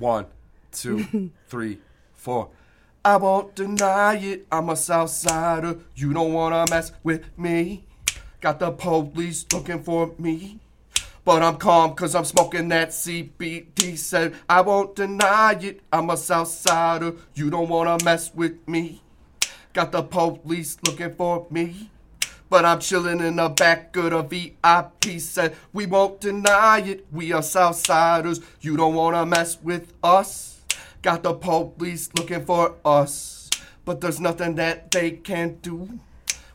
One, two, three, four. I won't deny it. I'm a Southsider. You don't wanna mess with me. Got the police looking for me. But I'm calm cause I'm smoking that CBD. Said I won't deny it. I'm a Southsider. You don't wanna mess with me. Got the police looking for me. But I'm chilling in the back of the VIP. set. we won't deny it. We are Southsiders. You don't wanna mess with us. Got the police looking for us. But there's nothing that they can't do.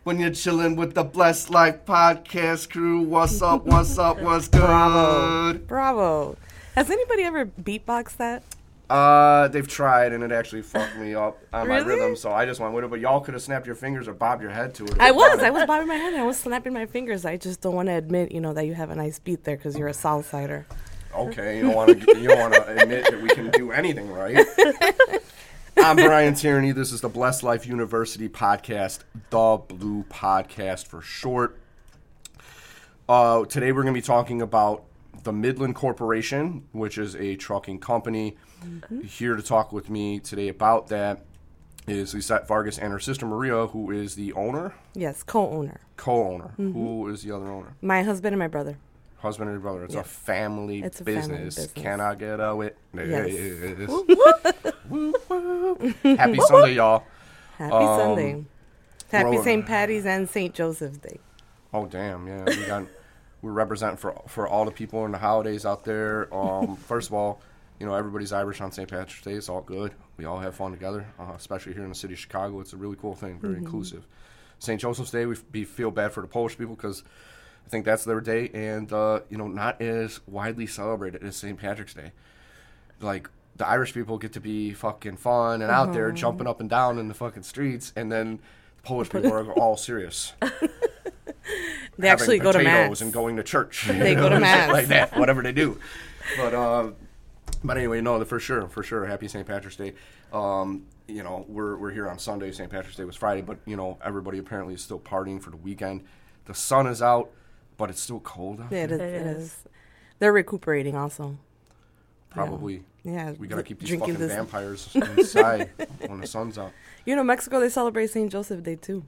When you're chilling with the Blessed Life podcast crew, what's up, what's up, what's good? Bravo. Has anybody ever beatboxed that? Uh, they've tried and it actually fucked me up on my rhythm, so I just went with it. But y'all could have snapped your fingers or bobbed your head to it. I was. I was bobbing my head. I was snapping my fingers. I just don't want to admit, you know, that you have a nice beat there because you're a Southsider. Okay, you don't want to you don't want to admit that we can do anything right. I'm Brian Tierney. This is the Blessed Life University podcast, the BLU Podcast for short. Uh, today we're going to be talking about the Mainland Corporation, which is a trucking company. Here to talk with me today about that is Lisette Vargas and her sister Maria, who is the owner, Yes, co-owner. co-owner. Who is the other owner? My husband and my brother. Husband and brother. It's a family It's a business. family business. Can I get a witness? Yes. Happy Sunday, y'all. Happy Um, Sunday. Happy St. Patty's and St. Joseph's Day. Oh damn, yeah. We got we're representing for for all the people in the holidays out there. Um, first of all, you know everybody's Irish on St. Patrick's Day. It's all good. We all have fun together, uh, especially here in the city of Chicago. It's a really cool thing, very inclusive. St. Joseph's Day, we f- be, feel bad for the Polish people because I think that's their day, and uh, you know not as widely celebrated as St. Patrick's Day. Like the Irish people get to be fucking fun and out there jumping up and down in the fucking streets, and then the Polish people are all serious They actually go to mass. and going to church. They go to mass. like that, whatever they do. But uh, but anyway, no, for sure, for sure. Happy St. Patrick's Day. Um, you know, we're we're here on Sunday. St. Patrick's Day was Friday, but you know, everybody apparently is still partying for the weekend. The sun is out, but it's still cold. Out Yeah, it there. is, It it is. is. They're recuperating also. Probably. Yeah. We gotta keep these drinking fucking this- vampires inside when the sun's out. You know, Mexico they celebrate Saint Joseph Day too.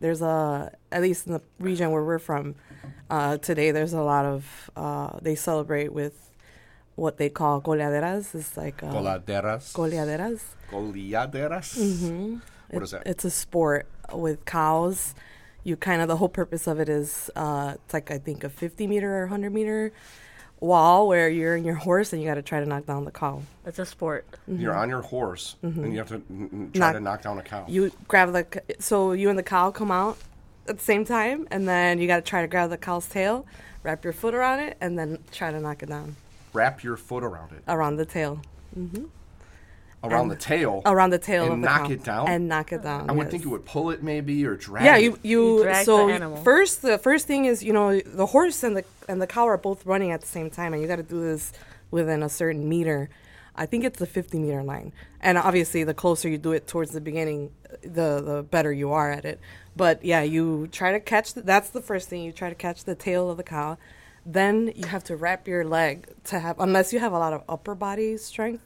There's a at least in the region where we're from, uh, today there's a lot of uh, they celebrate with what they call goleaderas. It's like uh, Coladeras. goleaderas. Goliaderas. Mm-hmm. What It- is that? It's a sport with cows. You kind of the whole purpose of it is uh, it's like I think a 50 meter or 100 meter wall where you're in your horse and you got to try to knock down the cow. It's a sport. You're on your horse and you have to n- n- try Knock- to knock down a cow. Mm-hmm. You grab the c- so you and the cow come out at the same time, and then you got to try to grab the cow's tail, wrap your foot around it, and then try to knock it down Wrap your foot around it, around the tail, mm-hmm. around And- the tail. around the tail And of the knock cow. it down? and knock it down. I would yes. think you would pull it maybe or drag Yeah, you you, You drag so the first the first thing is you know the horse and the and the cow are both running at the same time, and you got to do this within a certain meter. I think it's the 50 meter line, and obviously the closer you do it towards the beginning, the the better you are at it. But yeah, you try to catch. The, that's the first thing you try to catch the tail of the cow. Then you have to wrap your leg to have, unless you have a lot of upper body strength,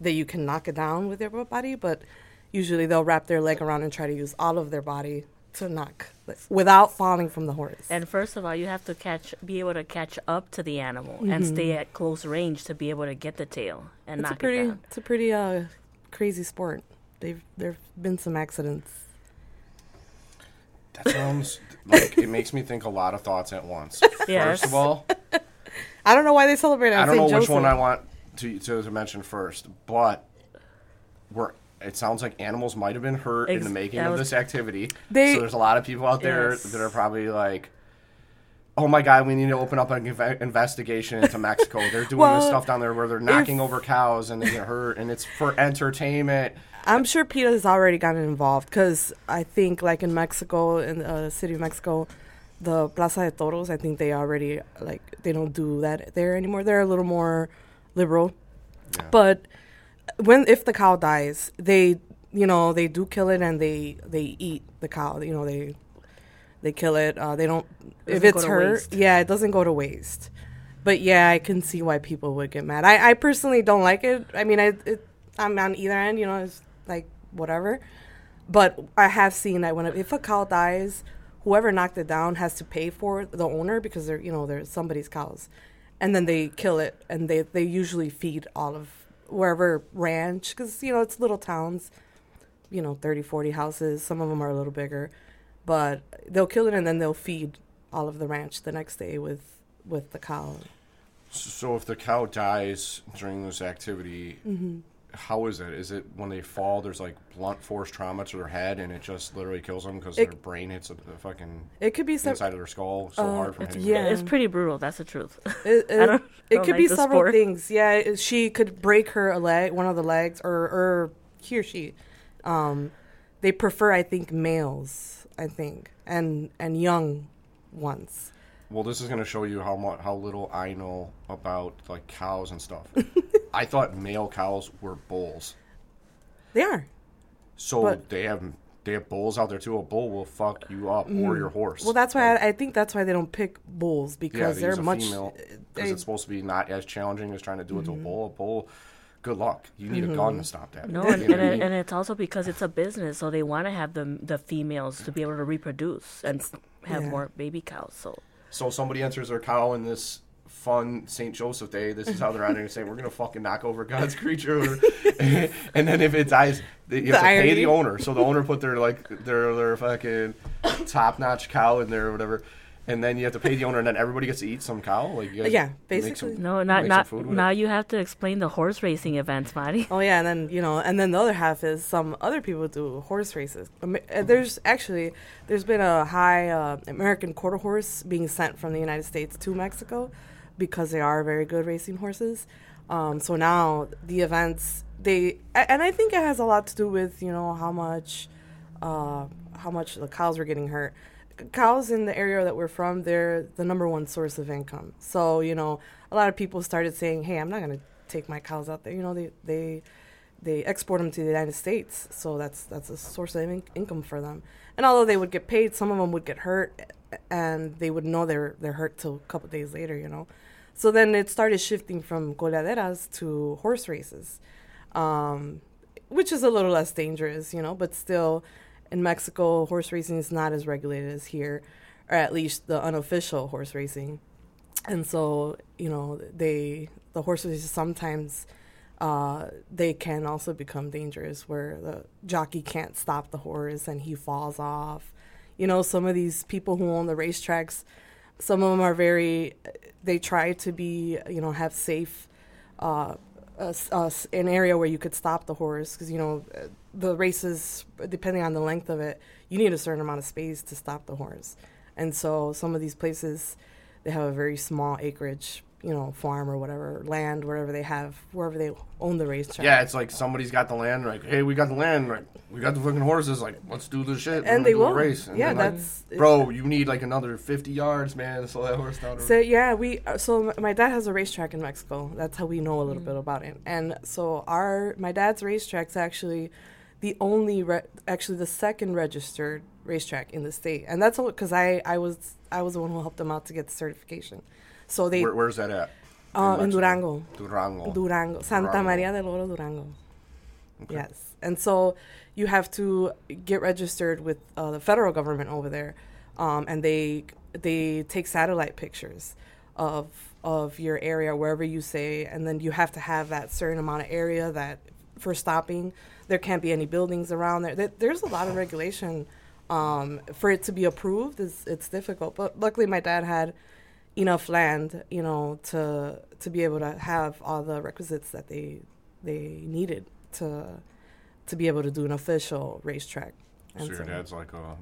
that you can knock it down with your upper body. But usually they'll wrap their leg around and try to use all of their body to knock without falling from the horse. And first of all, you have to catch, be able to catch up to the animal and stay at close range to be able to get the tail and Mm-hmm. it's a knock pretty, it down. it's a pretty uh, crazy sport. They've there've been some accidents. That sounds like it makes me think a lot of thoughts at once. Yes. First of all, I don't know why they celebrate on I don't St. know which one I want to, to to mention first, but we're. It sounds like animals might have been hurt in the making that of this activity. They- so there's a lot of people out there Yes. that are probably like, "Oh my God, we need to open up an inve- investigation into Mexico. They're doing Well, this stuff down there where they're knocking over cows and they get hurt, and it's for entertainment." I'm sure PETA has already gotten involved because I think, like in Mexico, in the uh, city of Mexico, the Plaza de Toros, I think they already like they don't do that there anymore. They're a little more liberal, Yeah. but when if the cow dies, they you know they do kill it and they they eat the cow. You know they they kill it. Uh, they don't if it's hurt. waste. Yeah, it doesn't go to waste. but yeah, I can see why people would get mad. I, I personally don't like it. I mean, I it, I'm on either end. You know, it's like whatever. But I have seen that when if a cow dies, whoever knocked it down has to pay for it, the owner because they're you know they're somebody's cows, and then they kill it and they they usually feed all of wherever ranch because you know it's little towns, you know 30, 40 houses. Some of them are a little bigger, but they'll kill it and then they'll feed all of the ranch the next day with with the cow. So if the cow dies during this activity, Mm-hmm. How is it? Is it when they fall? There's like blunt force trauma to their head, and it just literally kills them because their brain hits the the fucking It could be some. inside of their skull so Uh, hard from it's- hitting. yeah. them. It's pretty brutal. That's the truth. It, it, I don't- it don't could like be several sport. things. Yeah, she could break her a leg, one of the legs, or or he or she. Um, they prefer, I think, males. I think, and and young ones. Well, this is going to show you how much how little I know about like cows and stuff. I thought male cows were bulls. They are. So But- they have they have bulls out there too. A bull will fuck you up or your horse. Mm. Well, that's why Like, I, I think that's why they don't pick bulls yeah, because they they're a much. female they- because it's supposed to be not as challenging as trying to do it to Mm-hmm. a bull. A bull, good luck. You need a gun to stop that. No, and, and, I mean? and it's also because it's a business, so they want to have the the females to be able to reproduce and have Yeah. more baby cows. So So somebody enters their cow in this fun St. Joseph Day. This is how they're entering, saying we're gonna fucking knock over God's creature, and then if it dies, you have The to pay the owner. So the owner put their like their their fucking top notch cow in there or whatever, and then you have to pay the owner, and then everybody gets to eat some cow. Like you guys Yeah, make basically. some- no, not not food now. it? You have to explain the horse racing events, Marty. Oh yeah, and then you know, and then the other half is some other people do horse races. Uh, There's actually there's been a high uh, American quarter horse being sent from the United States to Mexico because they are very good racing horses. Um, so now the events they and I think it has a lot to do with you know how much uh, how much the cows were getting hurt. Cows in the area that we're from, they're the number one source of income. So you know, a lot of people started saying, "Hey, I'm not going to take my cows out there." You know, they they they export them to the United States, so that's that's a source of in- income for them. And although they would get paid, some of them would get hurt, and they would know they're they're hurt till a couple days later. You know, so then it started shifting from coladeras to horse races, um, which is a little less dangerous, you know, but still, in Mexico, horse racing is not as regulated as here, or at least the unofficial horse racing. And so, you know, they the horses sometimes uh, they can also become dangerous where the jockey can't stop the horse and he falls off. You know, some of these people who own the racetracks, some of them are very, they try to be, you know, have safe, uh, an area where you could stop the horse because, you know, the races, depending on the length of it, you need a certain amount of space to stop the horse. And so some of these places, they have a very small acreage, you know, farm or whatever, land, wherever they have, wherever they own the racetrack. Yeah, it's like somebody's got the land. Like, hey, we got the land. Like, we got the fucking horses. Like, let's do this shit. And they will. race. Yeah, then, like, that's- bro. You need like another fifty yards, man, to slow that horse down. So yeah, we uh, so my dad has a racetrack in Mexico. That's how we know a little Mm. bit about it. And so our my dad's racetrack's actually the only re- actually the second registered racetrack in the state. And that's because I I was I was the one who helped them out to get the certification. So they Where, where's that at? uh, in Durango. Durango. Durango, Santa Durango. Maria del Oro, Durango. Yes, and so you have to get registered with uh, the federal government over there, um, and they they take satellite pictures of of your area wherever you say, and then you have to have that certain amount of area that for stopping. There can't be any buildings around there. There- There's a lot of regulation um, for it to be approved. It's it's difficult, but luckily my dad had enough land, you know, to to be able to have all the requisites that they they needed to to be able to do an official racetrack. So And your dad's like uh,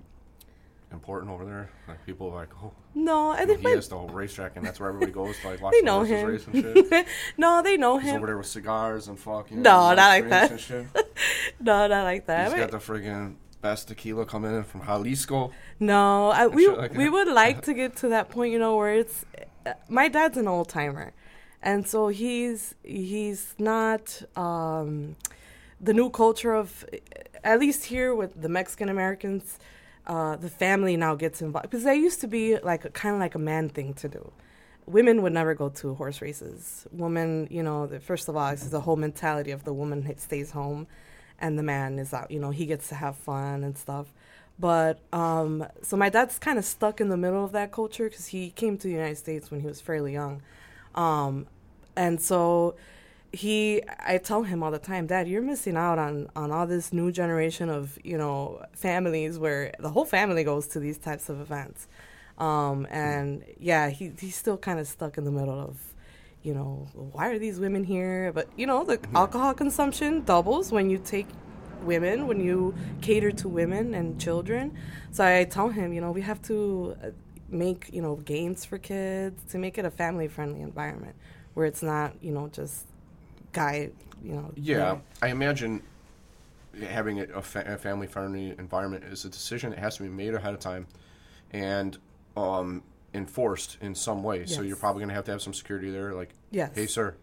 important over there. Like people are like, oh, no, I think he my, has the whole racetrack, and that's where everybody goes to like watch They the know horses him. race and shit. no, they know He's him. over there with cigars and fucking No, not like that. No, not like that. He's But- got the friggin' best tequila coming in from Jalisco. No, I, we like we would like to get to that point, you know, where it's. uh, My dad's an old timer, and so he's he's not um, the new culture of, at least here with the Mexican Americans, uh, the family now gets involved because that used to be like kind of like a man thing to do. women would never go to horse races. Women, you know, the, first of all, it's the whole mentality of the woman stays home, and the man is out. You know, he gets to have fun and stuff. But um, so my dad's kind of stuck in the middle of that culture because he came to the United States when he was fairly young, um, and so he I tell him all the time, Dad, you're missing out on on all this new generation of you know families where the whole family goes to these types of events, um, and yeah, he he's still kind of stuck in the middle of. You know, why are these women here? But you know, the alcohol consumption doubles when you take women when you cater to women and children. So I tell him, you know, we have to uh, make, you know, games for kids to make it a family friendly environment where it's not, you know, just guy, you know. Yeah, I imagine having a, fa- a family friendly environment is a decision that has to be made ahead of time and um, enforced in some way. So you're probably going to have to have some security there. Like, Yes. hey, sir,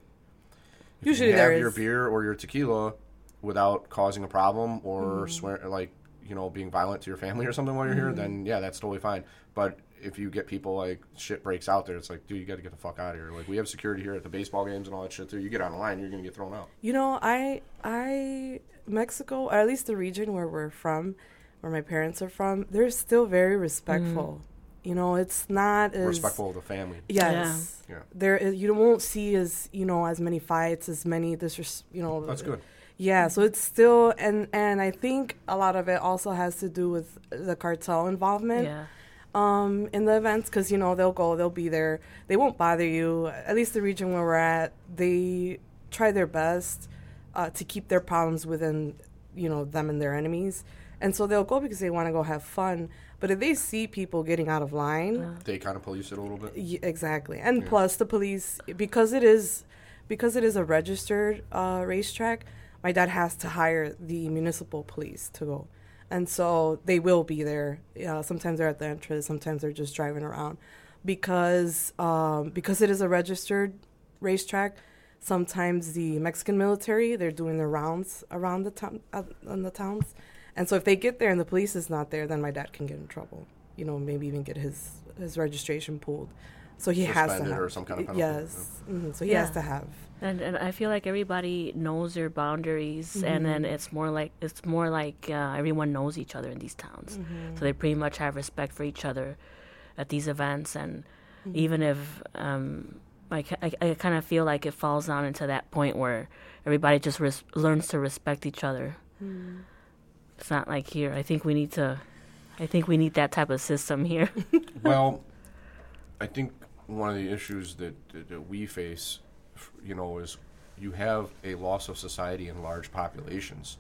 if Usually you have your is. beer or your tequila without causing a problem or Mm-hmm. swear like you know being violent to your family or something while you're Mm-hmm. here, then yeah, that's totally fine. But if you get people like shit breaks out there, it's like, dude, you got to get the fuck out of here. Like we have security here at the baseball games and all that shit too. You get on the line, you're gonna get thrown out. You know, I I Mexico, or at least the region where we're from, where my parents are from, they're still very respectful. Mm. You know, it's not as Respectful of the family. Yes. Yeah. There is, you won't see as, you know, as many fights, as many disres, you know. That's good. Yeah, so it's still and and I think a lot of it also has to do with the cartel involvement Yeah. Um, in the events because you know they'll go, they'll be there, they won't bother you. At least the region where we're at, they try their best uh, to keep their problems within you know them and their enemies, and so they'll go because they want to go have fun. But if they see people getting out of line, They kind of police it a little bit. Y- exactly, and plus the police because it is because it is a registered uh, racetrack. My dad has to hire the municipal police to go, and so they will be there. Uh, sometimes they're at the entrance, sometimes they're just driving around, because um, because it is a registered racetrack. Sometimes the Mexican military they're doing their rounds around the town uh, in the towns, and so if they get there and the police is not there, then my dad can get in trouble. You know, maybe even get his his registration pulled. So he has to Suspended have or some kind of penalty, yes. mhm, So he has to have. And and I feel like everybody knows their boundaries, and then it's more like it's more like uh, everyone knows each other in these towns, so they pretty much have respect for each other at these events, and even if um, like I, I kind of feel like it falls down into that point where everybody just res- learns to respect each other. It's not like here. I think we need to. I think we need that type of system here. well, I think one of the issues that, that, that we face, f- you know, is you have a loss of society in large populations.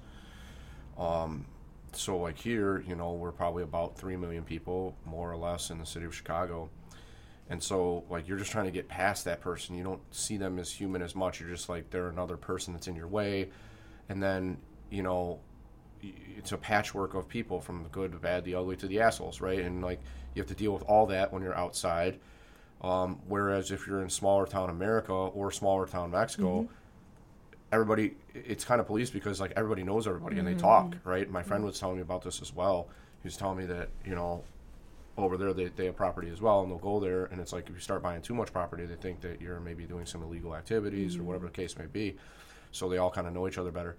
Um, so, like here, you know, we're probably about 3 million people, more or less, in the city of Chicago. And so, like, you're just trying to get past that person. You don't see them as human as much. You're just like, they're another person that's in your way. And then, you know, it's a patchwork of people from the good, the bad, the ugly to the assholes, right? And like you have to deal with all that when you're outside. Um, whereas if you're in smaller town America or smaller town Mexico, mm-hmm. everybody it's kind of police because like everybody knows everybody and they mm-hmm. talk, right? My friend mm-hmm. was telling me about this as well. He was telling me that you know over there they, they have property as well and they'll go there and it's like if you start buying too much property they think that you're maybe doing some illegal activities or whatever the case may be. So they all kind of know each other better.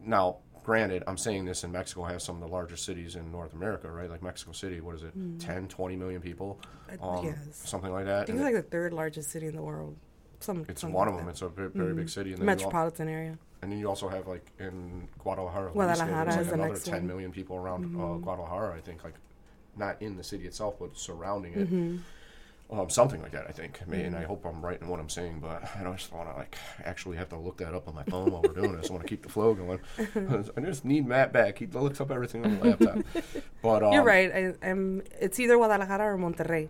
Now granted i'm saying this in mexico has some of the largest cities in north america right like mexico city what is it 10 20 million people Uh, um, yes. something like I that think and it's like the third largest city in the world. Some. it's one of them that. it's a very, very big city and then, you al- metropolitan area. and then you also have like in guadalajara, Guadalajara is like the another 10 one. Mm-hmm. million people around uh, guadalajara i think like not in the city itself but surrounding it Mm-hmm. Um, something like that, I think. I mean, I hope I'm right in what I'm saying, but I don't just want to like actually have to look that up on my phone while we're doing this. I want to keep the flow going. I just need Matt back. He looks up everything on the laptop. But um, You're right. I, I'm. It's either Guadalajara or Monterrey,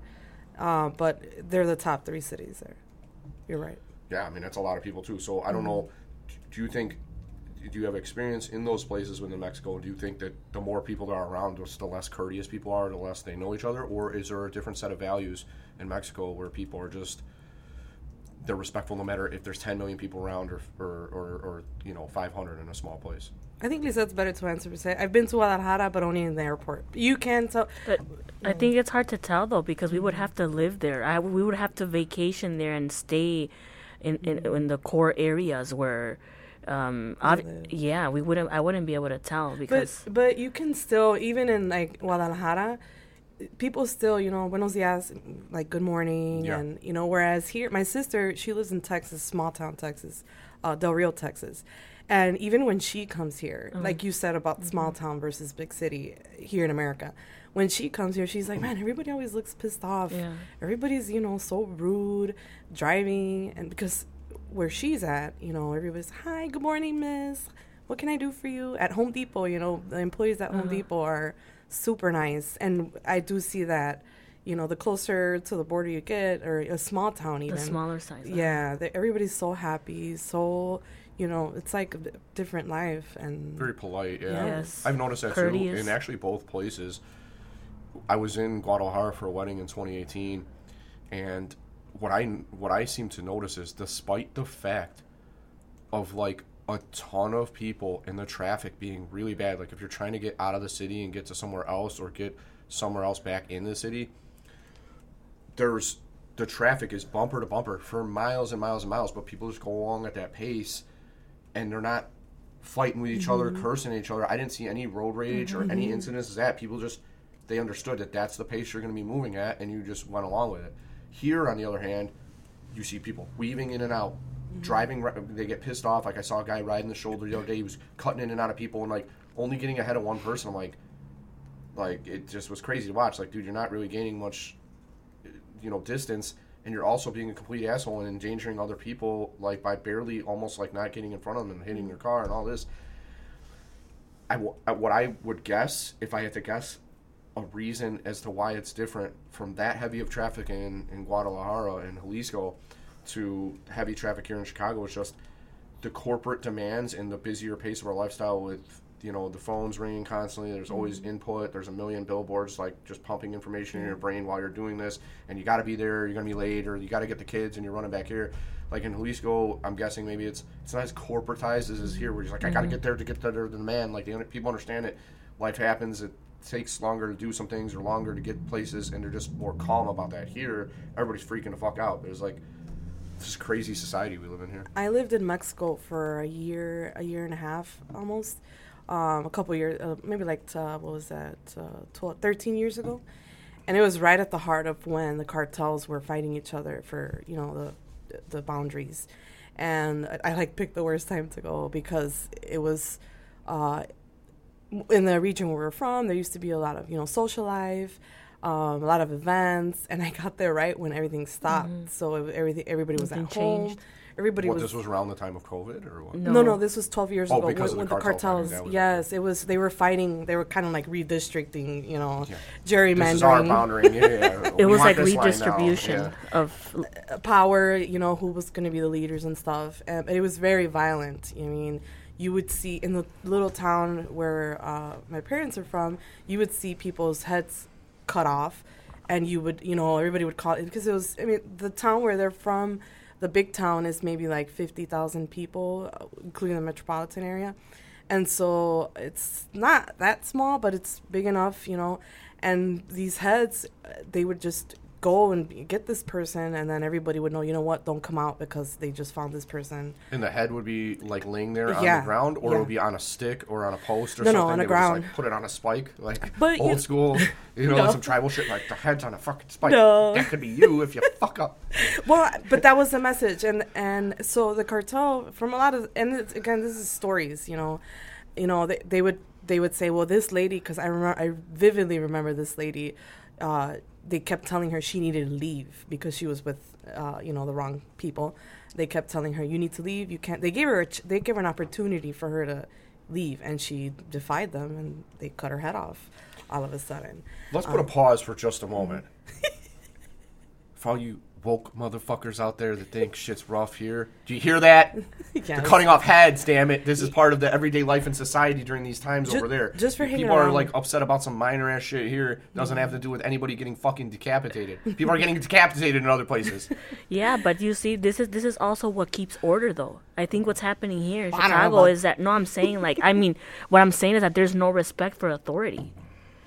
uh, but they're the top three cities there. You're right. Yeah, I mean that's a lot of people too. So I don't know. Do you think? Do you have experience in those places within Mexico? Do you think that the more people there are around, the less courteous people are, the less they know each other, or is there a different set of values in Mexico where people are just they're respectful no matter if there's 10 million people around or or, or, or you know 500 in a small place. I think Lisette's better to answer. per se. I've been to Guadalajara, but only in the airport. You can tell. But I mm. think it's hard to tell though because we would mm. have to live there. I, we would have to vacation there and stay in in, mm. in the core areas where. Um, ob- yeah, we wouldn't. I wouldn't be able to tell But because but you can still even in like Guadalajara, people still you know buenos dias like good morning Yeah. and you know whereas here my sister she lives in Texas small town Texas, uh, Del Rio Texas, and even when she comes here mm-hmm. like you said about small mm-hmm. town versus big city here in America. When she comes here, she's like, "Man, everybody always looks pissed off. Yeah. Everybody's, you know, so rude driving." And because where she's at, you know, everybody's, "Hi, good morning, miss. What can I do for you?" At Home Depot, you know, the employees at Home uh-huh. Depot are super nice, and I do see that. You know, the closer to the border you get, or a small town, even the smaller size. uh, yeah, they, everybody's so happy, so you know, it's like a different life, and Very polite. Yeah. Yes. I've noticed that Courteous. too. In actually both places. I was in Guadalajara for a wedding in 2018, and what I what I seem to notice is, despite the fact of like a ton of people and the traffic being really bad, like if you're trying to get out of the city and get to somewhere else or get somewhere else back in the city, there's the traffic is bumper to bumper for miles and miles and miles, but people just go along at that pace, and they're not fighting with each other, mm-hmm. cursing each other. I didn't see any road rage or any mm-hmm. incidents of that. People just they understood that that's the pace you're going to be moving at, and you just went along with it. Here, on the other hand, you see people weaving in and out, driving. They get pissed off. Like I saw a guy riding the shoulder the other day. He was cutting in and out of people and like only getting ahead of one person. I'm like, like it just was crazy to watch. Like, dude, you're not really gaining much, you know, distance, and you're also being a complete asshole and endangering other people, like by barely almost like not getting in front of them and hitting their car and all this. I, w- what I would guess, if I had to guess, a reason as to why it's different from that heavy of traffic in, in Guadalajara and Jalisco to heavy traffic here in Chicago is just the corporate demands and the busier pace of our lifestyle with you know the phones ringing constantly. There's mm-hmm. always input. There's a million billboards like just pumping information in your mm-hmm. brain while you're doing this and you got to be there you're going to be late or you got to get the kids and you're running back here. Like in Jalisco I'm guessing maybe it's it's not as corporatized as is here where you're just like I got to mm-hmm. get there to get there to the man. Like the people understand it. Life happens. It takes longer to do some things or longer to get places and they're just more calm about that. Here everybody's freaking the fuck out. There's like this crazy society we live in here. I lived in Mexico for a year, a year and a half almost, um, a couple years, uh, maybe like uh, what was that, uh, 12, 13 years ago, and it was right at the heart of when the cartels were fighting each other for you know the the boundaries, and I, I like picked the worst time to go because it was. Uh, in the region where we're from, there used to be a lot of you know social life, um, a lot of events, and I got there right when everything stopped. So everything everybody was Everything at home. changed. Everybody what was, this was around the time of COVID or what? No. no, no. This was 12 years Oh, ago because when, of the when the cartel fighting, cartels. that was it. yes, it was. They were fighting. They were kind of like redistricting. You know, Yeah. gerrymandering. This is our boundary. Yeah, yeah. It We was like this line now. redistribution Yeah. of uh, power, you know, who was going to be the leaders and stuff. And it was very violent. I mean, you would see in the little town where uh, my parents are from, you would see people's heads cut off. And you would, you know, everybody would call it because it was, I mean, the town where they're from, the big town is maybe like 50,000 people, uh, including the metropolitan area. And so it's not that small, but it's big enough, you know. And these heads, uh, they would just go and get this person, and then everybody would know, you know what, don't come out because they just found this person. And the head would be like laying there on Yeah, the ground, or it would be on a stick or on a post or No, no, something. on They the would just, ground. like, put it on a spike, like But old you- school, you know, No. like some tribal shit. Like the head's on a fucking spike. No. That could be you if you fuck up. well, but that was the message, and and so the cartel from a lot of and it's, again, this is stories, you know, you know they they would they would say, well, this lady, because I remember I vividly remember this lady. Uh, they kept telling her she needed to leave because she was with uh, you know the wrong people. They kept telling her you need to leave. You can't. They gave her a ch- they gave her an opportunity for her to leave, and she defied them, and they cut her head off all of a sudden. Let's put a pause for just a moment. for all you woke motherfuckers out there that think shit's rough here. Do you hear that? Yes. They're cutting off heads, damn it. This is part of the everyday life in society during these times Ju- over there. just for hanging People are around. like upset about some minor ass shit here. Doesn't have to do with anybody getting fucking decapitated. People are getting decapitated in other places. Yeah, but you see, this is this is also what keeps order, though. I think what's happening here in I know Chicago about- is that no, I'm saying like I mean, what I'm saying is that there's no respect for authority,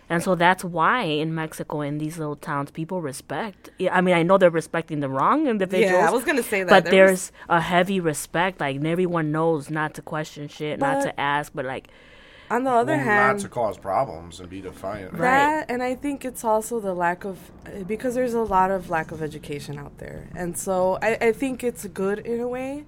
and so that's why in Mexico in these little towns people respect. I mean, I know they're respecting the wrong individuals. Yeah, I was gonna say that. But There was- there's a heavy respect. Like everyone knows not to question shit, not to ask, but like on the other Well, hand, not to cause problems and be defiant. Right. That and I think it's also the lack of because there's a lot of lack of education out there, and so I, I think it's good in a way,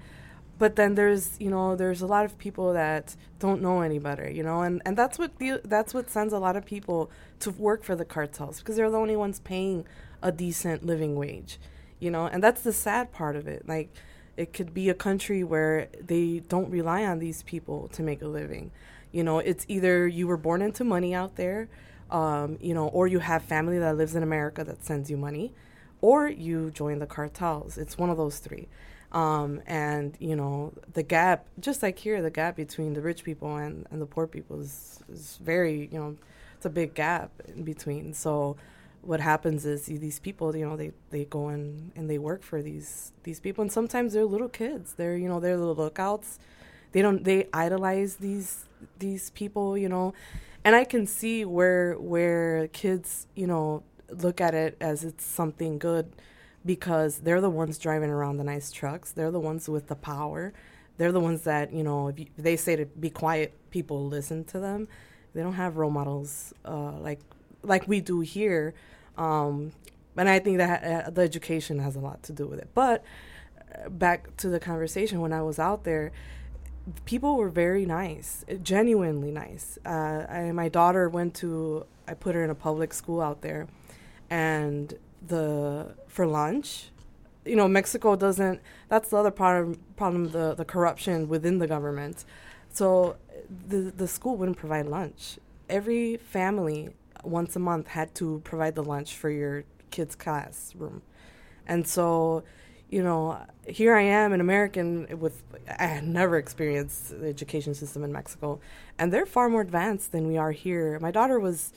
but then there's you know there's a lot of people that don't know any better, you know, and and that's what the, that's what sends a lot of people to work for the cartels because they're the only ones paying a decent living wage, you know, and that's the sad part of it. Like it could be a country where they don't rely on these people to make a living. You know, it's either you were born into money out there, um, you know, or you have family that lives in America that sends you money, or you join the cartels. It's one of those three. Um, and, you know, the gap, just like here, the gap between the rich people and, and the poor people is, is very, you know, it's a big gap in between. So, what happens is these people, you know, they, they go in and they work for these these people, and sometimes they're little kids. They're you know they're little lookouts. They don't they idolize these these people, you know, and I can see where where kids you know look at it as it's something good because they're the ones driving around the nice trucks. They're the ones with the power. They're the ones that you know if, you, they say to be quiet, people listen to them. They don't have role models uh, like like we do here. Um, and I think that uh, the education has a lot to do with it. But uh, back to the conversation when I was out there, people were very nice, genuinely nice. Uh, I, my daughter went to, I put her in a public school out there, and the for lunch, you know, Mexico doesn't. That's the other part of, problem the the corruption within the government. So the the school wouldn't provide lunch. Every family once a month had to provide the lunch for your kids' classroom, and so you know, here I am, an American with I had never experienced the education system in Mexico, and they're far more advanced than we are here. My daughter was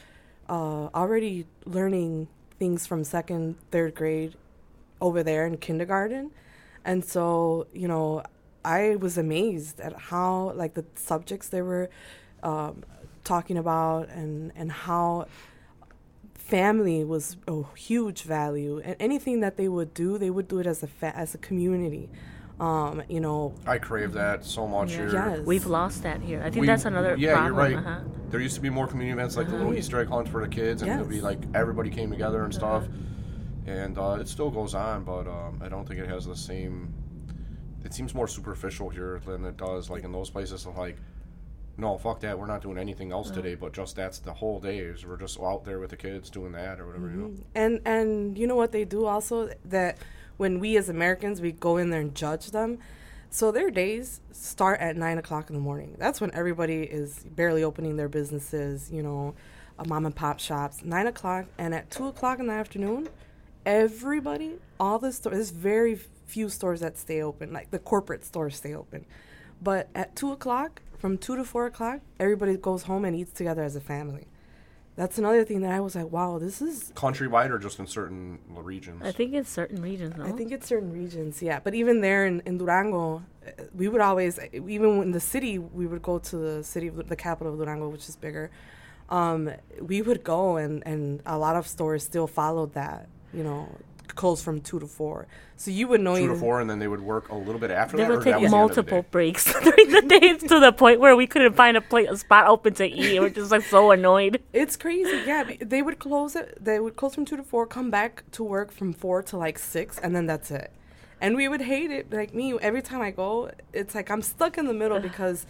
uh, already learning things from second, third grade over there in kindergarten, and so you know, I was amazed at how like the subjects they were um, talking about and and how family was a huge value. And anything that they would do they would do it as a fa- as a community um you know I crave that so much Yeah. here. yes we've lost that here. I think We- that's another Yeah, problem. you're right. Uh-huh. There used to be more community events like the little Easter egg hunts for the kids, and it would be like everybody came together and stuff. Uh-huh. And uh, it still goes on, but um, I don't think it has the same. It seems more superficial here than it does like in those places. Of like, no, fuck that. We're not doing anything else today, but just that's the whole day. Is we're just out there with the kids doing that or whatever. You know. and and you know what they do also that when we as americans we go in there and judge them. So their days start at nine o'clock in the morning. That's when everybody is barely opening their businesses you know uh, mom and pop shops. Nine o'clock and at two o'clock in the afternoon everybody all the stores there's very few stores that stay open like the corporate stores stay open. But at two o'clock from two to four o'clock everybody goes home and eats together as a family that's another thing that I was like, wow, this is. Countrywide or just in certain regions. I think it's certain regions. No? I think it's certain regions, yeah. But even there in, in Durango, uh, we would always, even in the city, we would go to the city, of the capital of Durango, which is bigger. Um, we would go, and, and a lot of stores still followed that, you know, close from two to four. So you would know two to four, and then they would work a little bit after They that. or would that take was the end of the multiple breaks during the day to the point where we couldn't find a place, a spot open to eat. We're just like so annoyed. It's crazy, yeah. They would close it. They would close from two to four, come back to work from four to like six, and then that's it. And we would hate it. Like me, every time I go, it's like I'm stuck in the middle because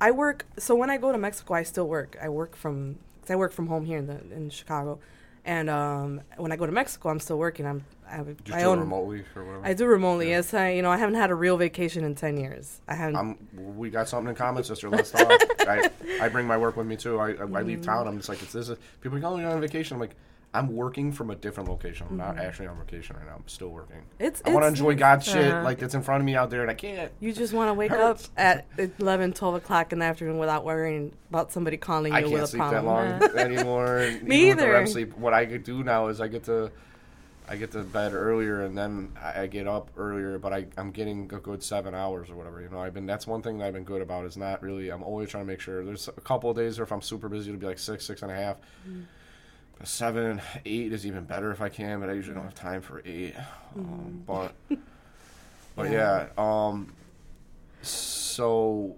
I work. So when I go to Mexico, I still work. I work from. 'cause I work from home here in the in Chicago, and um, when I go to Mexico, I'm still working. I'm. I, Just I do own. remotely or whatever. I do remotely. Yeah. Yes, I. You know, I haven't had a real vacation in ten years. I haven't. I'm, we got something in common, sister. Let's talk. I, I bring my work with me too. I, I, I leave town. I'm just like, it's this. Is, people go, oh, you're on vacation. I'm like, I'm working from a different location. I'm not actually on vacation right now. I'm still working. Mm-hmm. It's- I want to enjoy. God's shit Uh-huh. like that's in front of me out there, and I can't. You just want to wake up at 11, 12 o'clock in the afternoon without worrying about somebody calling you I can't a sleep that long anymore. Me with either. REM sleep. What I could do now is I get to, I get to bed earlier and then I get up earlier, but I I'm getting a good seven hours or whatever. You know, I've been that's one thing that I've been good about is not really. I'm always trying to make sure. There's a couple of days where if I'm super busy, it'll be like six, six and a half. But Seven, eight is even better if I can, but I usually don't have time for 8 Um, but, but yeah. Um, so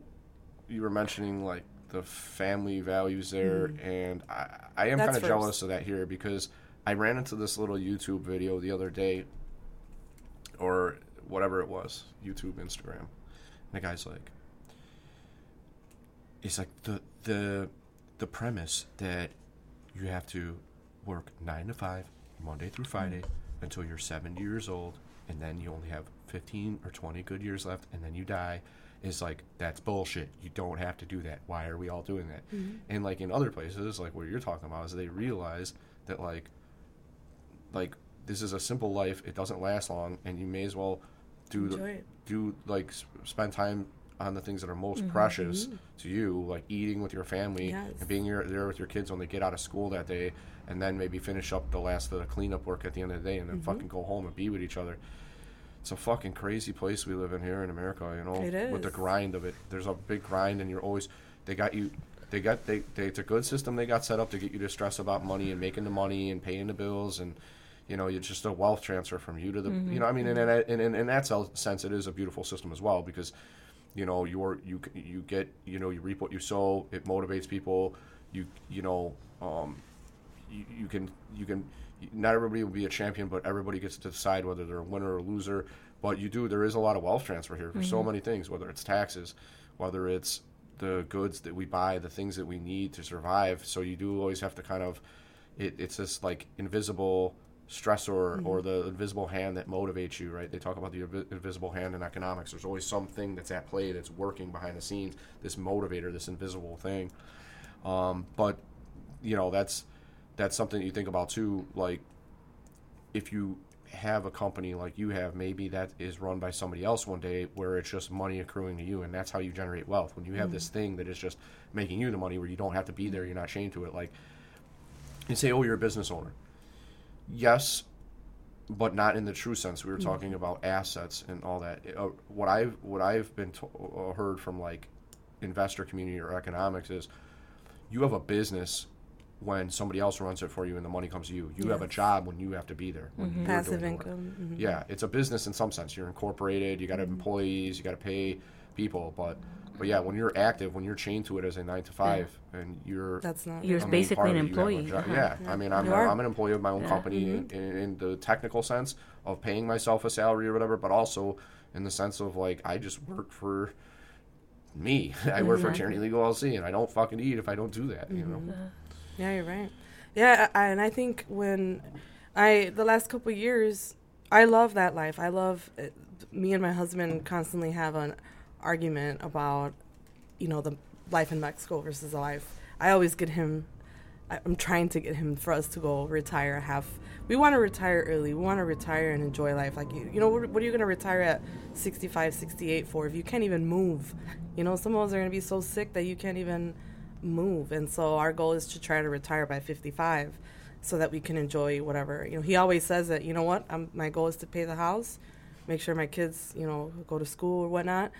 you were mentioning like the family values there, and I, I am kind of jealous of that here because I ran into this little YouTube video the other day, or whatever it was, YouTube, Instagram, and the guy's like, it's like the the the premise that you have to work nine to five, Monday through Friday, mm-hmm. until you're 70 years old, and then you only have 15 or 20 good years left, and then you die. Is like that's bullshit. You don't have to do that. Why are we all doing that? Mm-hmm. And like in other places, like what you're talking about, is they realize that like like this is a simple life. It doesn't last long, and you may as well do the, do like spend time on the things that are most precious to you, like eating with your family Yes. and being here, there with your kids when they get out of school that day, and then maybe finish up the last of the cleanup work at the end of the day, and then fucking go home and be with each other. It's a fucking crazy place we live in here in America, you know, It with the grind of it. There's a big grind, and you're always they got you. They got they, they it's a good system they got set up to get you to stress about money and making the money and paying the bills and you know it's just a wealth transfer from you to the you mm-hmm. know I mean and in, in, in, in that sense it is a beautiful system as well because you know you're you you get you know you reap what you sow it motivates people you you know um you, you can you can not everybody will be a champion but everybody gets to decide whether they're a winner or a loser. But you do there is a lot of wealth transfer here for so mm-hmm. many things whether it's taxes whether it's the goods that we buy the things that we need to survive. So you do always have to kind of it, it's this like invisible stressor or mm-hmm. the invisible hand that motivates you right? They talk about the invisible hand in economics. There's always something that's at play that's working behind the scenes this motivator this invisible thing. Um, but you know that's that's something you think about too like if you have a company like you have maybe that is run by somebody else one day where it's just money accruing to you and that's how you generate wealth. When you have this mm-hmm. thing that is just making you the money where you don't have to be mm-hmm. there you're not chained to it like you say oh you're a business owner yes but not in the true sense we were talking about assets and all that uh, what i've what i've been to- uh, heard from like investor community or economics is you have a business when somebody else runs it for you and the money comes to you. You have a job when you have to be there. You're Passive doing the work. income. mhm. Yeah, it's a business in some sense. You're incorporated. You got employees. You got to pay people. But but yeah, when you're active, when you're chained to it as a nine to five, and you're That's not. You're a main basically an of you employee, uh-huh. Yeah, I mean, I'm, You are. I'm an employee of my own Yeah. company in, in, in the technical sense of paying myself a salary or whatever, but also in the sense of like I just work for me. I work for Tierney Legal LLC, and I don't fucking eat if I don't do that. You know. Yeah, you're right. Yeah, I, and I think when I the last couple of years, I love that life. I love uh, me and my husband constantly have an argument about, you know, the life in Mexico versus the life. I always get him. I'm trying to get him for us to go retire. Have we want to retire early? We want to retire and enjoy life. Like you, you know, what, what are you going to retire at 65, 68 for if you can't even move? You know, some of us are going to be so sick that you can't even move. And so our goal is to try to retire by 55 so that we can enjoy whatever. You know, he always says that, you know what, I'm, my goal is to pay the house, make sure my kids, you know, go to school or whatnot,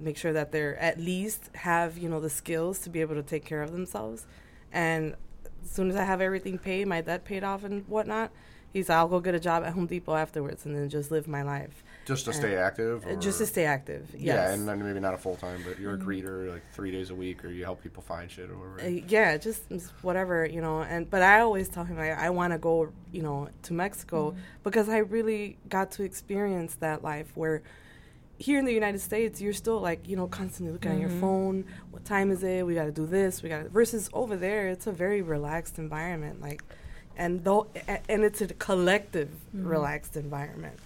make sure that they're at least have, you know, the skills to be able to take care of themselves. And as soon as I have everything paid, my debt paid off and whatnot, he's I'll go get a job at Home Depot afterwards and then just live my life. Just to stay active. Uh, Just to stay active. Yes. Yeah, and maybe not a full time, but you're a greeter like three days a week, or you help people find shit or whatever. Uh, yeah, just just whatever, you know. And but I always tell him I, I want to go, you know, to Mexico because I really got to experience that life where here in the United States you're still like, you know, constantly looking at your phone. What time is it? We got to do this. We got to versus over there it's a very relaxed environment like and though a- and it's a collective relaxed environment.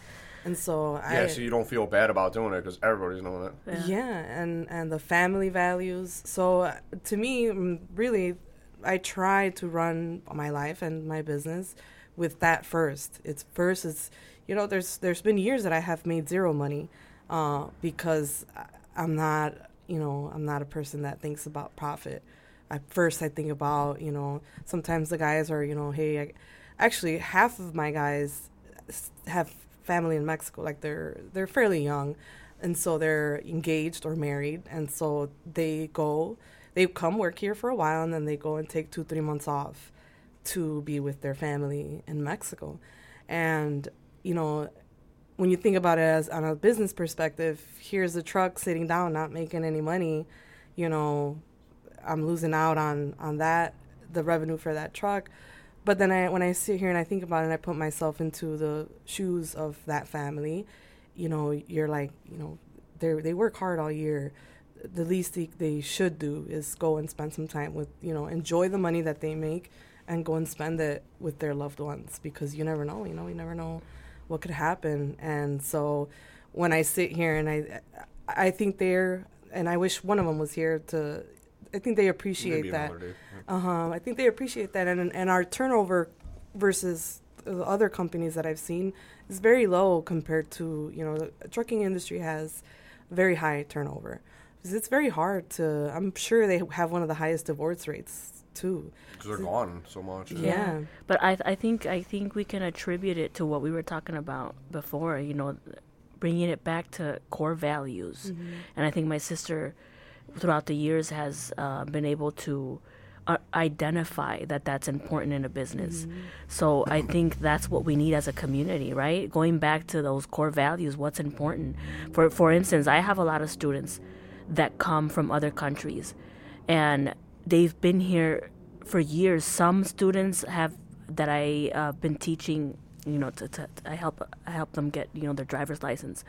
And so yeah, I so you don't feel bad about doing it because everybody's doing it. Yeah. yeah, and and the family values. So uh, to me, mm, really, I try to run my life and my business with that first. It's first. It's you know, there's there's been years that I have made zero money uh, because I'm not you know I'm not a person that thinks about profit. At first, I think about you know sometimes the guys are you know hey, I, actually half of my guys have family in Mexico. Like they're they're fairly young, and so they're engaged or married, and so they go they come work here for a while, and then they go and take two three months off to be with their family in Mexico, and you know when you think about it as on a business perspective, here's a truck sitting down, not making any money. You know, I'm losing out on on that the revenue for that truck. But then I when I sit here and I think about it, and I put myself into the shoes of that family. You know, you're like, you know, they they work hard all year. The least they, they should do is go and spend some time with, you know, enjoy the money that they make and go and spend it with their loved ones because you never know, you know, you never know what could happen. And so when I sit here and I I think they're and I wish one of them was here to I think they appreciate Maybe that. another day. Uh huh. I think they appreciate that, and and our turnover versus the other companies that I've seen is very low compared to you know the trucking industry has very high turnover. 'Cause It's very hard to. I'm sure they have one of the highest divorce rates too. Because they're gone so much. Yeah. But I I think I think we can attribute it to what we were talking about before. You know, bringing it back to core values, and I think my sister, throughout the years, has uh, been able to. Uh, identify that that's important in a business. So I think that's what we need as a community, right? Going back to those core values, what's important. For for instance, I have a lot of students that come from other countries and they've been here for years. Some students have that I uh, been teaching, you know, to, to I help I help them get you know their driver's license,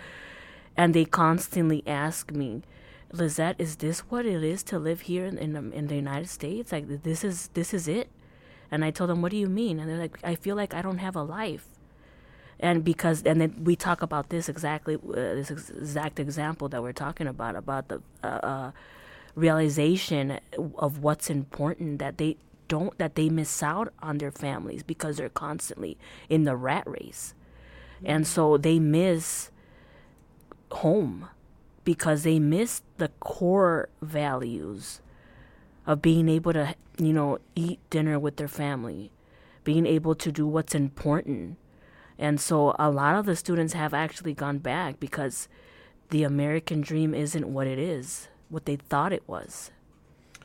and they constantly ask me, Lizette, is this what it is to live here in in, the- in the United States? Like this is this is it? And I told them, what do you mean? And they're like, I feel like I don't have a life and because and then we talk about this exactly uh, this ex- exact example that we're talking about about the uh, uh, realization of what's important that they don't that they miss out on their families because they're constantly in the rat race. And so they miss home because they miss the core values of being able to you know eat dinner with their family being able to do what's important. And so a lot of the students have actually gone back because the American dream isn't what it is, what they thought it was.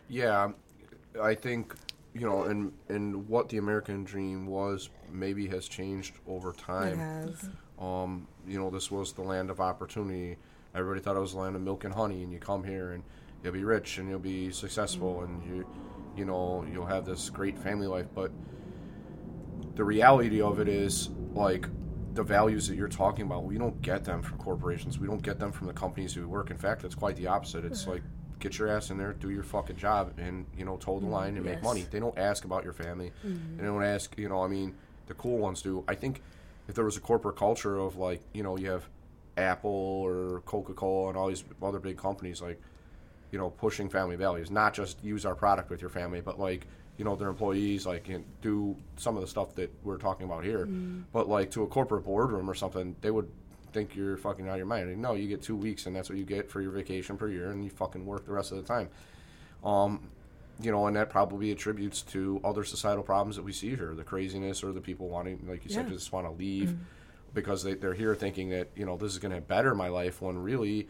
Yeah, I think you know, and and what the American dream was maybe has changed over time. It time. has. Um, you know, this was the land of opportunity. Everybody thought it was the land of milk and honey, and you come here and you'll be rich and you'll be successful and you, you know, you'll have this great family life. But the reality of it is, like, the values that you're talking about, we don't get them from corporations. We don't get them from the companies we work. In fact, it's quite the opposite. It's like, get your ass in there, do your fucking job, and you know, toe the mm-hmm. line and make money. They don't ask about your family. And they don't ask, you know, I mean, the cool ones do. I think if there was a corporate culture of like, you know, you have Apple or Coca Cola and all these other big companies like, you know, pushing family values, not just use our product with your family, but like, you know, their employees like can do some of the stuff that we're talking about here. But like to a corporate boardroom or something, they would think you're fucking out of your mind. No, you get two weeks and that's what you get for your vacation per year, and you fucking work the rest of the time. Um, you know, and that probably attributes to other societal problems that we see here, the craziness or the people wanting, like you said, just want to leave because they, they're here thinking that you know this is going to better my life. When really,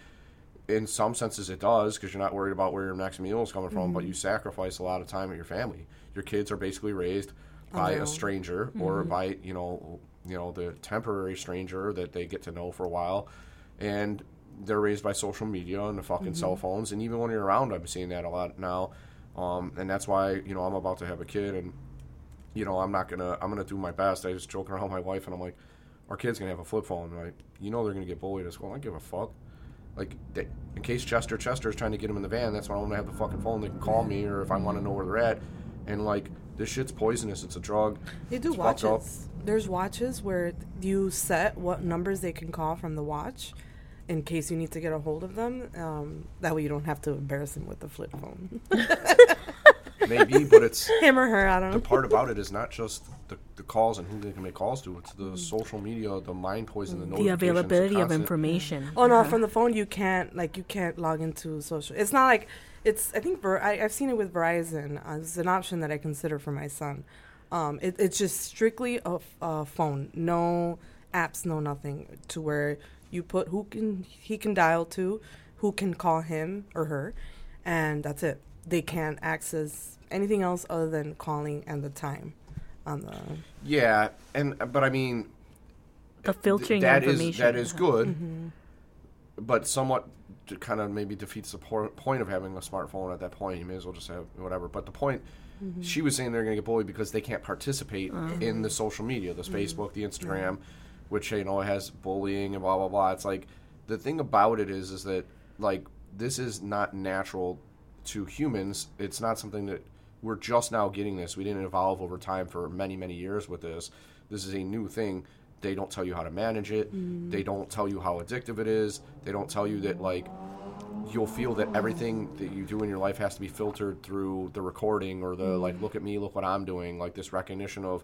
in some senses, it does because you're not worried about where your next meal is coming from, but mm-hmm. you sacrifice a lot of time with your family. Your kids are basically raised by a stranger or mm-hmm. by you know you know the temporary stranger that they get to know for a while, and they're raised by social media and the fucking mm-hmm. cell phones. And even when you're around, I'm seeing that a lot now. Um, and that's why you know I'm about to have a kid, and you know I'm not gonna I'm gonna do my best. I was joking around with my wife, and I'm like, our kid's gonna have a flip phone, right? You know they're gonna get bullied at school. I don't give a fuck. Like, they, in case Chester Chester is trying to get him in the van, that's why I'm gonna have the fucking phone. They can call me, or if I want to know where they're at. And like, this shit's poisonous. It's a drug. They do It's watches. There's watches where you set what numbers they can call from the watch in case you need to get a hold of them. Um, that way you don't have to embarrass them with the flip phone. Maybe, but it's Him or her, I don't the know. part about it is not just the, the calls and who they can make calls to. It's the social media, the mind poison, the the availability of information. Oh no, from the phone you can't like you can't log into social. It's not like it's. I think Ver, I, I've seen it with Verizon. Uh, it's an option that I consider for my son. Um, it, it's just strictly a, f- a phone, no apps, no nothing. To where you put who can he can dial to, who can call him or her, and that's it. They can't access anything else other than calling and the time on the. Yeah, and but I mean, the filtering that is information. that is good, Mm-hmm. but somewhat to kind of maybe defeats the por- point of having a smartphone at that point. You may as well just have whatever. But the point, Mm-hmm. she was saying they're going to get bullied because they can't participate in the social media, the Mm-hmm. Facebook, the Instagram, which you know has bullying and blah blah blah. It's like the thing about it is is that like this is not natural to humans. It's not something that we're just now getting this. We didn't evolve over time for many many years with this. This is a new thing. They don't tell you how to manage it. Mm. They don't tell you how addictive it is. They don't tell you that like you'll feel that everything that you do in your life has to be filtered through the recording or the like mm. look at me look what i'm doing like this recognition of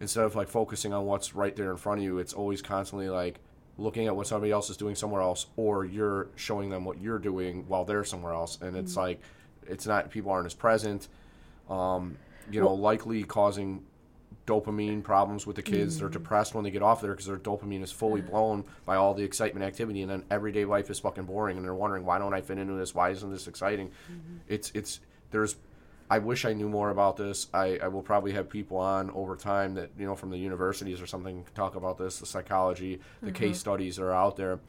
instead of like focusing on what's right there in front of you it's always constantly like looking at what somebody else is doing somewhere else or you're showing them what you're doing while they're somewhere else and it's mm. like it's not people aren't as present um, you know likely causing dopamine problems with the kids. They're depressed when they get off there because their dopamine is fully blown by all the excitement activity, and then everyday life is fucking boring, and they're wondering why don't I fit into this? Why isn't this exciting? It's it's there's. I wish I knew more about this. I, I will probably have people on over time that you know from the universities or something talk about this, the psychology, the case studies that are out there.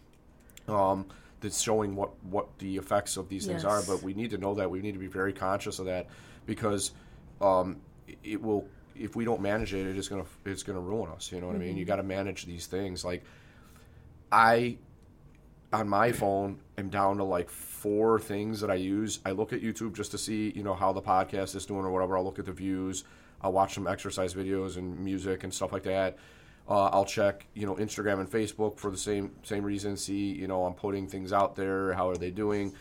Um, that's showing what, what the effects of these things are, but we need to know that. We need to be very conscious of that because um, it will if we don't manage it, it is gonna it's gonna ruin us. You know what I mean? You got to manage these things. Like I on my phone am down to like four things that I use. I look at YouTube just to see you know how the podcast is doing or whatever. I'll look at the views. I'll watch some exercise videos and music and stuff like that. Uh, I'll check, you know, Instagram and Facebook for the same same reason. See, you know, I'm putting things out there. How are they doing?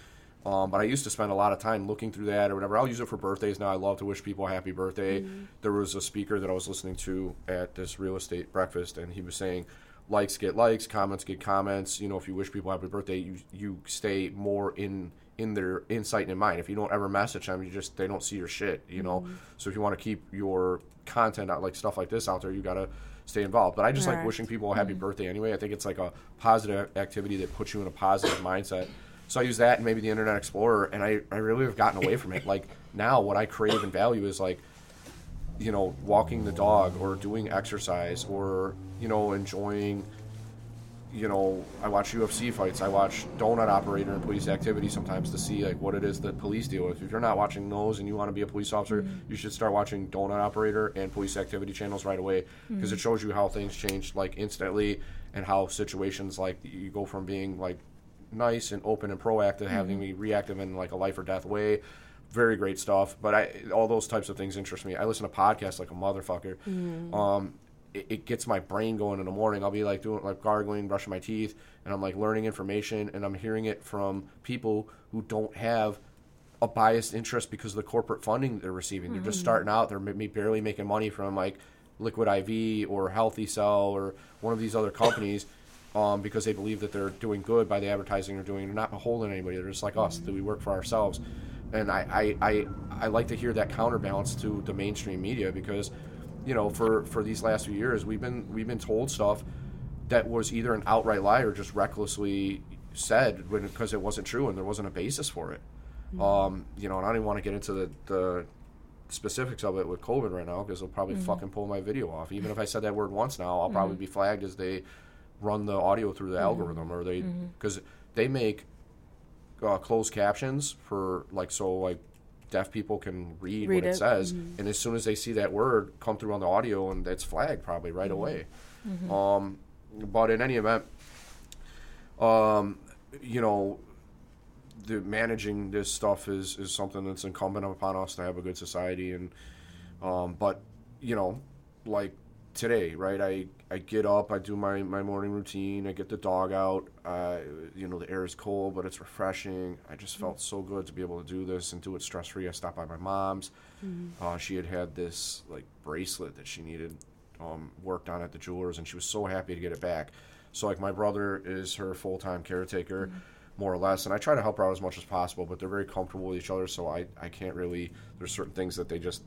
Um, but I used to spend a lot of time looking through that or whatever. I'll use it for birthdays now. I love to wish people a happy birthday. Mm-hmm. There was a speaker that I was listening to at this real estate breakfast, and he was saying, likes get likes, comments get comments. You know, if you wish people happy birthday, you you stay more in in their insight and in mind. If you don't ever message them, you just they don't see your shit. You know, mm-hmm. so if you want to keep your content out like stuff like this out there, you gotta stay involved. But I just like wishing people a happy mm-hmm. birthday anyway. I think it's like a positive activity that puts you in a positive mindset. So I use that and maybe the Internet Explorer, and I, I really have gotten away from it. Like now, what I crave and value is like, you know, walking the dog or doing exercise or you know enjoying. You know, I watch UFC fights. I watch Donut Operator and Police Activity sometimes to see like what it is that police deal with. If you're not watching those and you want to be a police officer, mm-hmm. you should start watching Donut Operator and Police Activity channels right away because it mm-hmm. shows you how things change like instantly and how situations like you go from being like nice and open and proactive, having mm-hmm. me reactive in like a life or death way. Very great stuff. But I all those types of things interest me. I listen to podcasts like a motherfucker. Mm-hmm. Um, it, it gets my brain going in the morning. I'll be like doing like gargling, brushing my teeth, and I'm like learning information, and I'm hearing it from people who don't have a biased interest because of the corporate funding they're receiving. They're just mm-hmm. starting out. They're maybe barely making money from like Liquid IV or Healthy Cell or one of these other companies um, because they believe that they're doing good by the advertising they're doing. They're not beholden to anybody. They're just like us. That we work for ourselves. And I, I, I, I like to hear that counterbalance to the mainstream media because, you know, for, for these last few years, we've been we've been told stuff that was either an outright lie or just recklessly said because it wasn't true and there wasn't a basis for it. Um, you know, and I don't even want to get into the, the specifics of it with COVID right now because they'll probably fucking pull my video off. Even if I said that word once now, I'll probably be flagged as they run the audio through the algorithm or they because they make uh, closed captions for like so like deaf people can read, Read what it, it. says and as soon as they see that word come through on the audio and it's flagged probably right away. Um, but in any event um, you know the managing this stuff is is something that's incumbent upon us to have a good society and um, but you know like today right i i get up i do my my morning routine i get the dog out uh, you know the air is cold but it's refreshing i just felt so good to be able to do this and do it stress free i stopped by my mom's uh, she had had this like bracelet that she needed um, worked on at the jewelers, and she was so happy to get it back. So like my brother is her full time caretaker, more or less, and I try to help her out as much as possible. But they're very comfortable with each other, so I I can't really. There's certain things that they just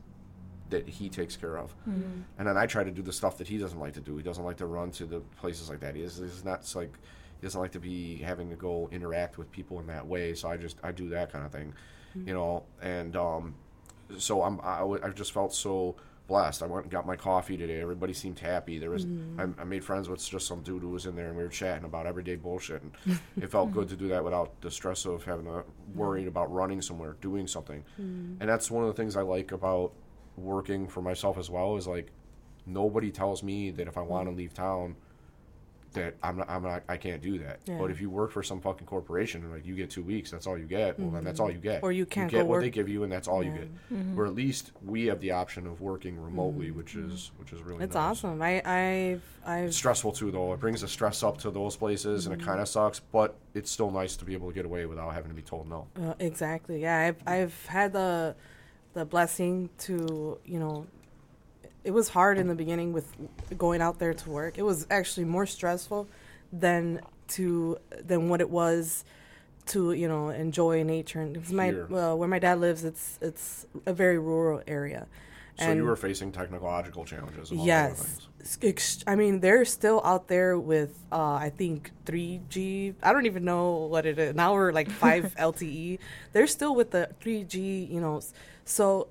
that he takes care of, mm-hmm. and then I try to do the stuff that he doesn't like to do. He doesn't like to run to the places like that. He is he's not like he doesn't like to be having to go interact with people in that way. So I just I do that kind of thing, you mm-hmm. know, and um, so I'm I, w- I just felt so blessed. I went and got my coffee today. Everybody seemed happy. There was mm-hmm. I, I made friends with just some dude who was in there, and we were chatting about everyday bullshit. And it felt good to do that without the stress of having to worrying about running somewhere, doing something. And that's one of the things I like about working for myself as well. Is like nobody tells me that if I want to leave town. That I'm not, I'm not, I can't do that. Yeah. But if you work for some fucking corporation and like you get two weeks, that's all you get. Well, then that's mm-hmm. all you get. Or you can't get go what they give you, and that's all you Yeah. get. Mm-hmm. Or at least we have the option of working remotely, mm-hmm. which is which is really It's nice. awesome. I I've I've It's stressful too, though. It brings the stress up to those places, and it kind of sucks. But it's still nice to be able to get away without having to be told no. Uh, exactly. Yeah, I've I've had the the blessing to you know. It was hard in the beginning with going out there to work. It was actually more stressful than to than what it was to you know enjoy nature. And my well, where my dad lives, it's it's a very rural area. So you were facing technological challenges. Yes. things. I mean, they're still out there with, uh, I think, 3G. I don't even know what it is. Now we're like 5 LTE. They're still with the 3G, you know. So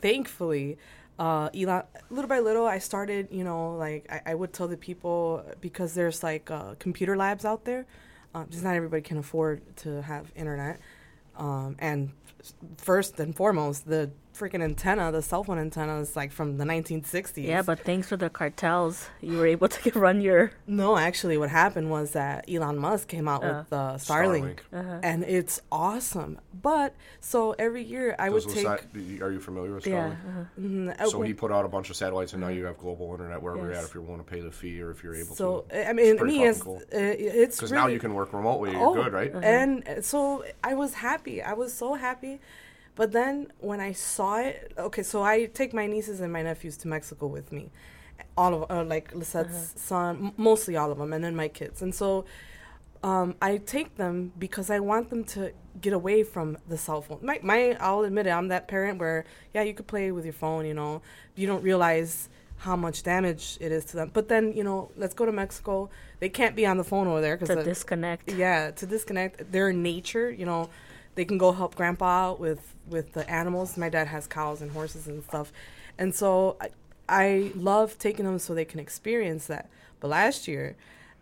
thankfully, uh, Elon, little by little, I started, you know, like I, I would tell the people because there's like uh, computer labs out there. Uh, just not everybody can afford to have internet. Um, and first and foremost, the freaking antenna, the cell phone antenna, is like from the 1960s. Yeah, but thanks for the cartels, you were able to run your. No, actually, what happened was that Elon Musk came out Uh. with uh, Starlink, Starlink. Uh-huh. and it's awesome. But so every year I Those would was take. that- are you familiar with Yeah. Starlink? uh-huh. Mhm, uh, So he put out a bunch of satellites, and now you have global internet wherever you're at if you want to pay the fee or if you're able so to. So I mean, pretty me, it's fucking uh, it's Because really, now you can work remotely. You're Oh, good, right? And uh, so I was happy. I was so happy. But then when I saw it, okay, so I take my nieces and my nephews to Mexico with me. All of, uh, like Lizette's son, m- mostly all of them, and then my kids. And so um, I take them because I want them to get away from the cell phone. My, my, I'll admit it, I'm that parent where, yeah, you could play with your phone, you know, you don't realize how much damage it is to them. But then, you know, let's go to Mexico. They can't be on the phone over there because To because disconnect. yeah, to disconnect. They're in nature, you know. They can go help grandpa with with the animals. My dad has cows and horses and stuff, and so I, I love taking them so they can experience that. But last year,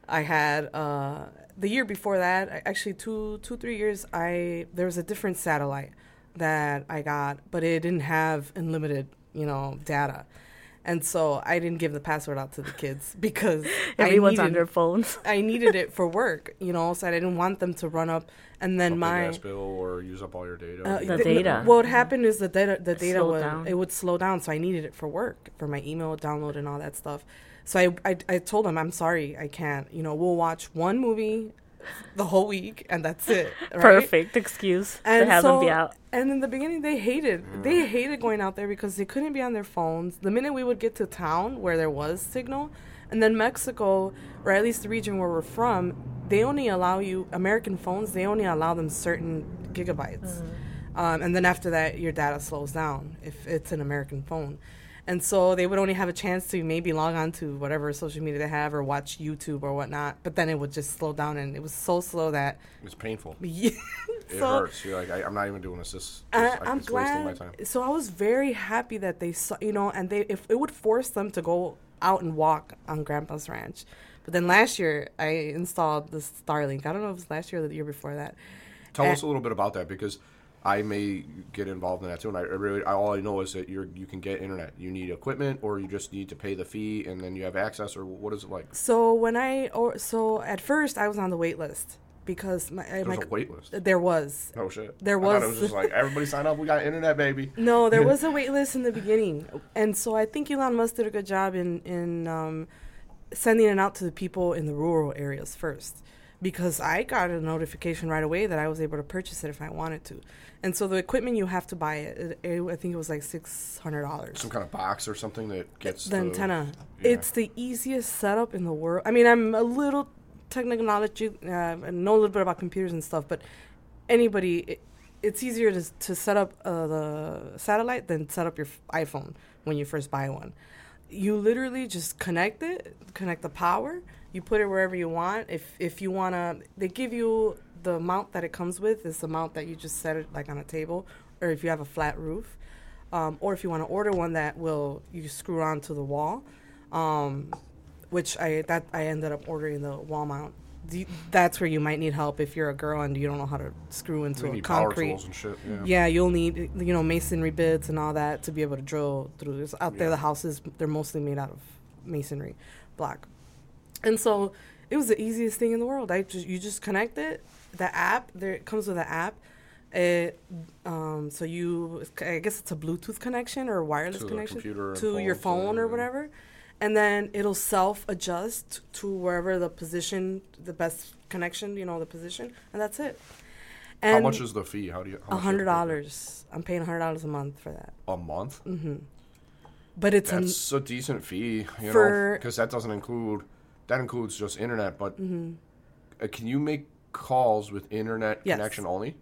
I had uh, the year before that, actually two two three years. I there was a different satellite that I got, but it didn't have unlimited, you know, data. And so I didn't give the password out to the kids because I Everyone's on their phones. I needed it for work, you know, so I didn't want them to run up and then Up my gas bill or use up all your data. uh, The th- data. What happened is the data the It data would down. it would slow down, so I needed it for work for my email download and all that stuff. So I, I I told them I'm sorry I can't. You know, we'll watch one movie the whole week and that's it. right? Perfect excuse to And have them be out. And in the beginning, they hated Mm. they hated going out there because they couldn't be on their phones. The minute we would get to town where there was signal, and then Mexico, or at least the region where we're from, they only allow you American phones. They only allow them certain gigabytes, um, and then after that, your data slows down if it's an American phone. And so they would only have a chance to maybe log on to whatever social media they have or watch YouTube or whatnot. But then it would just slow down, and it was so slow that it was painful. yeah. It so hurts. You're like, I, I'm not even doing this. This, this I, I'm it's wasting my glad. time. So I was very happy that they saw, you know, and they if it would force them to go out and walk on Grandpa's ranch. But then last year I installed the Starlink. I don't know if it was last year or the year before that. Tell Uh, us a little bit about that because I may get involved in that too. And I really, I, all I know is that you're you can get internet. You need equipment, or you just need to pay the fee, and then you have access, or what is it like? So when I or so at first I was on the wait list because my, I- There's my a wait list. there was Oh shit! there I thought it was- was just like everybody sign up. We got internet, baby. No, there was a wait list in the beginning, and so I think Elon Musk did a good job in in um, sending it out to the people in the rural areas first, because I got a notification right away that I was able to purchase it if I wanted to. And so the equipment you have to buy it. it, it I think it was like six hundred dollars. Some kind of box or something that gets The antenna. yeah. It's the easiest setup in the world. I mean, I'm a little technology, uh, I know a little bit about computers and stuff, but anybody, it, it's easier to, to set up uh, the satellite than set up your iPhone when you first buy one. You literally just connect it, connect the power. You put it wherever you want. If if you wanna, they give you the mount that it comes with is the mount that you just set it like on a table, or if you have a flat roof, um, or if you want to order one that will you screw onto the wall, um, which I that I ended up ordering the wall mount. The- That's where you might need help if you're a girl and you don't know how to screw into We a concrete. shit. Yeah. Yeah, you'll need you know masonry bits and all that to be able to drill through this. Out there, the houses they're mostly made out of masonry block, and so it was the easiest thing in the world. I just you just connect it. The app there it comes with an app. It um so you I guess it's a Bluetooth connection or a wireless To connection to your phone, so, phone or whatever, and then it'll self adjust to wherever the position, the best connection, you know, the position, and that's it. And how much is the fee? How do you? a hundred dollars. I'm paying a hundred dollars a month for that. A month? But it's an, That's a decent fee, you know, because that doesn't include that includes just internet. But Mm-hmm. uh, can you make calls with internet Yes. connection only?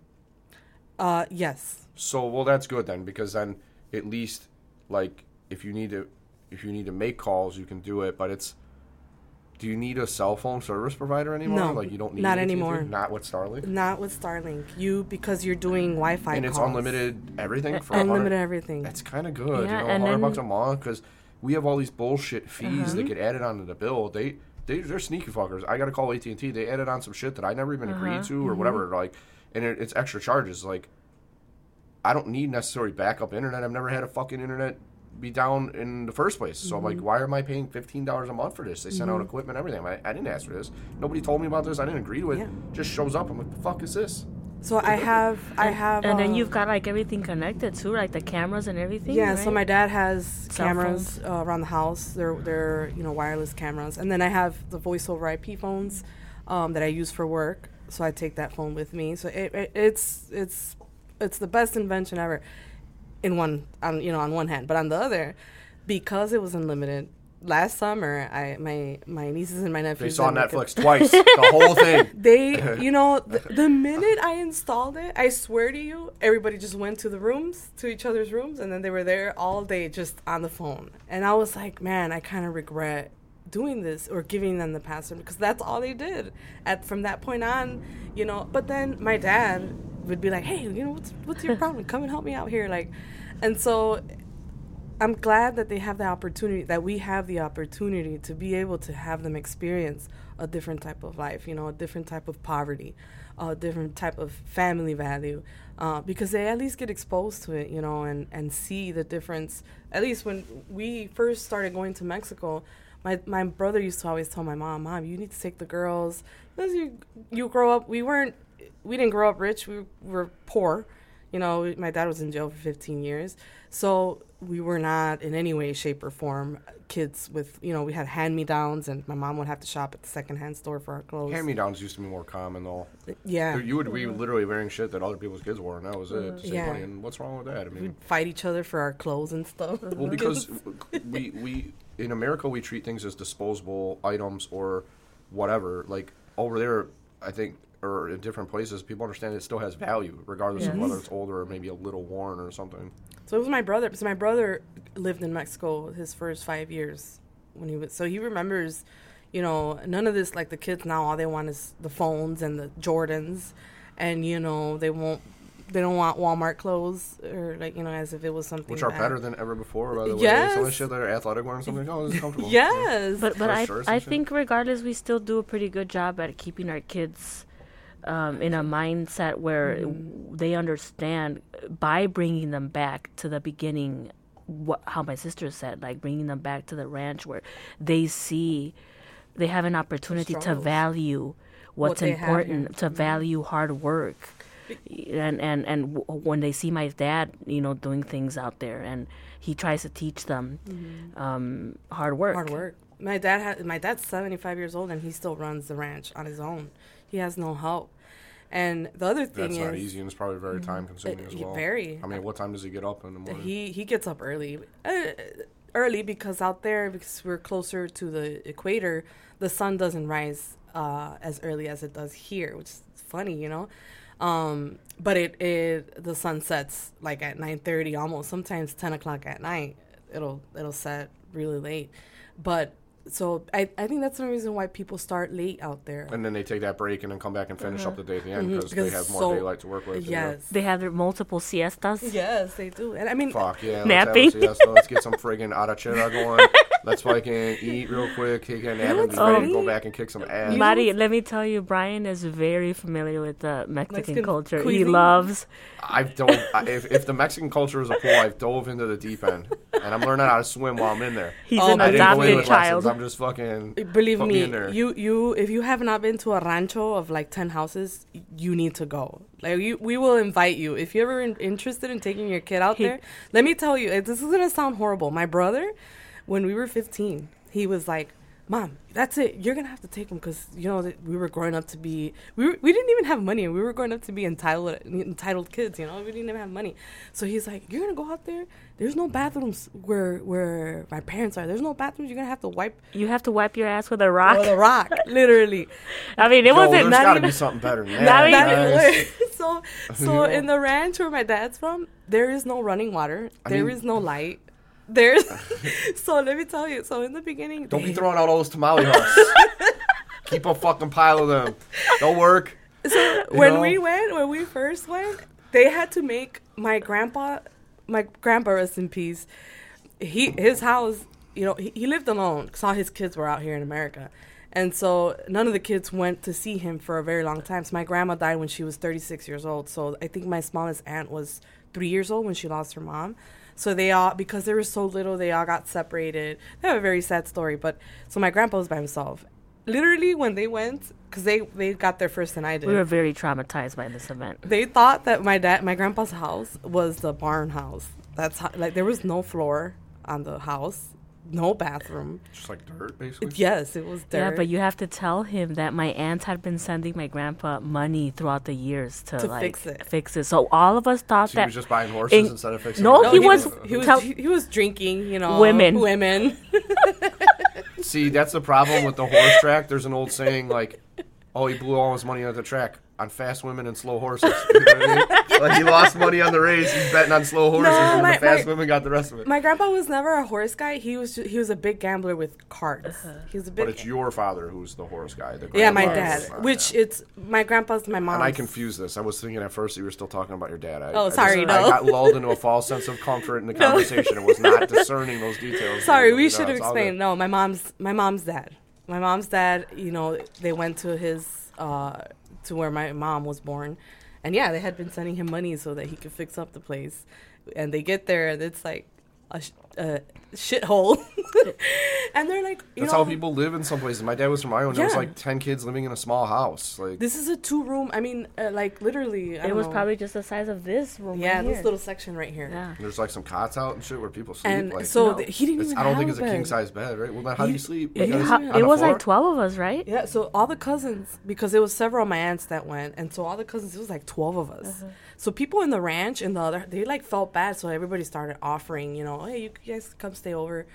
uh yes. So well, that's good then, because then at least like if you need to if you need to make calls, you can do it. But it's do you need a cell phone service provider anymore? No, like you don't need not AT&T? anymore. Not with Starlink, Not with Starlink. You because you're doing Wi-Fi and it's calls. unlimited everything for Unlimited everything. That's kind of good. Yeah, you know, hundred bucks a month because we have all these bullshit fees Uh-huh. that get added onto the bill. They they they're sneaky fuckers. I got to call AT and T. They added on some shit that I never even agreed to Mm-hmm. or whatever. Like, and it, it's extra charges. Like, I don't need necessary backup internet. I've never had a fucking internet be down in the first place. So I'm like, Mm-hmm. why am I paying fifteen dollars a month for this? They sent out equipment, everything. I, I didn't ask for this. Nobody told me about this. I didn't agree to it. Yeah. Just shows up. I'm like, the fuck is this? So I have I have and then uh, you've got like everything connected too, like the cameras and everything. Yeah, so my dad has Cell cameras uh, around the house. They're they're you know wireless cameras, and then I have the voice over IP phones um, that I use for work. So I take that phone with me. So it, it, it's it's it's the best invention ever. In one on you know on one hand, but on the other, because it was unlimited. Last summer, I my my nieces and my nephews. They saw and my Netflix twice, the whole thing. they you know the, the minute i installed it i swear to you everybody just went to the rooms to each other's rooms and then they were there all day just on the phone and i was like man i kind of regret doing this or giving them the password because that's all they did at from that point on you know but then my dad would be like hey you know what's what's your problem come and help me out here like and so I'm glad that they have the opportunity that we have the opportunity to be able to have them experience a different type of life, you know, a different type of poverty, a different type of family value, uh, because they at least get exposed to it, you know, and and see the difference. At least when we first started going to Mexico, my my brother used to always tell my mom, "Mom, you need to take the girls because you you grow up. We weren't, we didn't grow up rich. We were poor." You know, my dad was in jail for 15 years. So we were not in any way, shape, or form kids with, you know, we had hand me downs, and my mom would have to shop at the secondhand store for our clothes. Hand me downs used to be more common though. Uh, yeah. You would be literally wearing shit that other people's kids wore, and that was it. Mm-hmm. save Yeah. money. And what's wrong with that? I mean, We'd fight each other for our clothes and stuff. well, because we we in America we treat things as disposable items or whatever. Like over there, I think, or in different places, people understand it still has value, regardless of whether it's older or maybe a little worn or something. So it was my brother. So my brother lived in Mexico his first five years when he was. So he remembers, you know, none of this. Like the kids now, all they want is the phones and the Jordans, and you know they won't. They don't want Walmart clothes or like you know as if it was something Which are bad. better than ever before, by the way. Yes. Some of the shit that are athletic wear and something. Oh, this is comfortable. Yes. But but I I shit. think regardless, we still do a pretty good job at keeping our kids um, in a mindset where Mm-hmm. they understand by bringing them back to the beginning. What how my sister said, like bringing them back to the ranch where they see they have an opportunity to value what's here. important, to value hard work. And and and w- when they see my dad, you know, doing things out there, and he tries to teach them um, hard work, Mm-hmm. Hard work. My dad had my dad's seventy five years old and he still runs the ranch on his own. He has no help. And the other thing That's is not easy, and it's probably very time consuming as well. very. I mean, what time does he get up in the morning? he he gets up early. Uh, early because out there because we're closer to the equator, the sun doesn't rise uh, as early as it does here, which is funny, you know. Um, but it, it the sun sets like at nine thirty, almost sometimes ten o'clock at night. It'll it'll set really late, but so I, I think that's the reason why people start late out there. and then they take that break and then come back and finish up the day at the end because they Mm-hmm. Because have more so- daylight to work with. Yes. They have their multiple siestas. Yes, they do. And I mean, Fuck yeah. Napping. Let's, have a siesta. let's get some friggin' arrachera going. let's can eat real quick, kick a nap, and what's be ready to go back and kick some ass. know Mari, let me tell you, Brian is very familiar with the Mexican, Mexican culture. He loves. I've dove. I, if, if the Mexican culture is a pool, I've dove into the deep end, and I'm learning how to swim while I'm in there. He's Oh, an I didn't go in adopted with child. lessons. I'm just fucking. believe me me, in there. you you if you have not been to a rancho of like 10 houses you need to go like you, we will invite you if you're ever in, interested in taking your kid out He- there let me tell you this is gonna sound horrible my brother when we were 15 he was like mom that's it you're gonna have to take him because you know we were growing up to be we, were, we didn't even have money and we were growing up to be entitled entitled kids you know we didn't even have money so he's like you're gonna go out there there's no bathrooms where where my parents are there's no bathrooms you're gonna have to wipe You have to wipe your ass with a rock. with a rock literally I mean, it Yo, wasn't there's not got to even. be something better than Not that. even- Not guys. even worse. so so You in the ranch where my dad's from, there is no running water. I There mean- is no light. There's so let me tell you. So in the beginning, Don't be throwing out all those tamale hearts. Keep a fucking pile of them. Don't work. so when know? we went, when we first went, they had to make my grandpa, my grandpa rest in peace. He his house, you know, he, he lived alone because all his kids were out here in America, and so none of the kids went to see him for a very long time. So my grandma died when she was 36 years old. So I think my smallest aunt was three years old when she lost her mom. So they all, because they were so little, they all got separated. They have a very sad story. But so my grandpa was by himself. Literally, when they went, because they they got there first than I did We were very traumatized by this event. they thought that my dad my grandpa's house was the barn house that's how, like there was no floor on the house no bathroom Just like dirt, basically. yes it was dirt Yeah, but you have to tell him that my aunt had been sending my grandpa money throughout the years to, To like fix it. Fix it. So all of us thought So he was just buying horses in- instead of fixing No, them? he was- he was tell- he, he was drinking you know Women. women See, that's the problem with the horse track. There's an old saying like, "Oh, he blew all his money on the track on fast women and slow horses." You know what I mean? Like he lost money on the race. He's betting on slow horses, and my- the fast my- women got the rest of it. my grandpa was never a horse guy he was ju- he was a big gambler with cards he was a big But it's your father who's the horse guy. The yeah my dad Uh, which it's my grandpa's my mom And I confused this. I was thinking at first you were still talking about your dad. I, Oh, I just- sorry, I got lulled into a false sense of comfort in the conversation. It was not discerning those details. Sorry, we should have explained. No, my mom's my mom's dad. My mom's dad. You know, they went to his uh, to where my mom was born, and yeah, they had been sending him money so that he could fix up the place. And they get there, and it's like a, sh- a shithole. and they're like, you That's know, how people live in some places. My dad was from Iowa. and There was like ten kids living in a small house. Like This is a two room. I mean, uh, like literally. I it don't was know. probably just the size of this room. yeah, right this here. little section right here. Yeah. there's like some cots out and shit where people sleep. And like, so No. th- he didn't even. I don't think it's a king size bed, right? Well, then how do you sleep? it Like, was- on It was floor? like twelve of us, right? Yeah, so all the cousins, because it was several of my aunts that went, and so all the cousins, it was like 12 of us. Uh-huh. So people in the ranch and the other, they like felt bad, so everybody started offering, you know, hey, you guys come stay over.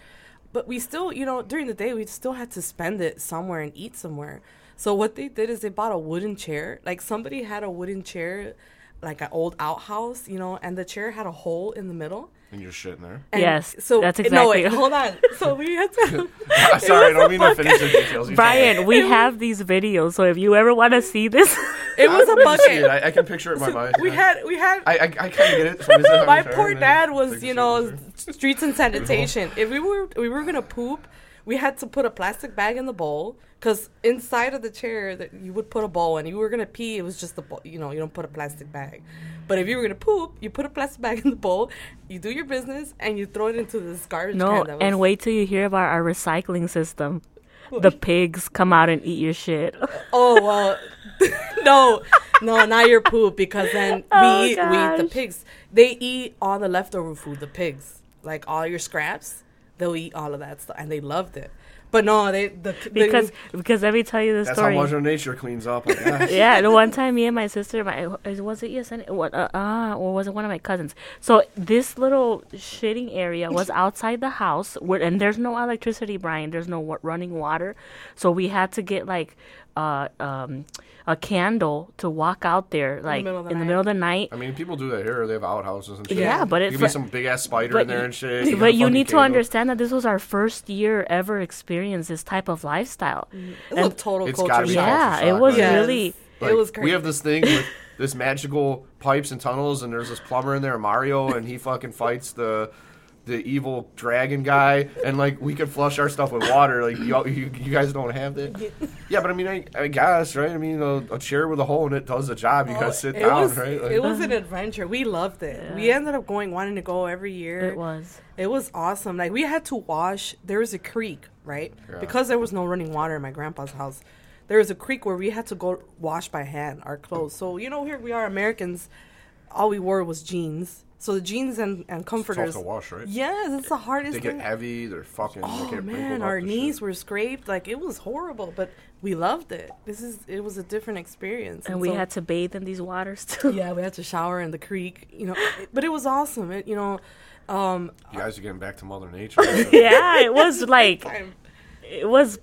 But we still, you know, during the day, we still had to spend it somewhere and eat somewhere. So what they did is they bought a wooden chair. Like somebody had a wooden chair, like an old outhouse, you know, and the chair had a hole in the middle. And you're shitting there. And Yes, so that's exactly. No, wait, hold on. So we had to. I'm sorry, I don't mean to finish the details. You Brian, we have these videos, so if you ever want to see this, It was a I, can see bucket. I, I can picture it in my mind. we yeah. had we had I, I, I kind of get it. Somebody said, my "I'm poor dad was you know streets and sanitation if we were we were gonna poop we had to put a plastic bag in the bowl because inside of the chair that you would put a bowl and you were gonna pee it was just the bowl you know you don't put a plastic bag. But if you were gonna poop you put a plastic bag in the bowl you do your business and you throw it into this garbage no, can that was, and wait till you hear about our recycling system. The pigs come out and eat your shit. oh well no no not your poop because then we Oh, eat we eat the pigs. They eat all the leftover food the pigs. Like all your scraps they'll eat all of that stuff, and they loved it. But no, they the they- because because let me tell you the That's story. how Mother Nature cleans up. I yeah, the one time me and my sister, my was it yes, and what uh, uh or was it one of my cousins? So this little shitting area was outside the house, where, and there's no electricity, Brian. There's no wa- running water, so we had to get like uh um a candle to walk out there, like in middle the of the middle of the night. I mean, people do that here. They have outhouses and shit. Yeah, but Give it's me like- some big ass spider in there and shit. got But you fucking need to understand that this was our first year ever experience this type of lifestyle. Mm, it was a total It's culture gotta be shock. Yeah, culture it was right? Yes. really. Like, it was crazy. We have this thing with this magical pipes and tunnels, and there's this plumber in there, Mario, and he fucking fights the the evil dragon guy, and like we could flush our stuff with water. Like you, you, you guys don't have that. Yeah, but I mean, I, I guess right. I mean, a, a chair with a hole in it does the job. You oh, gotta sit down, was, right? Like, it was an adventure. We loved it. We ended up going, wanting to go every year. It was. It was awesome. Like we had to wash. There was a creek, right? Yeah. Because there was no running water in my grandpa's house. There was a creek where we had to go wash by hand our clothes. So you know, here we are, Americans. All we wore was jeans. So the jeans and, and it's comforters. tough to wash, right? Yes, it's the hardest They get thing. heavy. They're fucking. they Oh get man, our knees shit. were scraped. Like it was horrible, but we loved it. This is it was a different experience. And we so- had to bathe in these waters too. yeah, we had to shower in the creek. You know, but it was awesome. It you know, um, You guys are getting back to Mother Nature. yeah, it was like it was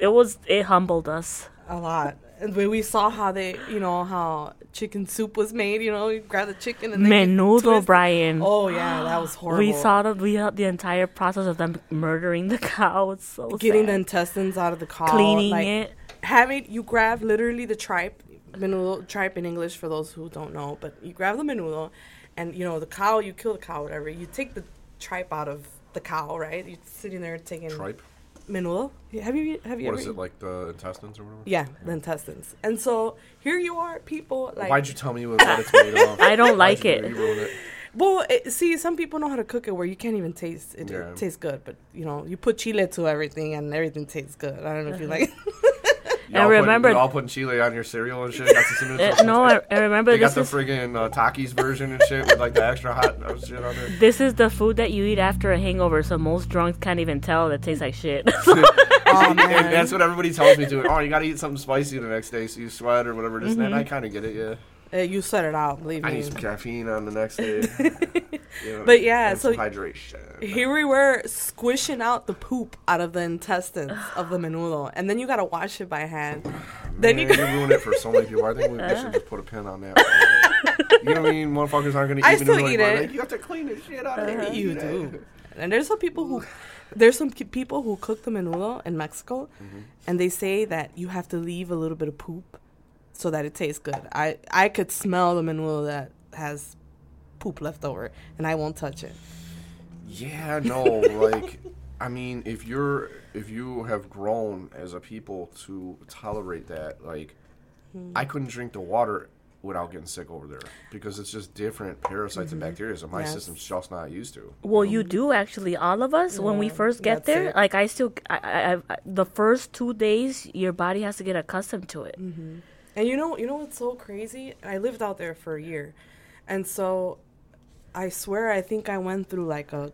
it was it humbled us. a lot. And when we saw how they, you know, how chicken soup was made, you know, you grab the chicken and then you Menudo, Brian. Oh yeah, that was horrible. we saw the we had the entire process of them murdering the cow. It's so getting the intestines out of the cow, cleaning like, it. having you grab literally the tripe, menudo tripe in English for those who don't know, but you grab the menudo, and you know the cow, you kill the cow, whatever. You take the tripe out of the cow, right? You're sitting there taking Tripe. Menudo. Have you have you What ever? is it like the intestines or whatever? Yeah, the intestines. And so here you are, people like. Why'd you tell me what what it's made of? I don't like it. You ruined it. Well, it, see, some people know how to cook it where you can't even taste it. Yeah. It tastes good, but you know, you put chile to everything and everything tastes good. I don't know if you uh-huh. like. Y'all remember- putting, y'all putting chili on your cereal and shit. Got the cinnamon Uh, no, I, I remember They this got the is friggin' uh, Takis version and shit with like the extra hot shit on there. this is the food that you eat after a hangover. So most drunks can't even tell that it tastes like shit. oh And man, that's what everybody tells me to. Oh, you gotta eat something spicy the next day so you sweat or whatever. This and. Mm-hmm. And I kind of get it, yeah. Uh, you set it out. Believe I me. need some caffeine on the next day. You know, But yeah, so- hydration. Here we were squishing out the poop out of the intestines of the menudo, and then you gotta wash it by hand. Then you Man, you ruined it for so many people. I think we, we should just put a pin on that. you know what I mean? Motherfuckers aren't gonna eat I still eat it." like, you have to clean the shit out of it. you do. And there's some people who, there's some people who cook the menudo in Mexico, Mm-hmm. and they say that you have to leave a little bit of poop, so that it tastes good. I I could smell the manure that has poop left over, and I won't touch it. Yeah, no, like I mean, if you're if you have grown as a people to tolerate that, like hmm. I couldn't drink the water without getting sick over there because it's just different parasites and mm-hmm. bacteria that my Yes. system's just not used to. well, you do actually. All of us, when we first get there, it. like I still, I, I, I, the first two days, your body has to get accustomed to it. Mm-hmm. And you know, you know what's so crazy? I lived out there for a year, and so I swear I think I went through like a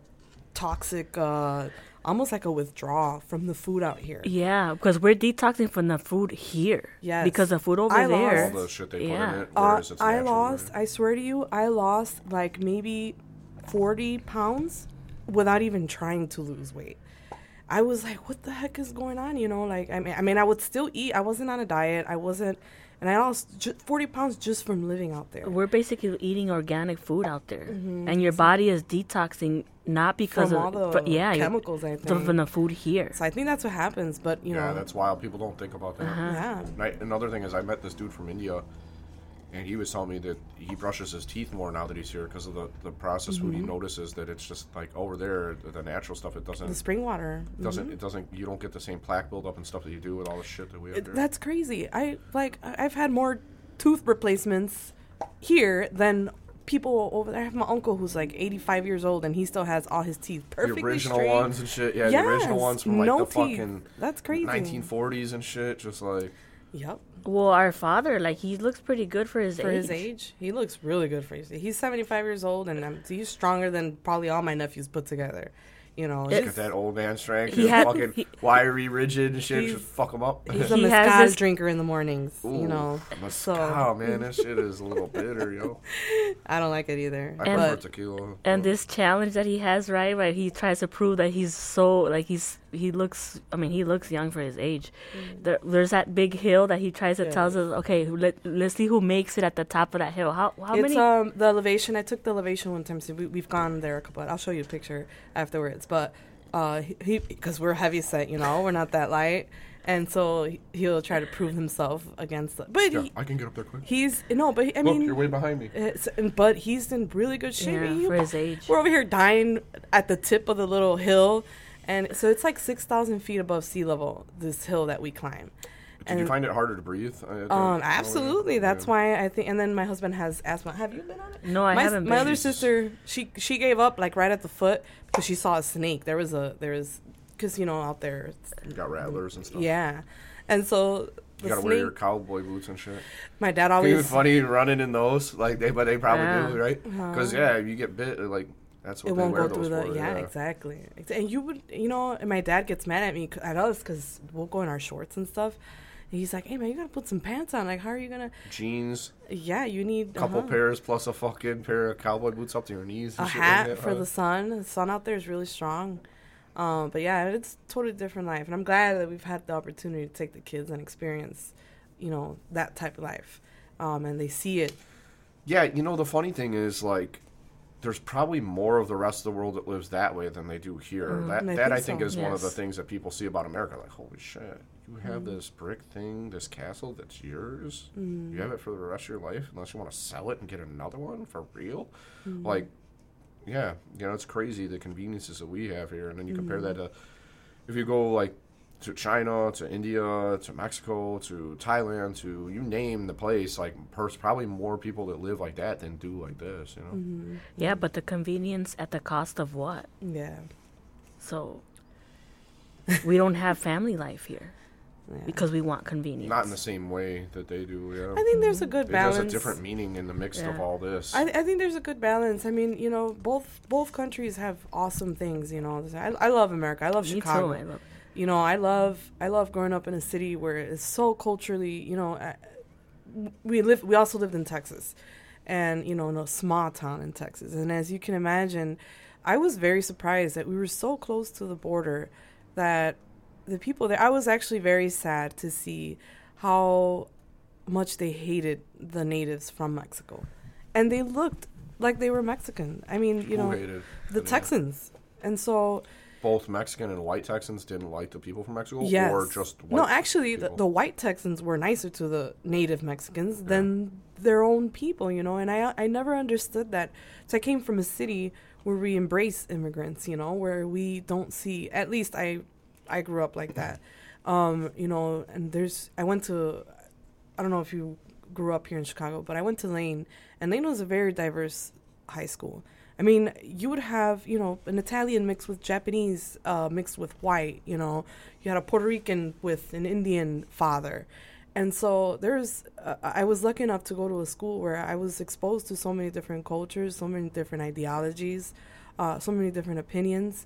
toxic, uh, almost like a withdrawal from the food out here. Yeah, because we're detoxing from the food here. Yes. Because the food over I there. lost- All the shit they put Yeah. in it, Uh, it's I lost. right? I swear to you, I lost like maybe forty pounds without even trying to lose weight. I was like, "What the heck is going on?" You know, like I mean, I mean, I would still eat. I wasn't on a diet. I wasn't, and I lost ju- forty pounds just from living out there. We're basically eating organic food out there, and your body is detoxing not because Mm-hmm. From of all the but yeah chemicals, I the- think. from the food here. So I think that's what happens. But you yeah, know, that's wild. People don't think about that. yeah. I- another thing is, I met this dude from India, and he was telling me that he brushes his teeth more now that he's here because of the, the processed food. He notices that it's just like over there, the, natural stuff. It doesn't Mm-hmm. the spring water. doesn't it doesn't you don't get the same plaque buildup and stuff that you do with all the shit that we have there. That's crazy. I like. I've had more tooth replacements here than people over there. I have my uncle who's like 85 years old and he still has all his teeth perfectly the original straight. ones and shit. Yeah, the original ones from like no the teeth. fucking That's crazy. 1940s and shit. Just like Yep. Well, our father, like he looks pretty good for his For age. his age, he looks really good for his. Age. He's 75 years old and um, he's stronger than probably all my nephews put together. You know, It- Got that old man strength. He He had- fucking he- wiry, rigid and shit. He's- Just fuck him up. he's a He has mezcal this- drinker in the mornings. you know, so Oh man, that shit is a little bitter, yo. I don't like it either. I And- prefer but tequila. And but- this challenge that he has, right, right, he tries to prove that he's so like he's he looks. I mean, he looks young for his age. There, there's that big hill that he tries to Yeah. tells us, okay, let let's see who makes it at the top of that hill. How how it's many? um the elevation. I took the elevation one time, so we, we've gone there a couple. I'll show you a picture afterwards. But uh, he because we're heavy set, you know, we're not that light, and so he- he'll try to prove himself against. The, but yeah, he, I can get up there quick. he's no, but he, I Look, mean, you're way behind me. It's, but he's in really good shape. yeah, He- for his age. we're over here dying at the tip of the little hill, and so it's like six thousand feet above sea level. This hill that we climb. Did you find it harder to breathe? I- I Um, yeah. absolutely. That's Yeah. why I think. And then my husband has asthma. Have you been on it? No, I my, haven't My been. other sister, she she gave up like right at the foot because she saw a snake. There was a there was because you know out there. You got rattlers and stuff. yeah, and so You gotta snake. wear your cowboy boots and shit. my dad Think it's always. funny running in those, like they, but they probably Yeah. do, right? Because yeah, if you get bit, like that's what It won't go through the for. yeah, exactly and you would you know and my dad gets mad at me at us because we'll go in our shorts and stuff and he's like hey man you gotta put some pants on like how are you gonna Jeans, yeah you need a couple uh-huh. pairs plus a fucking pair of cowboy boots up to your knees. a shit hat like that. for Uh, the sun. The sun out there is really strong. Um, but yeah, it's totally different life, and I'm glad that we've had the opportunity to take the kids and experience, you know, that type of life, um, and they see it. Yeah, you know the funny thing is like. There's probably more of the rest of the world that lives that way than they do here. that Mm, I that think I think so. is one of the things that people see about America. Like, holy shit, you have Mm. this brick thing, this castle that's yours. Mm. You have it for the rest of your life, unless you want to sell it and get another one for real. Like, yeah, you know, it's crazy the conveniences that we have here, and then you compare that to if you go like to China, to India, to Mexico, to Thailand, to you name the place, like pers- probably more people that live like that than do like this, you know. Mm-hmm. yeah, but the convenience at the cost of what? Yeah, So we don't have family life here yeah. because we want convenience. Not in the same way that they do. Yeah, I think there's a good it has balance. a different meaning in the mix of all this. I, I think there's a good balance. I mean, you know, both both countries have awesome things. You know, I, I love America. I love Me Chicago. too. I love you know i love i love growing up in a city where it's so culturally you know we live we also lived in texas and you know in a small town in texas. And as you can imagine i was very surprised that we were so close to the border that the people there i was actually very sad to see how much they hated the natives from mexico. And they looked like they were mexican. I mean you know the texans. And so Both Mexican and white Texans didn't like the people from Mexico, Yes. or just white no. Actually, the, the white Texans were nicer to the native Mexicans than their own people, you know. And I I never understood that. So I came from a city where we embrace immigrants, you know, where we don't see. At least I I grew up like that, um, you know. And there's I went to I don't know if you grew up here in Chicago, but I went to Lane, and Lane was a very diverse high school. I mean, you would have, you know, an Italian mixed with Japanese, uh, mixed with white, you know, you had a Puerto Rican with an Indian father. And so there's, uh, I was lucky enough to go to a school where I was exposed to so many different cultures, so many different ideologies, uh, so many different opinions.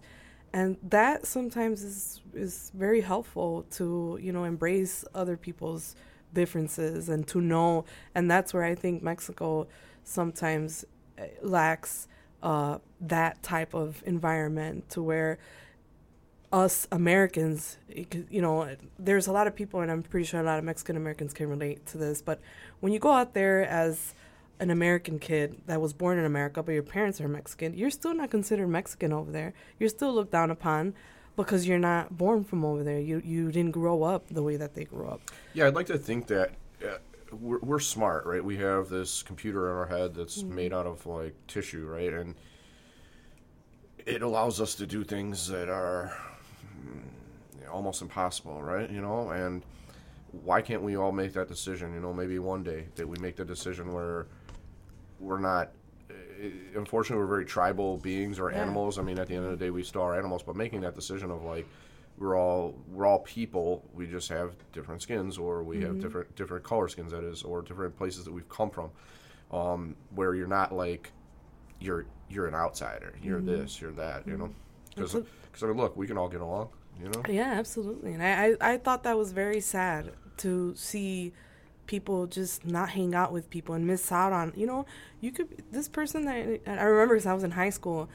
And that sometimes is, is very helpful to, you know, embrace other people's differences and to know. And that's where I think Mexico sometimes uh, lacks uh, that type of environment to where us Americans, you know, there's a lot of people, and I'm pretty sure a lot of Mexican Americans can relate to this. But when you go out there as an American kid that was born in America, but your parents are Mexican, you're still not considered Mexican over there. You're still looked down upon because you're not born from over there. You you didn't grow up the way that they grew up. Yeah, I'd like to think that we're, we're smart, right? We have this computer in our head that's Mm-hmm. made out of like tissue, right? And it allows us to do things that are mm, almost impossible, right? You know, and why can't we all make that decision? You know, maybe one day that we make the decision where we're not. uh, Unfortunately, we're very tribal beings or Yeah. animals. I mean, at the end of the day, we still are animals. But making that decision of like, we're all we're all people. We just have different skins, or we have mm-hmm. different different color skins. That is, or different places that we've come from. Um, where you're not like, you're you're an outsider. You're mm-hmm. this. You're that. You know. Mm-hmm. Because It's I mean, look, we can all get along. You know. Yeah, absolutely. And I, I, I thought that was very sad to see people just not hang out with people and miss out on, you know, you could, this person that I remember because I was in high school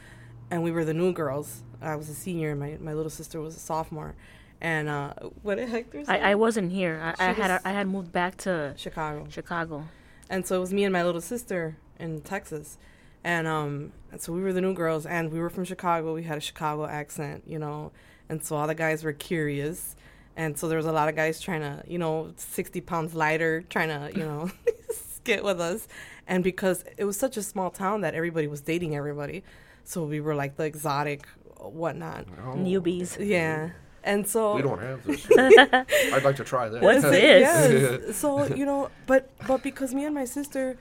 and we were the new girls. I was a senior and my, my little sister was a sophomore. And uh, what did Hector say? I, I wasn't here. I, I She had I had moved back to Chicago. Chicago. And so it was me and my little sister in Texas. And um and so we were the new girls and we were from Chicago. We had a Chicago accent, you know. And so all the guys were curious. And so there was a lot of guys trying to, you know, 60 pounds lighter, trying to, you know, get with us. And because it was such a small town that everybody was dating everybody. So we were like the exotic whatnot. Oh, Newbies. Yeah. And so We don't have this. I'd like to try that. What's this? Yes. so you know, but but because me and my sister,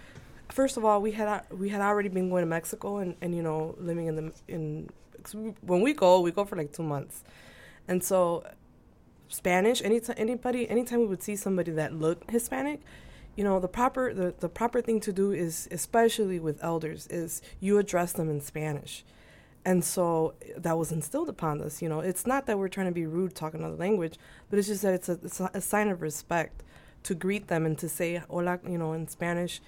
first of all, we had we had already been going to Mexico and, and you know living in the in 'cause we- when we go we go for like two months, and so Spanish anytime anybody anytime we would see somebody that looked Hispanic, you know the proper the, the proper thing to do is especially with elders is you address them in Spanish. And so that was instilled upon us. You know, it's not that we're trying to be rude talking another language, but it's just that it's a, it's a, sign of respect to greet them and to say hola, you know, in Spanish.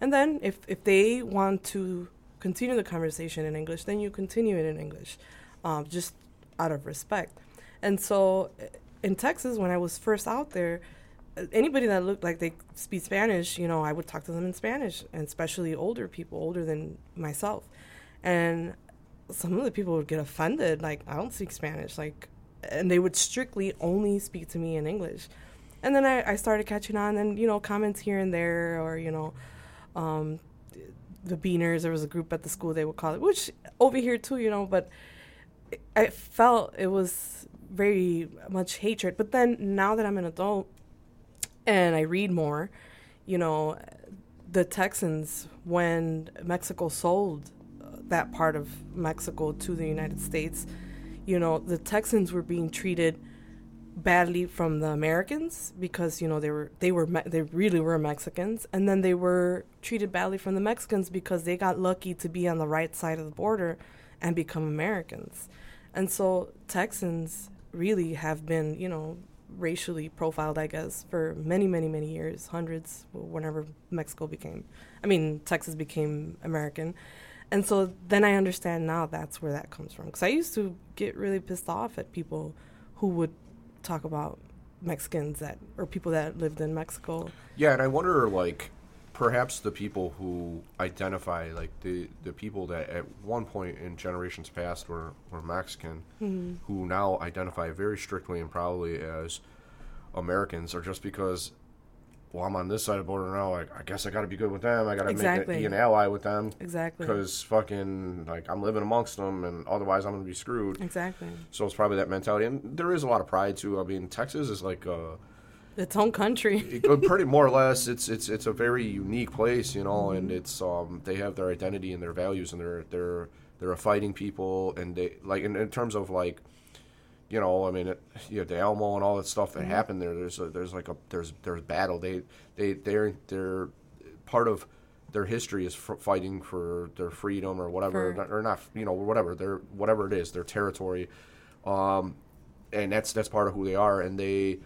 And then if, if they want to continue the conversation in English, then you continue it in English, um, just out of respect. And so uh, in Texas, when I was first out there, uh, anybody that looked like they speak Spanish, you know, I would talk to them in Spanish, and especially older people, older than myself. And some of the people would get offended, like, I don't speak Spanish, like, and they would strictly only speak to me in English. And then I, I started catching on, and, you know, comments here and there, or, you know, um, the Beaners, there was a group at the school they would call it, which over here too, you know, but I felt it was very much hatred. But then now that I'm an adult and I read more, you know, the Texans, when Mexico sold that part of Mexico to the United States, you know, the Texans were being treated badly from the Americans because you know they were they were they really were Mexicans, and then they were treated badly from the Mexicans because they got lucky to be on the right side of the border and become Americans, and so Texans really have been you know racially profiled, I guess, for many many many years, hundreds, whenever Mexico became, I mean Texas became American. And so then I understand now that's where that comes from. Because I used to get really pissed off at people who would talk about Mexicans that or people that lived in Mexico. Yeah, and I wonder, like, perhaps the people who identify, like, the, the people that at one point in generations past were, were Mexican, mm-hmm. who now identify very strictly and probably as Americans, or just because, well, I'm on this side of the border now, I, I guess I got to be good with them. I got to make Exactly. it, be an ally with them. Exactly. Because fucking, like, I'm living amongst them, and otherwise I'm going to be screwed. Exactly. So it's probably that mentality. And there is a lot of pride, too. I mean, Texas is like, uh, Its own country. it- uh, pretty more or less it's it's it's a very unique place you know and it's um they have their identity and their values and they're they're they're a fighting people and they like in, in terms of like you know i mean it, you have the alamo and all that stuff that happened there there's a, there's like a there's there's battle. They they they're they're part of their history is f- fighting for their freedom or whatever For- or not you know whatever their whatever it is their territory. Um and that's that's part of who they are. And they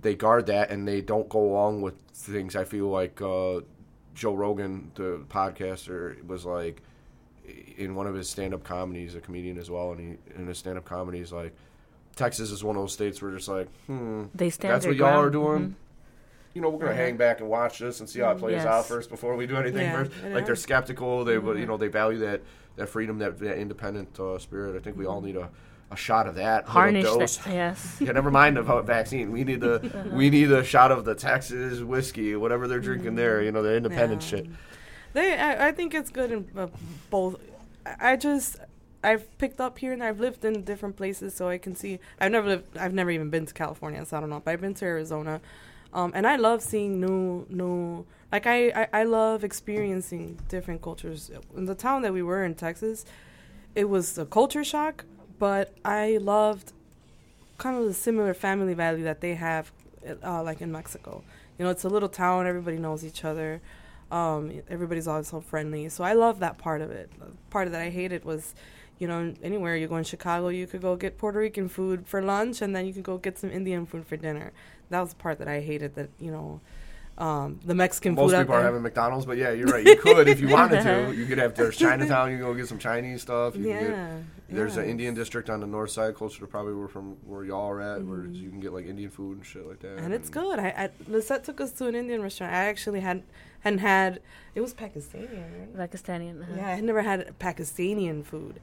they guard that and they don't go along with things. I feel like uh, Joe Rogan, the podcaster, was like in one of his stand-up comedies, a comedian as well, and he in his stand-up comedy, he's like, Texas is one of those states where just like, hmm, They stand that's what y'all are ground. doing. You know, we're gonna hang back and watch this and see how it plays Yes. out first before we do anything. Yeah, first. Like they're skeptical. They, you know, they value that that freedom, that, that independent uh, spirit. I think we all need a, a shot of that. Harness dose. that. Yes. Yeah, never mind about vaccine. We need the we need a shot of the Texas whiskey, whatever they're drinking there. You know, the independent Yeah. shit. They, I, I think it's good in uh, both. I just, I've picked up here and I've lived in different places, so I can see. I've never lived. I've never even been to California, so I don't know. But I've been to Arizona, um, and I love seeing new, new. Like I, I, I love experiencing different cultures. In the town that we were in Texas, it was a culture shock, but I loved kind of the similar family value that they have, uh, like in Mexico. You know, it's a little town. Everybody knows each other. Um, everybody's always so friendly. So I love that part of it. The part that I hated was, you know, anywhere you go in Chicago, you could go get Puerto Rican food for lunch, and then you could go get some Indian food for dinner. That was the part that I hated. That you know, um, the Mexican Most food. out people are there. having McDonald's, but yeah, you're right. You could if you wanted to. You could have there's Chinatown. You can go get some Chinese stuff. You can get, Yeah, there's an. Indian district on the north side, closer to probably where from where y'all are at, where Mm-hmm. you can get like Indian food and shit like that. and it's good. I, I Lizette took us to an Indian restaurant. I actually had hadn't had. It was Pakistani. Right? Pakistani. uh-huh. Yeah, I had never had Pakistani food,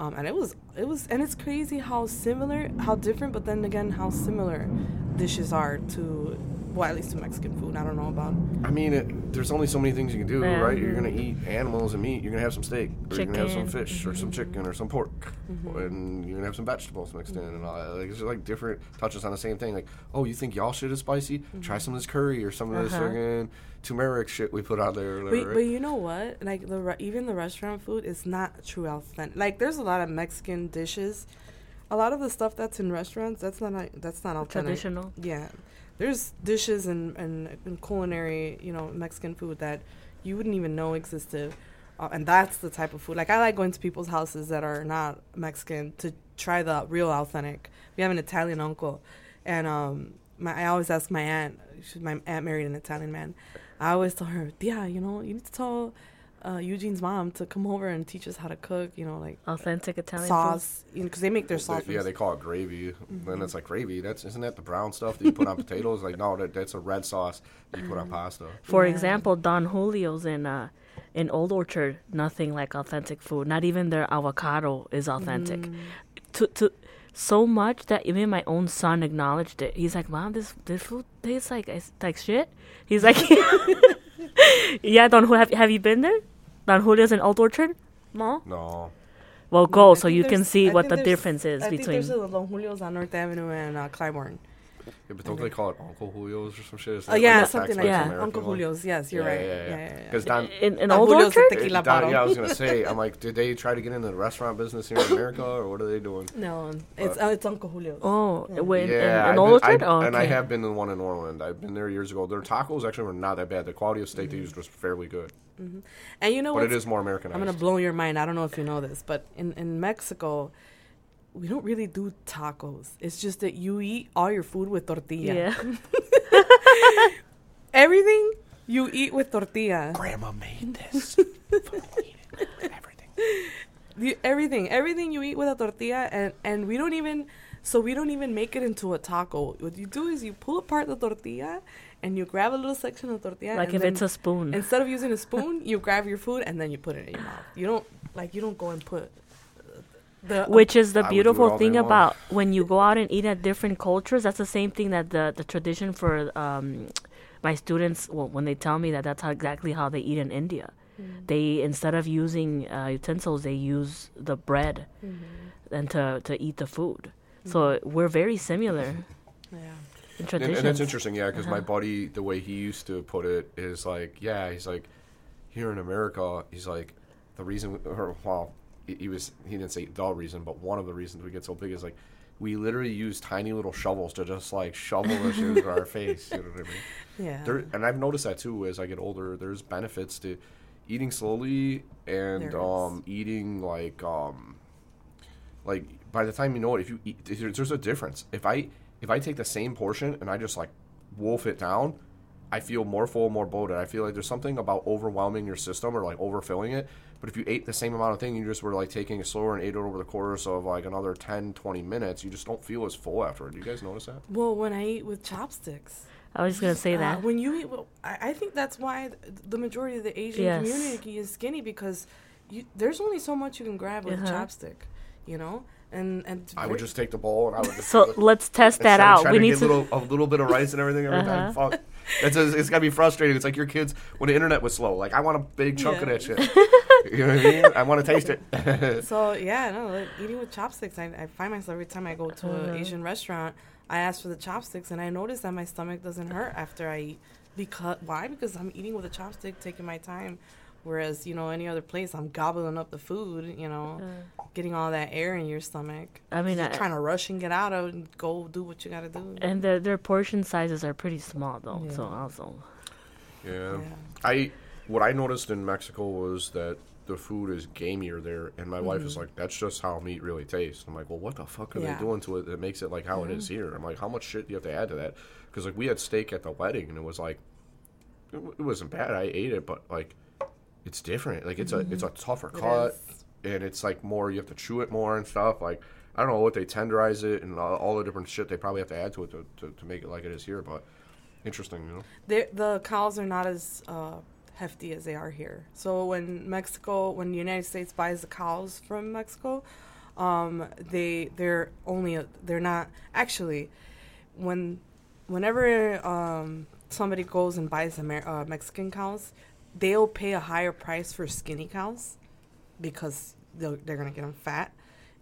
um, and it was it was and it's crazy how similar, how different, but then again how similar dishes are to well at least to Mexican food. I don't know about. I mean, it, there's only so many things you can do, Yeah. right? You're gonna eat animals and meat. You're gonna have some steak, or you're gonna have some Chicken. fish, or some chicken, or some pork, and you're gonna have some vegetables mixed in, and all that. Like it's just like different touches on the same thing. Like, oh, you think y'all shit is spicy? Try some of this curry or some of this Uh-huh. fucking turmeric shit we put out there. But, whatever, but you know what? Like the re- even the restaurant food is not true authentic. Like there's a lot of Mexican dishes. A lot of the stuff that's in restaurants, that's not like- that's not authentic. Traditional. Yeah, there's dishes and and, and culinary, you know, Mexican food that you wouldn't even know existed, uh, and that's the type of food. Like I like going to people's houses that are not Mexican to try the real authentic. We have an Italian uncle, and um, my I always ask my aunt. She's my aunt married an Italian man. I always tell her, yeah, you know, you need to tell uh, Eugene's mom to come over and teach us how to cook. You know, like Authentic Italian sauce, you know, because they make their They- sauce. yeah, they call it gravy. Then it's like gravy. That's isn't that the brown stuff that you put on potatoes? Like no, that, that's a red sauce that you put on pasta. For Yeah. example, Don Julio's in uh, in Old Orchard, nothing like authentic food. Not even their avocado is authentic. Mm. To to so much that even my own son acknowledged it. He's like, "Mom, this this food tastes like it's like shit." He's like, "Yeah, Don Julio, have, have you been there? Don Julio's in Old Orchard, no? No, Well, go I so you can see I what the difference is I think between." there's a Don Julio's on North Avenue and uh, Clybourn. Yeah, but don't they call it Uncle Julio's or some shit? Is Oh that yeah, a something Tex-Mex like that. American Uncle one? Julio's. Yes, you're Yeah, right. yeah, Yeah, yeah. yeah, yeah. Because Don, in, in Old Julio's the Orchard, tequila Don- bottle. yeah, I was gonna say, I'm like, did they try to get into the restaurant business here in America, or what are they doing? No, it's uh, it's Uncle Julio's. Oh, Yeah. when, yeah, in, in I've Old been- Orchard? I- oh, and I okay. have been in one in Orland. I've been there years ago. Their tacos actually were not that bad. The quality of steak they used was fairly good, And you know but what? it is more Americanized. I'm gonna blow your mind. I don't know if you know this, but in in Mexico, we don't really do tacos. It's just that you eat all your food with tortilla. Yeah. Everything you eat with tortilla. Grandma made this. Everything. You, everything, everything you eat with a tortilla, and and we don't even, so we don't even make it into a taco. What you do is you pull apart the tortilla, and you grab a little section of tortilla. like and if it's a spoon. instead of using a spoon, you grab your food and then you put it in your mouth. You don't like you don't go and put the Which is the I would do it beautiful thing about when you go out and eat at different cultures. That's the same thing that the the tradition for um, my students. Well, when they tell me that that's how exactly how they eat in India. Mm. They instead of using uh, utensils, they use the bread Mm-hmm. and to to eat the food. So we're very similar yeah. in And, traditions. and it's interesting, yeah, because my Uh-huh. buddy, the way he used to put it is like, yeah, he's like, here in America, he's like, the reason, or well, he, was, he didn't say the reason, but one of the reasons we get so big is like, we literally use tiny little shovels to just like shovel the shit into our face. You know what I mean? Yeah. There, and I've noticed that too as I get older. There's benefits to eating slowly and um, eating like um, like by the time you know it, if you eat, there's there's a difference. If I if I take the same portion and I just like wolf it down, I feel more full, more bloated. I feel like there's something about overwhelming your system or like overfilling it. But if you ate the same amount of thing, you just were like taking it slower and ate it over the course of like another 10, 20 minutes, you just don't feel as full afterward. Do you guys notice that? well, when I eat with chopsticks. I was just gonna say Uh, that. when you eat, well, I, I think that's why the majority of the Asian Yes. community is skinny because you, there's only so much you can grab with a Uh-huh. chopstick, you know. And and I would just take the bowl and I would just So let's test that out. We need to. little, a little bit of rice and everything every. Uh-huh. Fuck. It's, it's gotta be frustrating. It's like your kids when the internet was slow. Like I want a big chunk of that shit. you know what I mean? I want to taste it. So yeah, no, like, eating with chopsticks. I, I find myself every time I go to Uh-huh. an Asian restaurant, I ask for the chopsticks, and I notice that my stomach doesn't hurt after I eat. Because why? Because I'm eating with a chopstick, taking my time. Whereas you know any other place, I'm gobbling up the food. You know, getting all that air in your stomach. Uh, I mean, You're I- trying to rush and get out of and go do what you got to do. and their their portion sizes are pretty small though. So Yeah. also, yeah. Yeah. I what I noticed in Mexico was that the food is gamier there, and my wife is like, "That's just how meat really tastes." I'm like, "Well, what the fuck are Mm-hmm. Yeah. they doing to it that makes it like how it is here?" I'm like, "How much shit do you have to add to that?" Because like we had steak at the wedding, and it was like, it, it wasn't bad. I ate it, but like, it's different. Like it's a it's a tougher cut, and it's like more. You have to chew it more and stuff. Like I don't know what they tenderize it and all, all the different shit they probably have to add to it to, to, to make it like it is here, but. Interesting, you know. They're, the cows are not as uh, hefty as they are here. So when Mexico, when the United States buys the cows from Mexico, um, they they're only a, they're not actually when whenever um, somebody goes and buys Amer- uh, Mexican cows, they'll pay a higher price for skinny cows because they're, they're gonna get them fat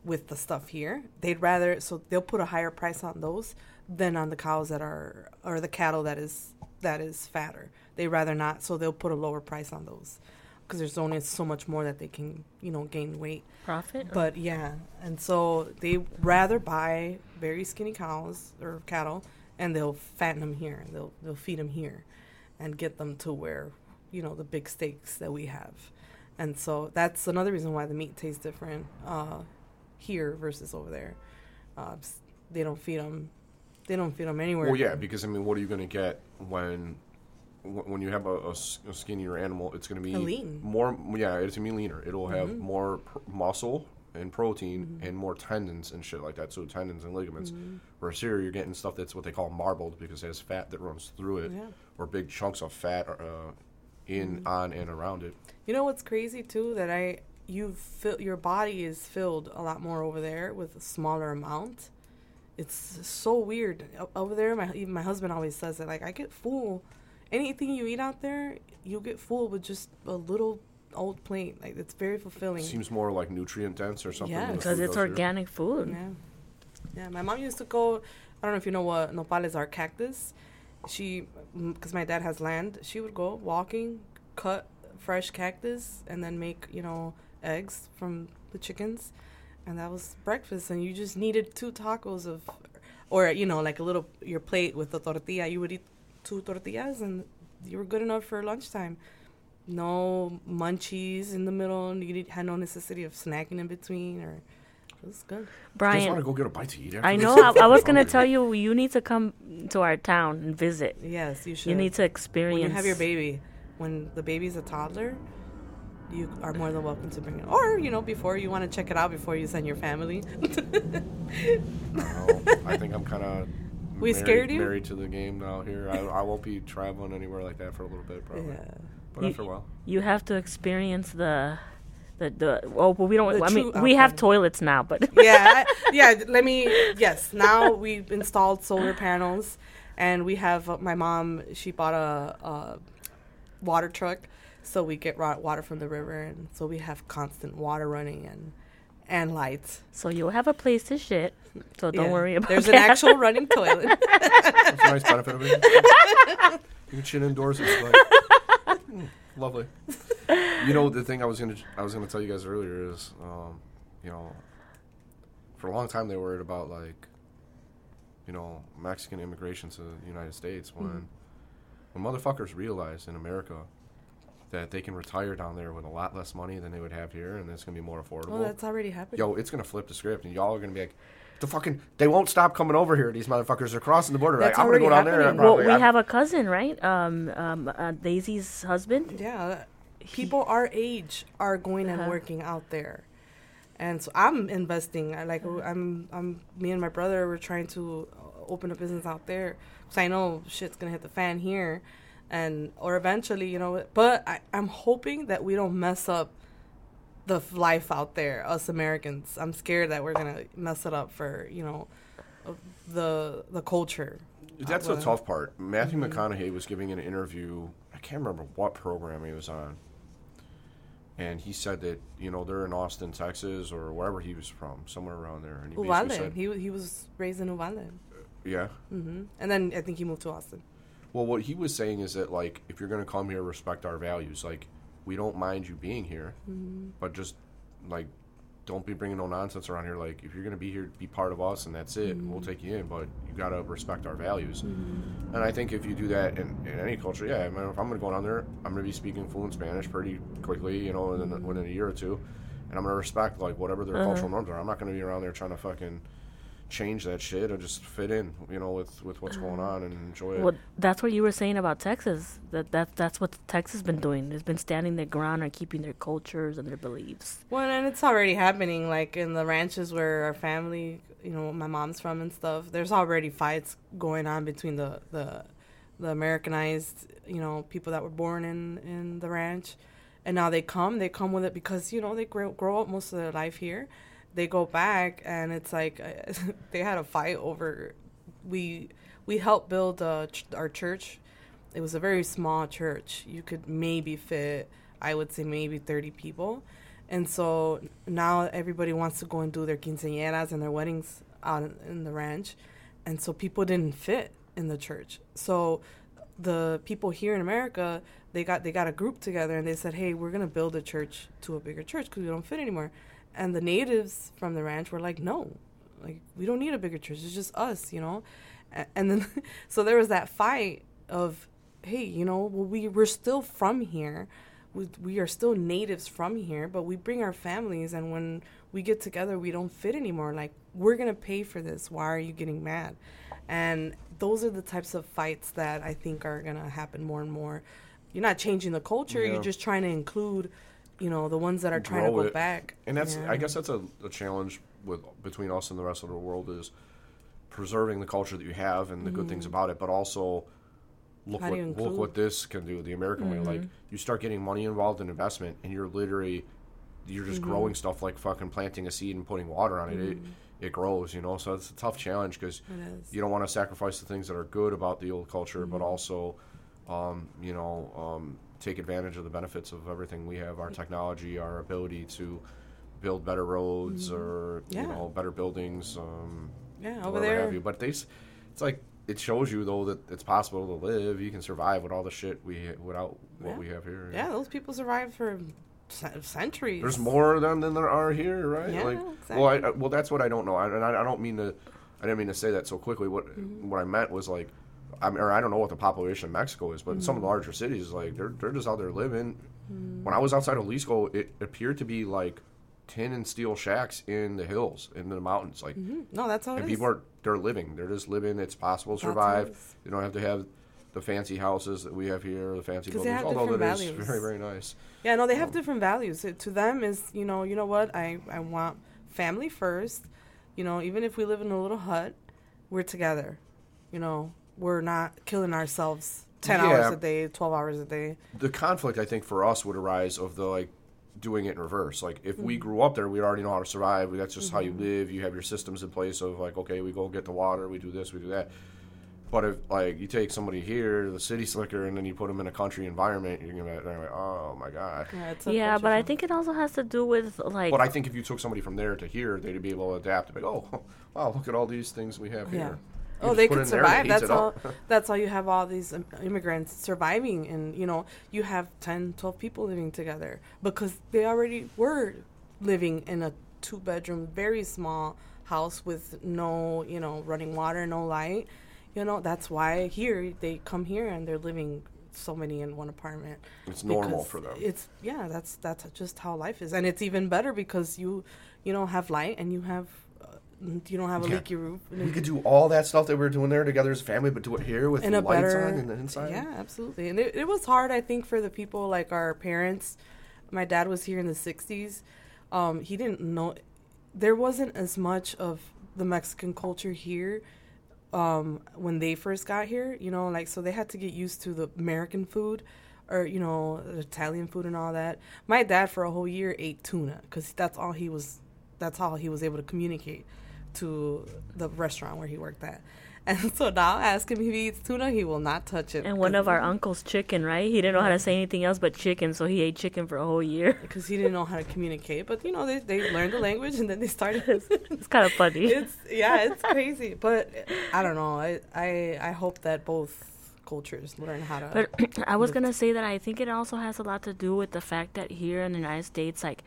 with the stuff here. They'd rather so they'll put a higher price on those than on the cows that are or the cattle that is that is fatter. They'd rather not, so they'll put a lower price on those because there's only so much more that they can you know gain weight. Profit? or- But yeah, and so they rather buy very skinny cows or cattle, and they'll fatten them here. They'll they'll feed them here, and get them to where you know the big steaks that we have, and so that's another reason why the meat tastes different uh, here versus over there. Uh, they don't feed them. They don't feed them anywhere. Well, yeah, because I mean, what are you going to get when when you have a skinnier animal? It's going to be A lean. more. Yeah, it's going to be leaner. It'll have Mm-hmm. more pr- muscle and protein and more tendons and shit like that. So tendons and ligaments. Mm-hmm. Whereas here, you're getting stuff that's what they call marbled because it has fat that runs through it, Yeah. or big chunks of fat uh, in Mm-hmm. on and around it. You know what's crazy too? That I you feel your body is filled a lot more over there with a smaller amount. It's so weird over there. My even my husband always says it. Like I get full. Anything you eat out there, you get full with just a little old plate. Like it's very fulfilling. Seems more like nutrient dense or something. Yeah, Because it's does here. organic food. Yeah. Yeah, my mom used to go. I don't know if you know what nopales are cactus. She, because my dad has land, she would go walking, cut fresh cactus, and then make, you know, eggs from the chickens. And that was breakfast. And you just needed two tacos of, or, you know, like a little, your plate with the tortilla. You would eat two tortillas and you were good enough for lunchtime. No munchies in the middle. You had no necessity of snacking in between, or it was good. You guys want Brian, to go get a bite to eat? after I know. I, I was going to tell you, you need to come to our town and visit. Yes, you should. You need to experience. when you have your baby, when the baby's a toddler, you are more than welcome to bring it. Or you know, before you want to check it out before you send your family. No, I think I'm kind of. We scared you? Married to the game now. Here, I, I won't be traveling anywhere like that for a little bit, probably. yeah. But You- after a while, You have to experience the. The, the oh well we don't The I mean true we have toilets now but yeah, yeah. Let me. Yes, now we've installed solar panels, and we have uh, my mom. She bought a, a water truck, so we get water from the river, and so we have constant water running and and lights. so you'll have a place to shit so don't Yeah. worry about There's that. an actual running toilet. that's a nice benefit of it. you can shit indoors. It's like, mm, lovely. You know, the thing I was gonna I was gonna tell you guys earlier is, um, you know, for a long time they worried about like, you know, Mexican immigration to the United States when when motherfuckers realized in America that they can retire down there with a lot less money than they would have here, and it's gonna be more affordable. well, that's already happening. yo, it's gonna flip the script, and y'all are gonna be like, the fucking, they won't stop coming over here. These motherfuckers are crossing the border. That's like, I'm gonna go down already there. well probably- we I'm- have a cousin right um, um uh, Daisy's husband Yeah, people our age are going and Uh-huh. working out there, and so I'm investing. I like I'm I'm me and my brother were trying to uh, open a business out there because I know shit's gonna hit the fan here, and or eventually, you know. But I, I'm hoping that we don't mess up the life out there, us Americans. I'm scared that we're gonna mess it up for you know uh, the the culture. That's Uh, the tough part. Matthew Mm-hmm. McConaughey was giving an interview. I can't remember what program he was on, and he said that you know they're in Austin, Texas, or wherever he was from, somewhere around there. And he Uvalde. said, He he was raised in Uvalde, "Yeah." Mm-hmm. and then I think he moved to Austin. Well, what he was saying is that like if you're gonna come here, respect our values. Like we don't mind you being here, Mm-hmm. but just like don't be bringing no nonsense around here. Like, if you're gonna be here, be part of us, and that's it. Mm-hmm. We'll take you in, but you gotta respect our values. And I think if you do that in, in any culture, yeah, I mean, if I'm gonna go down there, I'm gonna be speaking fluent Spanish pretty quickly, you know, Mm-hmm. within, within a year or two, and I'm gonna respect like whatever their Uh-huh. cultural norms are. I'm not gonna be around there trying to fucking change that shit or just fit in, you know, with with what's going on and enjoy it. Well, that's what you were saying about Texas. That that that's what Texas has been doing. It's been standing their ground and keeping their cultures and their beliefs. Well, and it's already happening. Like in the ranches where our family, you know, my mom's from and stuff. There's already fights going on between the the, the Americanized, you know, people that were born in in the ranch, and now they come. They come with it because you know they grow grow up most of their life here. They go back, and it's like they had a fight over. We we helped build uh, our church. It was a very small church. You could maybe fit, I would say, maybe thirty people. And so now everybody wants to go and do their quinceañeras and their weddings out in- the ranch. And so people didn't fit in the church. So the people here in America, they got they got a group together and they said, "Hey, we're going to build a church to a bigger church because we don't fit anymore." And the natives from the ranch were like, "No. Like we don't need a bigger church. It's just us, you know?" And then so there was that fight of, "Hey, you know, well we we're still from here." we, we are still natives from here, but we bring our families, and when we get together, we don't fit anymore. Like, we're going to pay for this. Why are you getting mad? And those are the types of fights that I think are going to happen more and more. You're not changing the culture, Yeah. you're just trying to include, you know, the ones that are trying to go it. back. And that's Yeah. I guess that's a, a challenge with between us and the rest of the world is preserving the culture that you have and the good things about it, but also look Mm-hmm. How what look what this can do the American way. Like you start getting money involved in investment, and you're literally you're just Mm-hmm. growing stuff like fucking planting a seed and putting water on it. It it grows, you know. So it's a tough challenge because you don't want to sacrifice the things that are good about the old culture, but also, um, you know, um, take advantage of the benefits of everything we have, our technology, our ability to build better roads or Yeah. you know better buildings. Um, Yeah, over there. Have you. But they, it's like it shows you though that it's possible to live. You can survive with all the shit we without what Yeah. we have here. Yeah, those people survived for centuries. There's more of them than there are here, right? Yeah, like, exactly. well, I, I- well, that's what I don't know, I, and I, I don't mean to, I didn't mean to say that so quickly. What Mm-hmm. what I meant was like, I mean, or I don't know what the population of Mexico is, but in some of the Mm-hmm. larger cities, like they're they're just out there living. Mm. When I was outside of Jalisco, it appeared to be like tin and steel shacks in the hills, in the mountains, like. Mhm. No, that's how it And is. people are they're living. They're just living. It's possible to That's how it survive. is. You don't have to have the fancy houses that we have here, the fancy buildings. Although that is values. very very nice. Yeah, no, they Um, have different values. It, to them is, you know, you know what? I I want family first. You know, even if we live in a little hut, we're together. You know, we're not killing ourselves 10 Yeah. hours a day, 12 hours a day. the conflict I think for us would arise of the like doing it in reverse. Like if Mm-hmm. we grew up there, we already know how to survive. That's just how you live. You have your systems in place of like, okay, we go get the water, we do this, we do that. But if like you take somebody here, the city slicker, and then you put them in a country environment, you're gonna be like, oh my god. Yeah, it's Yeah, but I think it also has to do with like But I think if you took somebody from there to here, they'd be able to adapt. Like, oh, wow, look at all these things we have Yeah. here. Oh, they could in there and it survive. That's all. That's all you have all these immigrants surviving, and you know you have 10, 12 people living together because they already were living in a two-bedroom, very small house with no, you know, running water, no light. You know that's why here they come here and they're living so many in one apartment. It's normal for them. It's yeah, that's that's just how life is, and it's even better because you, you know, have light and you have, you don't have a Yeah. leaky roof. and We could do all that stuff that we were doing there together as a family, but do it here with lights better on in the inside. Yeah, absolutely. And it, it was hard, I think, for the people like our parents. My dad was here in the '60s. Um, he didn't know there wasn't as much of the Mexican culture here um, when they first got here. You know, like so they had to get used to the American food. Or you know Italian food and all that. My dad for a whole year ate tuna because that's all he was. That's all he was able to communicate to the restaurant where he worked at. And so now I ask him if he eats tuna, he will not touch it. and one of our uncles chicken, right? He didn't know how to say anything else but chicken, so he ate chicken for a whole year. because he didn't know how to communicate. But you know, they they learned the language and then they started. It's kind of funny. it's yeah, it's crazy. But I don't know. I I I hope that both cultures learn how to. But I was gonna say that I think it also has a lot to do with the fact that here in the United States, like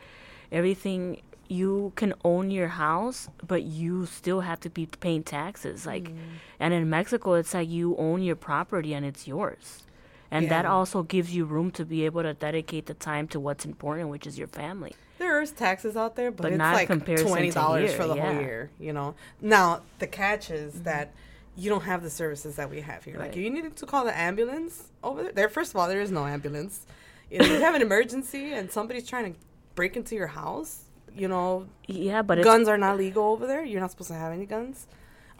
everything you can own your house, but you still have to be paying taxes. Like, Mm. and in Mexico, it's like you own your property and it's yours, and that also gives you room to be able to dedicate the time to what's important, which is your family. There's taxes out there, but, But it's like twenty dollars for the whole year. You know. Now the catch is that you don't have the services that we have here. Like Right. if you needed to call the ambulance over there, there. First of all, there is no ambulance. If you have an emergency and somebody's trying to break into your house, you know, Yeah, but guns are not legal over there. You're not supposed to have any guns.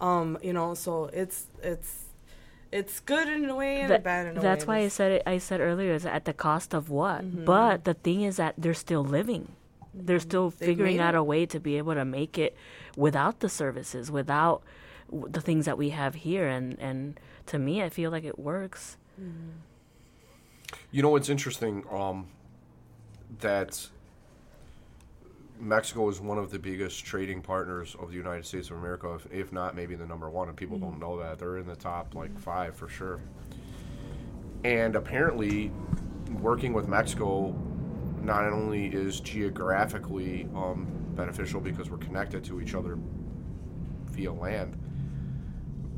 Um, you know, so it's it's it's good in a way and That- bad in a way. that's why I said it. I said earlier is at the cost of what? Mm-hmm. But the thing is that they're still living. They're still They've figuring out it. a way to be able to make it without the services, without w- the things that we have here. And and to me, I feel like it works. You know what's interesting? Um, that Mexico is one of the biggest trading partners of the United States of America, if, if not maybe the number one, and people don't know that. They're in the top like five for sure. And apparently, working with Mexico not only is geographically um, beneficial because we're connected to each other via land,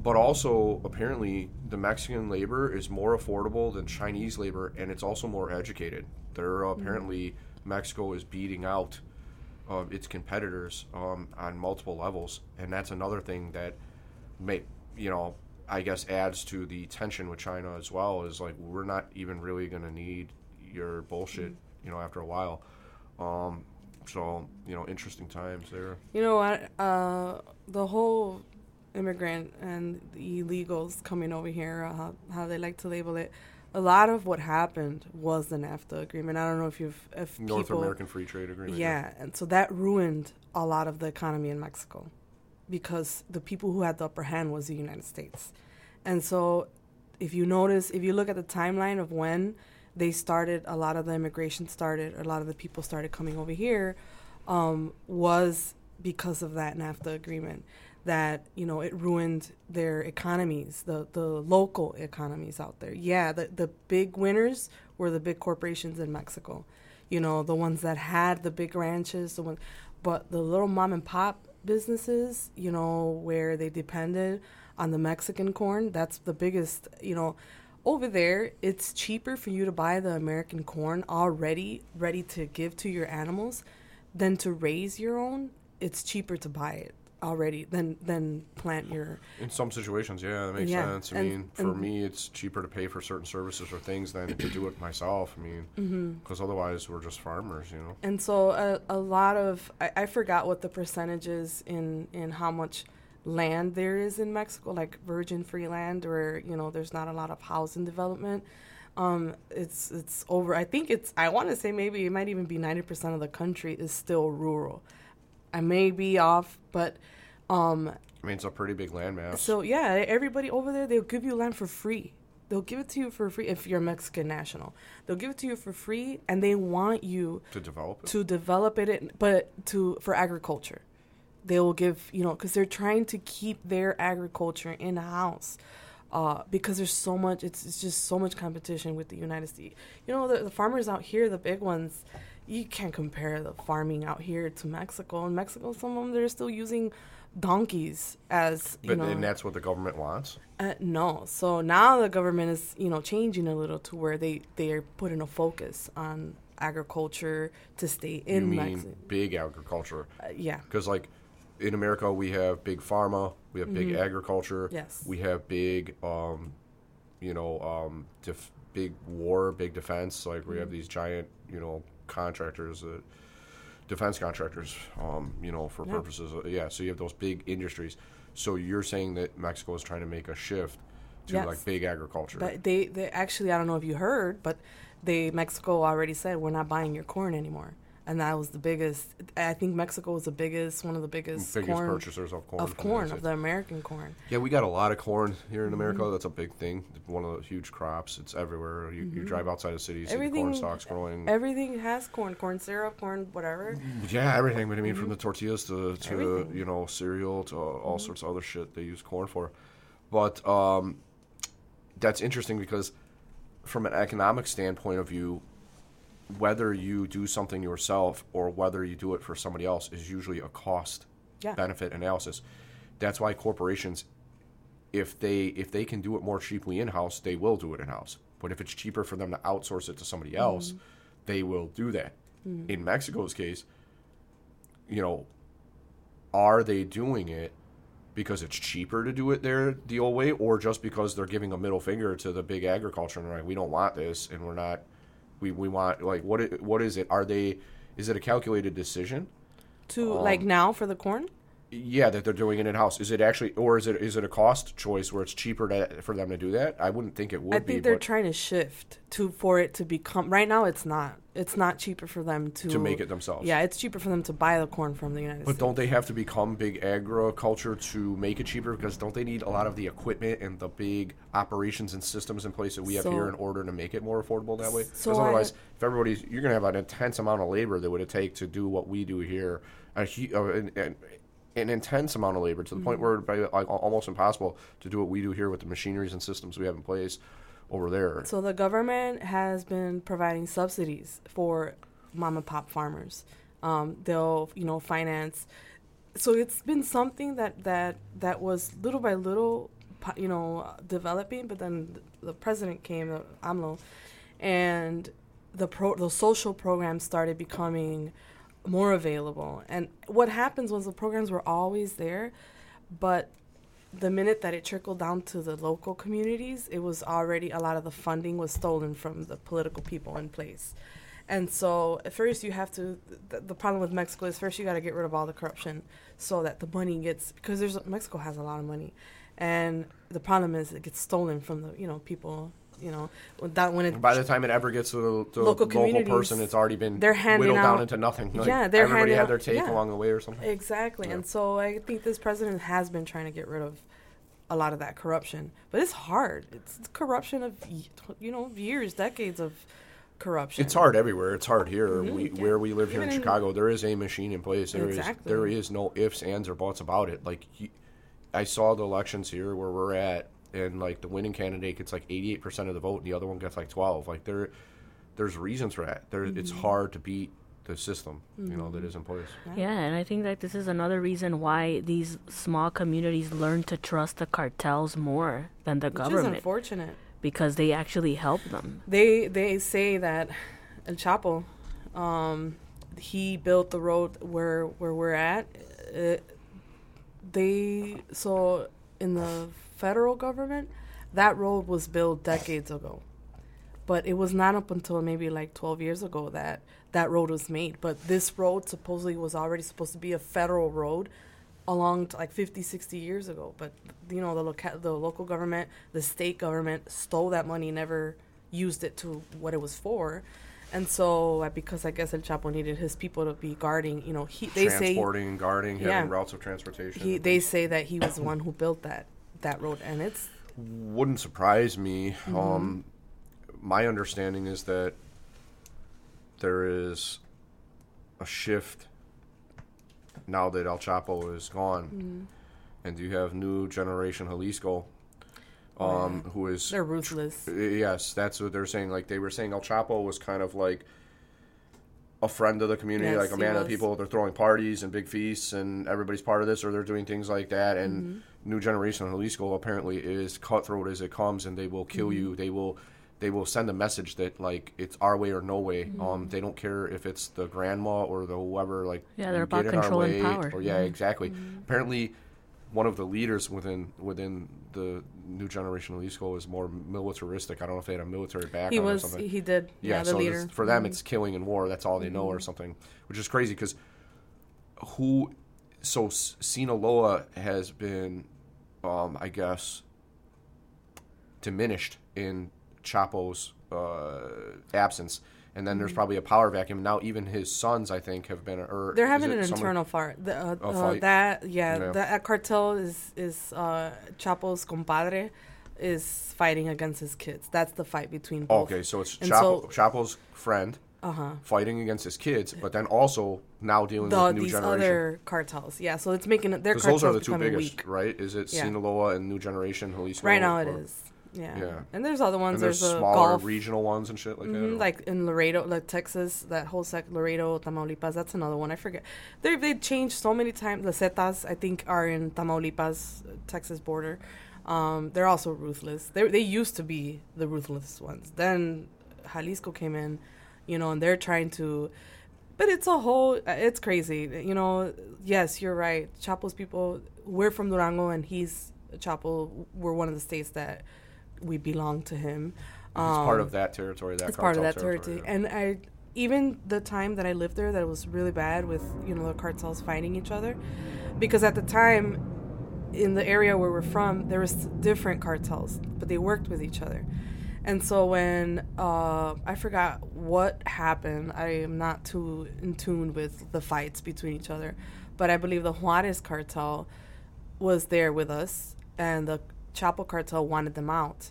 but also apparently the Mexican labor is more affordable than Chinese labor, and it's also more educated. They're apparently Mexico is beating out uh, its competitors um, on multiple levels, and that's another thing that may you know I guess adds to the tension with China as well. Is like we're not even really going to need your bullshit, you know, after a while. Um, so you know, interesting times there. You know what? Uh, the whole immigrant and the illegals coming over here, uh, how, how they like to label it, a lot of what happened was the NAFTA agreement. I don't know if you've if North people, American Free Trade Agreement. yeah, and so that ruined a lot of the economy in Mexico because the people who had the upper hand was the United States. And so if you notice, if you look at the timeline of when they started, a lot of the immigration started, a lot of the people started coming over here, um, was because of that NAFTA agreement. That you know it ruined their economies, the the local economies out there. Yeah, the the big winners were the big corporations in Mexico. You know the ones that had the big ranches, the one, but the little mom and pop businesses, you know, where they depended on the Mexican corn, that's the biggest, you know, over there, it's cheaper for you to buy the American corn already ready to give to your animals than to raise your own. It's cheaper to buy it already than than plant your In some situations, yeah, that makes Yeah, sense. I and- mean, for and- me, it's cheaper to pay for certain services or things than to do it myself. I mean, because otherwise we're just farmers, you know. And so a, a lot of I, I forgot what the percentage is in in how much land there is in Mexico, like virgin free land, where you know there's not a lot of housing development. Um, it's it's over. I think it's. I want to say maybe it might even be ninety percent of the country is still rural. I may be off, but um, I mean, it's a pretty big landmass. so yeah, everybody over there they'll give you land for free. They'll give it to you for free if you're a Mexican national. They'll give it to you for free, and they want you to develop it. to develop it, but to for agriculture, they will give you know because they're trying to keep their agriculture in house. Uh, because there's so much, it's, it's just so much competition with the United States. You know, the, the farmers out here, the big ones, you can't compare the farming out here to Mexico. In Mexico, some of them they're still using donkeys as you but know. and that's what the government wants. Uh, no. So now the government is, you know, changing a little to where they they are putting a focus on agriculture to stay You in mean Mexico. big agriculture? Uh, yeah. Because like in America, we have big pharma, we have big agriculture, Mm-hmm. Yes. we have big, um, you know, um, def- big war, big defense. Like we have Mm-hmm. these giant, you know, contractors, uh, defense contractors, um, you know, for Yeah. purposes. Of, yeah, so you have those big industries. So you're saying that Mexico is trying to make a shift to Yes. like big agriculture. But they, they actually, I don't know if you heard, but they Mexico already said we're not buying your corn anymore, and that was the biggest. I think Mexico was the biggest, one of the biggest, biggest corn purchasers of corn. of corn of the American corn. Yeah, we got a lot of corn here in America. Mm-hmm. That's a big thing. One of the huge crops. It's everywhere. You, you drive outside of cities, the corn Everything- stalks growing. Everything has corn, corn syrup, corn, whatever. yeah, everything. But I mean, from the tortillas to, to Mm-hmm. Everything. Mm-hmm. you know cereal to all sorts of other shit they use corn for. But um, that's interesting because from an economic standpoint of view, whether you do something yourself or whether you do it for somebody else is usually a cost Yeah. benefit analysis. That's why corporations, if they if they can do it more cheaply in house, they will do it in house. But if it's cheaper for them to outsource it to somebody else, Mm-hmm. they will do that. In Mexico's case, you know, are they doing it because it's cheaper to do it there the old way, or just because they're giving a middle finger to the big agriculture and they're like, we don't want this, and we're not, we, we want like what it, what is it? Are they? Is it a calculated decision? To Um, like now for the corn? Yeah, that they're doing it in house. Is it actually, or is it is it a cost choice where it's cheaper to, for them to do that? I wouldn't think it would I be. think they're but trying to shift to for it to become. Right now, it's not. It's not cheaper for them to to make it themselves. Yeah, it's cheaper for them to buy the corn from the United But States. But don't they have to become big agriculture to make it cheaper? Because don't they need a lot of the equipment and the big operations and systems in place that we have So- here in order to make it more affordable that way? So Because I- otherwise, if everybody's, you're going to have an intense amount of labor that would it take to do what we do here, a, hu- uh, an, intense amount of labor to the point Mm-hmm. where it'd like, almost impossible to do what we do here with the machineries and systems we have in place over there. So the government has been providing subsidies for mom and pop farmers. Um, they'll, you know, finance. So it's been something that that that was little by little, you know, developing. But then the president came, uh, AMLO, and the pro the social programs started becoming more available. And what happens was the programs were always there, but the minute that it trickled down to the local communities, it was already a lot of the funding was stolen from the political people in place. And so, at first, you have to. The, the problem with Mexico is first you got to get rid of all the corruption, so that the money gets because there's Mexico has a lot of money, and the problem is it gets stolen from the you know people you know that when it by the time it ever gets to the, the Local local, person, it's already been they're handing whittled down into nothing. Like, Yeah, they're everybody had out- their take yeah. along the way or something. Exactly. Yeah. And so I think this president has been trying to get rid of a lot of that corruption. But it's hard. It's corruption of, you know, years, decades of corruption. It's hard everywhere. It's hard here. We, Mhm. Where we live here in in- Chicago, there is a machine in place. There is Exactly. there is no ifs, ands, or buts about it. Like you, I saw the elections here where we're at, and like the winning candidate gets like eighty eight percent of the vote, and the other one gets like twelve. Like there, there's reasons for that. There, it's Mm-hmm. hard to beat the system, you know, that is in place. Yeah, and I think that this is another reason why these small communities learn to trust the cartels more than the government. Which is unfortunate. because they actually help them. They they say that El Chapo, um, he built the road where where we're at. Uh, they so in the federal government, that road was built decades ago, but it was not up until maybe like twelve years ago that that road was made. But this road supposedly was already supposed to be a federal road along like 50 60 years ago. But you know the local the local government the state government stole that money never used it to what it was for and so because i guess el chapo needed his people to be guarding you know he they say Transporting and guarding, Yeah. having routes of transportation. he they say that he was the one who built that that road and it's wouldn't surprise me. Mm-hmm. Um, my understanding is that there is a shift now that El Chapo is gone, Mm-hmm. and you have new generation Jalisco, um, who is they're ruthless yes, that's what they're saying. Like they were saying, El Chapo was kind of like a friend of the community, Yes, like a man of the people. They're throwing parties and big feasts, and everybody's part of this, or they're doing things like that. And Mm-hmm. new generation of Jalisco apparently is cutthroat as it comes, and they will kill Mm-hmm. you. They will. They will send a message that like it's our way or no way. Mm-hmm. Um, they don't care if it's the grandma or the whoever. Like Yeah, they're about get in our control and way, power. Or yeah, Mm-hmm. exactly. Apparently, one of the leaders within within the new generation of Jalisco is more militaristic. I don't know if they had a military background he or something. he did yeah, the so this- Mm-hmm. for them, it's killing and war. That's all they know, or something, which is crazy because who? So Sinaloa has been, um, I guess, diminished in Chapo's uh, absence, and then there's probably a power vacuum. Now even his sons, I think, have been. Or. They're having an internal fight. The, uh, uh, that yeah, Yeah. that cartel is is uh, Chapo's compadre is fighting against his kids. That's the fight between both. Okay, so it's Chapo, so- Chapo's friend Uh huh. fighting against his kids, but then also now dealing The, with new these generation. other cartels, yeah. So it's making it- their cartels those are the two biggest, weak. right? Is it Yeah. Sinaloa and New Generation Jalisco? Right now it or- is. Yeah. Yeah. And there's other ones. and there's, there's a smaller Gulf. regional ones and shit like Mhm, that. like in Laredo, like Texas, that whole sec Laredo, Tamaulipas. That's another one. I forget. They they changed so many times. The Zetas, I think, are in Tamaulipas, Texas border. Um, they're also ruthless. They they used to be the ruthless ones. Then Jalisco came in, you know, and they're trying to. But it's a whole. It's crazy, you know. Yes, you're right. Chapo's people. We're from Durango, and he's Chapo. We're one of the states that we belong to him. it's part Um, of that territory. That it's part of that cartel territory. And I, even the time that I lived there, that was really bad with you know the cartels fighting each other, because at the time, in the area where we're from, there was different cartels, but they worked with each other. And so when uh, I forgot what happened, I am not too in tune with the fights between each other, but I believe the Juarez cartel was there with us, and the Chapo cartel wanted them out,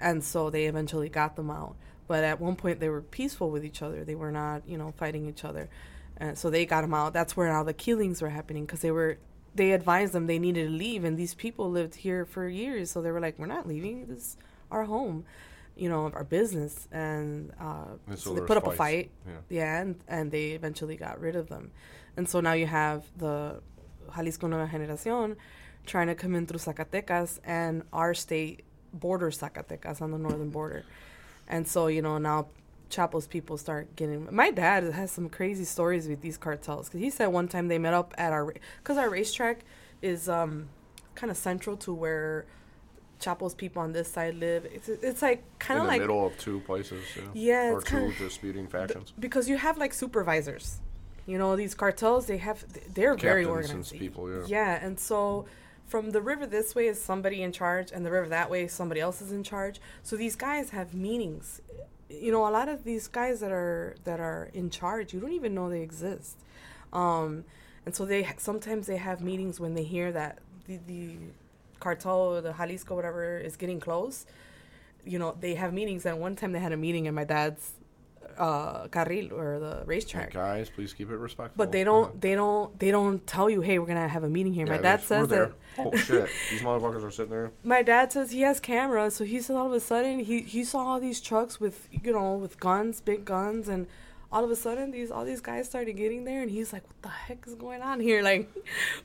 and so they eventually got them out. But at one point, they were peaceful with each other; they were not, you know, fighting each other, and so they got them out. That's where all the killings were happening because they were. They advised them they needed to leave, and these people lived here for years, so they were like, "We're not leaving. This is our home." you know, our business, and uh, And so, so they put up a fight. Yeah. Yeah, and, and they eventually got rid of them. And so now you have the Jalisco Nueva Generación trying to come in through Zacatecas, and our state borders Zacatecas on the northern border. And so, you know, now Chapo's people start getting. My dad has some crazy stories with these cartels because he said one time they met up at our because our racetrack is um, kind of central to where Chapo's people on this side live. It's it's like kind of like. in the middle of two places. Yeah, Yeah, or two disputing factions. because you have like supervisors. You know, these cartels they have they're very Captains and organized. people, yeah. Yeah, and so from the river this way is somebody in charge, and the river that way somebody else is in charge. So these guys have meetings. You know, a lot of these guys that are that are in charge, you don't even know they exist. Um, and so they sometimes they have meetings when they hear that the, the cartel the Jalisco whatever is getting close. You know, they have meetings. And one time they had a meeting in my dad's uh, carril or the Hey, racetrack. guys, please keep it respectful. But they don't. They don't. They don't tell you, "Hey, we're gonna have a meeting here." my Yeah, dad we're says that. Oh shit! These motherfuckers are sitting there. My dad says he has cameras, so he said all of a sudden he he saw all these trucks with you know with guns, big guns, and all of a sudden these all these guys started getting there, and he's like, "What the heck is going on here? Like,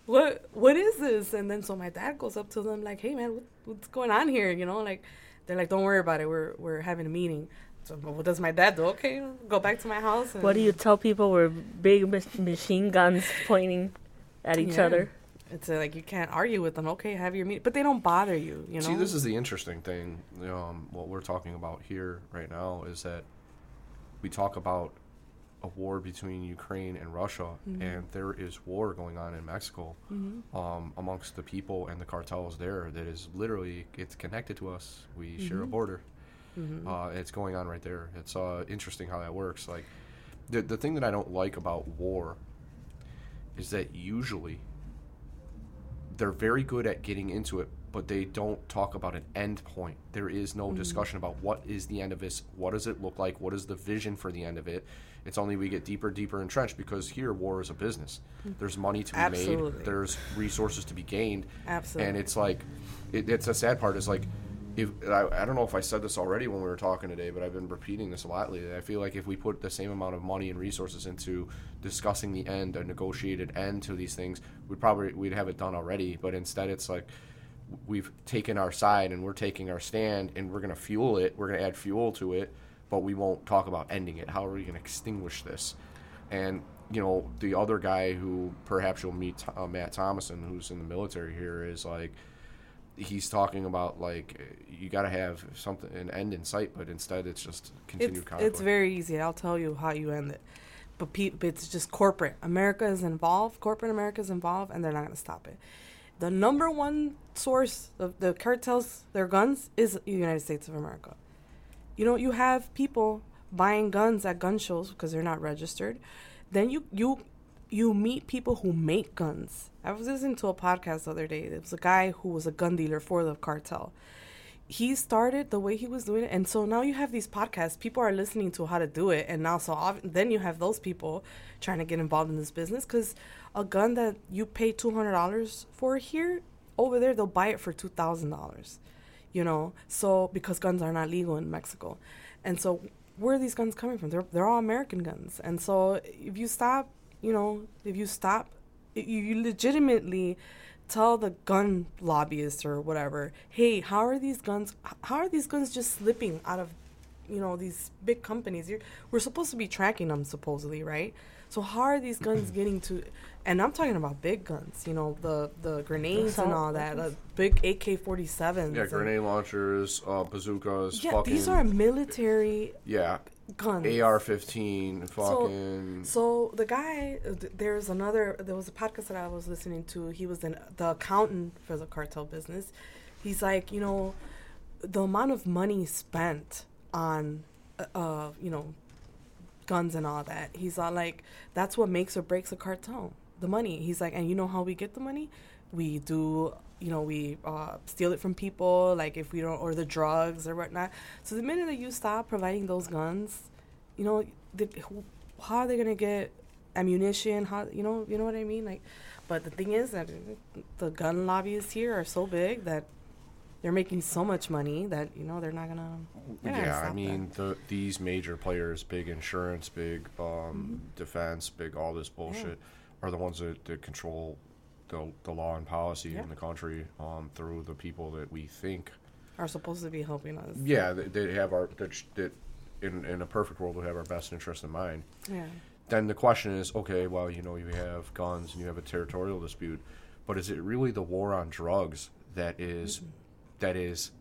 what what is this?" And then so my dad goes up to them like, "Hey man, what, what's going on here?" You know, like they're like, "Don't worry about it. We're we're having a meeting." So what does my dad do? Okay, go back to my house. And What do you tell people where big machine guns pointing at each Yeah. other? It's uh, like you can't argue with them. Okay, have your meeting, but they don't bother you. You know. See, this is the interesting thing. Um, what we're talking about here right now is that we talk about a war between Ukraine and Russia, Mm-hmm. and there is war going on in Mexico um, amongst the people and the cartels there. That is literally it's connected to us. We share a Mm-hmm. Uh, it's going on right there. It's uh, interesting how that works. Like the the thing that I don't like about war is that usually they're very good at getting into it, but they don't talk about an end point. There is no discussion about what is the end of this, what does it look like, what is the vision for the end of it. It's only we get deeper, deeper entrenched because here war is a business. There's money to be Absolutely. made. There's resources to be gained. Absolutely. And it's like, it, it's a sad part. Is like, if I, I don't know if I said this already when we were talking today, but I've been repeating this a lot lately. I feel like if we put the same amount of money and resources into discussing the end, a negotiated end to these things, we'd probably we'd have it done already. But instead, it's like we've taken our side and we're taking our stand and we're going to fuel it. We're going to add fuel to it, but we won't talk about ending it. How are we going to extinguish this? And you know, the other guy who perhaps you'll meet, uh, Matt Thomason, who's in the military here, is like he's talking about like you got to have something an end in sight, but instead it's just continued it's, conflict. it's very easy. I'll tell you how you end it. But, pe- but it's just corporate. America is involved. Corporate America is involved, and they're not going to stop it. The number one source of the cartels, their guns, is the United States of America. You know, you have people buying guns at gun shows because they're not registered. Then you you you meet people who make guns. I was listening to a podcast the other day. There was a guy who was a gun dealer for the cartel. He started the way he was doing it, and so now you have these podcasts. People are listening to how to do it, and now so then you have those people trying to get involved in this business because a gun that you pay two hundred dollars for here, over there they'll buy it for two thousand dollars. you know. So because guns are not legal in Mexico, and so where are these guns coming from? They're they're all American guns, and so if you stop, you know, if you stop, you, you legitimately tell the gun lobbyists or whatever, hey, how are these guns? How are these guns just slipping out of, you know, these big companies? You're, we're supposed to be tracking them supposedly, right? So how are these guns getting to? And I'm talking about big guns, you know, the the grenades and all that, uh, big AK-47s. Yeah, grenade launchers, uh, bazookas, Yeah, fucking these are military yeah, guns. AR-15, So, fucking so the guy, uh, there's another. There was a podcast that I was listening to. He was an, the accountant for the cartel business. He's like, you know, the amount of money spent on, uh, uh, you know, guns and all that. He's all like, that's what makes or breaks a cartel. The money. He's like, and you know how we get the money? We do. You know, we uh, steal it from people, like if we don't, or the drugs or whatnot. So the minute that you stop providing those guns, you know, the, how are they gonna get ammunition? How you know, you know what I mean? Like, but the thing is that the gun lobbyists here are so big that they're making so much money that you know they're not gonna. they're not gonna yeah, I mean the these major players, big insurance, big um, Mm-hmm. defense, big all this bullshit, are the ones that, that control the the law and policy Yeah. in the country um, through the people that we think. are supposed to be helping us. Yeah, that, that have our that, that in in a perfect world would have our best interest in mind. Yeah. then the question is, okay, well, you know, you have guns and you have a territorial dispute, but is it really the war on drugs that is- that is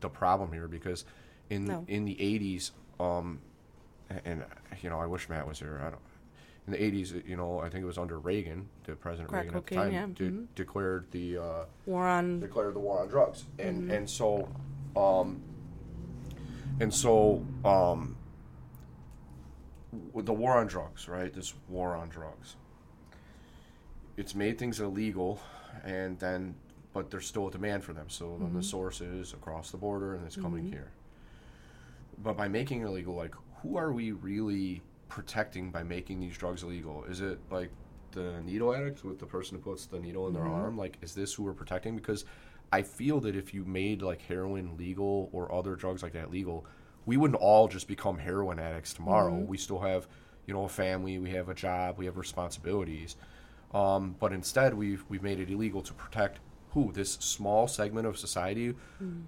the problem here? Because in No. in the '80s, um, and, and you know, I wish Matt was here. I don't. In the '80s, you know, I think it was under Reagan, the President Crack Reagan at the time, yeah, de- mhm. declared the uh, War on. declared the war on drugs, and Mm-hmm. and so, um, and so, um, with the war on drugs, right? This war on drugs, it's made things illegal, and then, but there's still a demand for them. So Mm-hmm. the source is across the border, and it's coming here. But by making it illegal, like, who are we really protecting by making these drugs illegal? Is it like the needle addict with the person who puts the needle in their arm? Like, is this who we're protecting? Because I feel that if you made like heroin legal or other drugs like that legal, we wouldn't all just become heroin addicts tomorrow. We still have, you know, a family, we have a job, we have responsibilities. Um, but instead, we've we've made it illegal to protect who this small segment of society,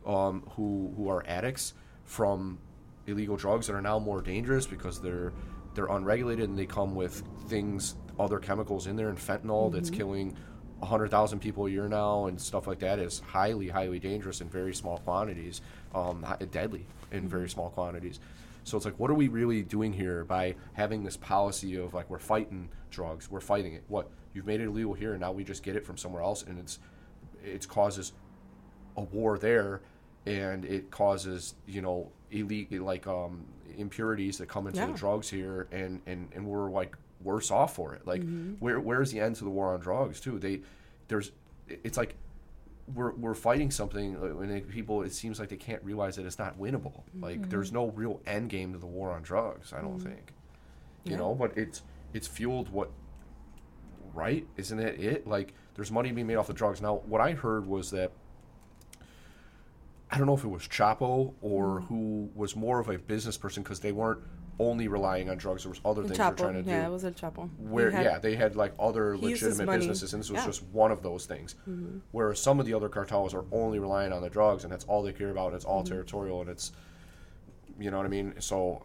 um, who who are addicts from illegal drugs that are now more dangerous because they're they're unregulated and they come with things, other chemicals in there, and fentanyl that's killing hundred thousand people a year now and stuff like that is highly highly dangerous in very small quantities, um, deadly in very small quantities. So it's like, what are we really doing here by having this policy of like we're fighting drugs, we're fighting it. What you've made it illegal here, and now we just get it from somewhere else, and it's it causes a war there, and it causes you know elite like um, impurities that come into Yeah. the drugs here, and and and we're like worse off for it. Like mm-hmm. where where's the end to the war on drugs too? They there's it's like we're we're fighting something and people it seems like they can't realize that it's not winnable. Like there's mm-hmm. no real end game to the war on drugs. I don't mm-hmm. think, you Yeah. know. But it's it's fueled what right? Isn't it it? Like there's money being made off the drugs. Now what I heard was that I don't know if it was Chapo or who was more of a business person because they weren't only relying on drugs. There was other things they're trying to Chapo. Yeah, do it was a Chapo. Where had- yeah they had like other he used his legitimate businesses and this was Yeah. Mm-hmm. just one of those things whereas some of the other cartels are only relying on the drugs and that's all they care about and it's all Mm-hmm. territorial and it's you know what i mean so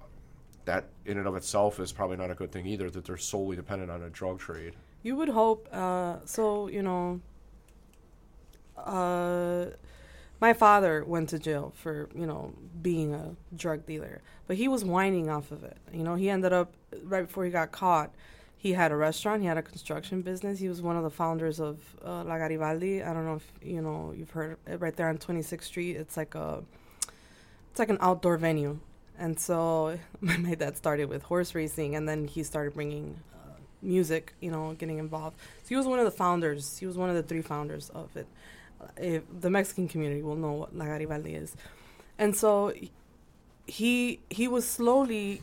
that in and of itself is probably not a good thing either that they're solely dependent on a drug trade You would hope. Uh, so you know, uh, my father went to jail for you know being a drug dealer, but he was whining off of it. You know, he ended up right before he got caught. He had a restaurant. He had a construction business. He was one of the founders of uh, La Garibaldi. I don't know if you know you've heard it right there on 26th Street. It's like a it's like an outdoor venue. And so my dad started with horse racing, and then he started bringing uh, music, you know, getting involved. So he was one of the founders. He was one of the three founders of it. If the Mexican community will know what La Garibaldi is, and so he he was slowly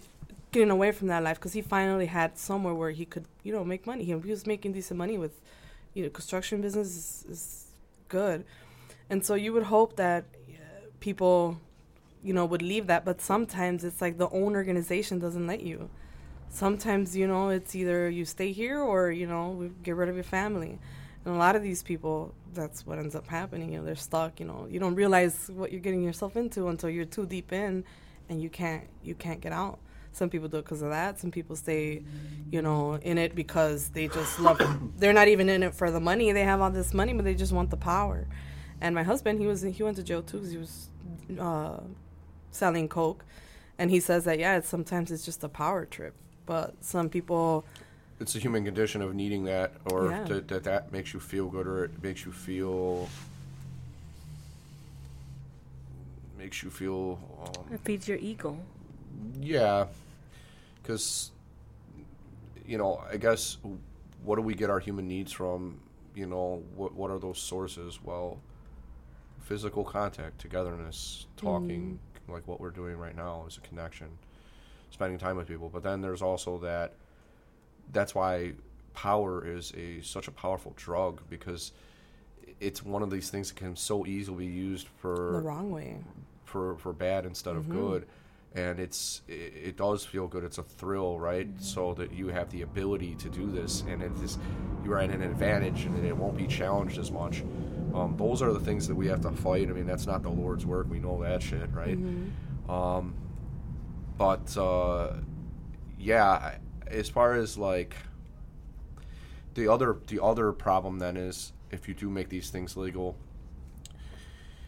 getting away from that life because he finally had somewhere where he could, you know, make money. He, was making decent money with, you know, construction business is, is good, and so you would hope that people, you know, would leave that. But sometimes it's like the own organization doesn't let you. Sometimes you know it's either you stay here or you know get rid of your family. And a lot of these people, that's what ends up happening. You know, they're stuck. You know, you don't realize what you're getting yourself into until you're too deep in, and you can't you can't get out. Some people do it because of that. Some people stay, you know, in it because they just love. it. They're not even in it for the money. They have all this money, but they just want the power. And my husband, he was he went to jail too because he was uh, selling coke, and he says that yeah, it's, sometimes it's just a power trip. But some people, It's a human condition of needing that, or Yeah. that, that that makes you feel good, or it makes you feel makes you feel um, It feeds your ego. Yeah, because you know, I guess what do we get our human needs from? You know, what what are those sources? Well, physical contact, togetherness, talking, like what we're doing right now is a connection, spending time with people. But then there's also that. That's why power is a such a powerful drug because it's one of these things that can so easily be used for the wrong way. for for bad instead of good. And it's it, it does feel good. It's a thrill right? So that you have the ability to do this and it is you're at an advantage and it won't be challenged as much. Um, those are the things that we have to fight. I mean that's not the lord's work. We know that shit right? Um, but uh, yeah I- as far as like the other the other problem then is if you do make these things legal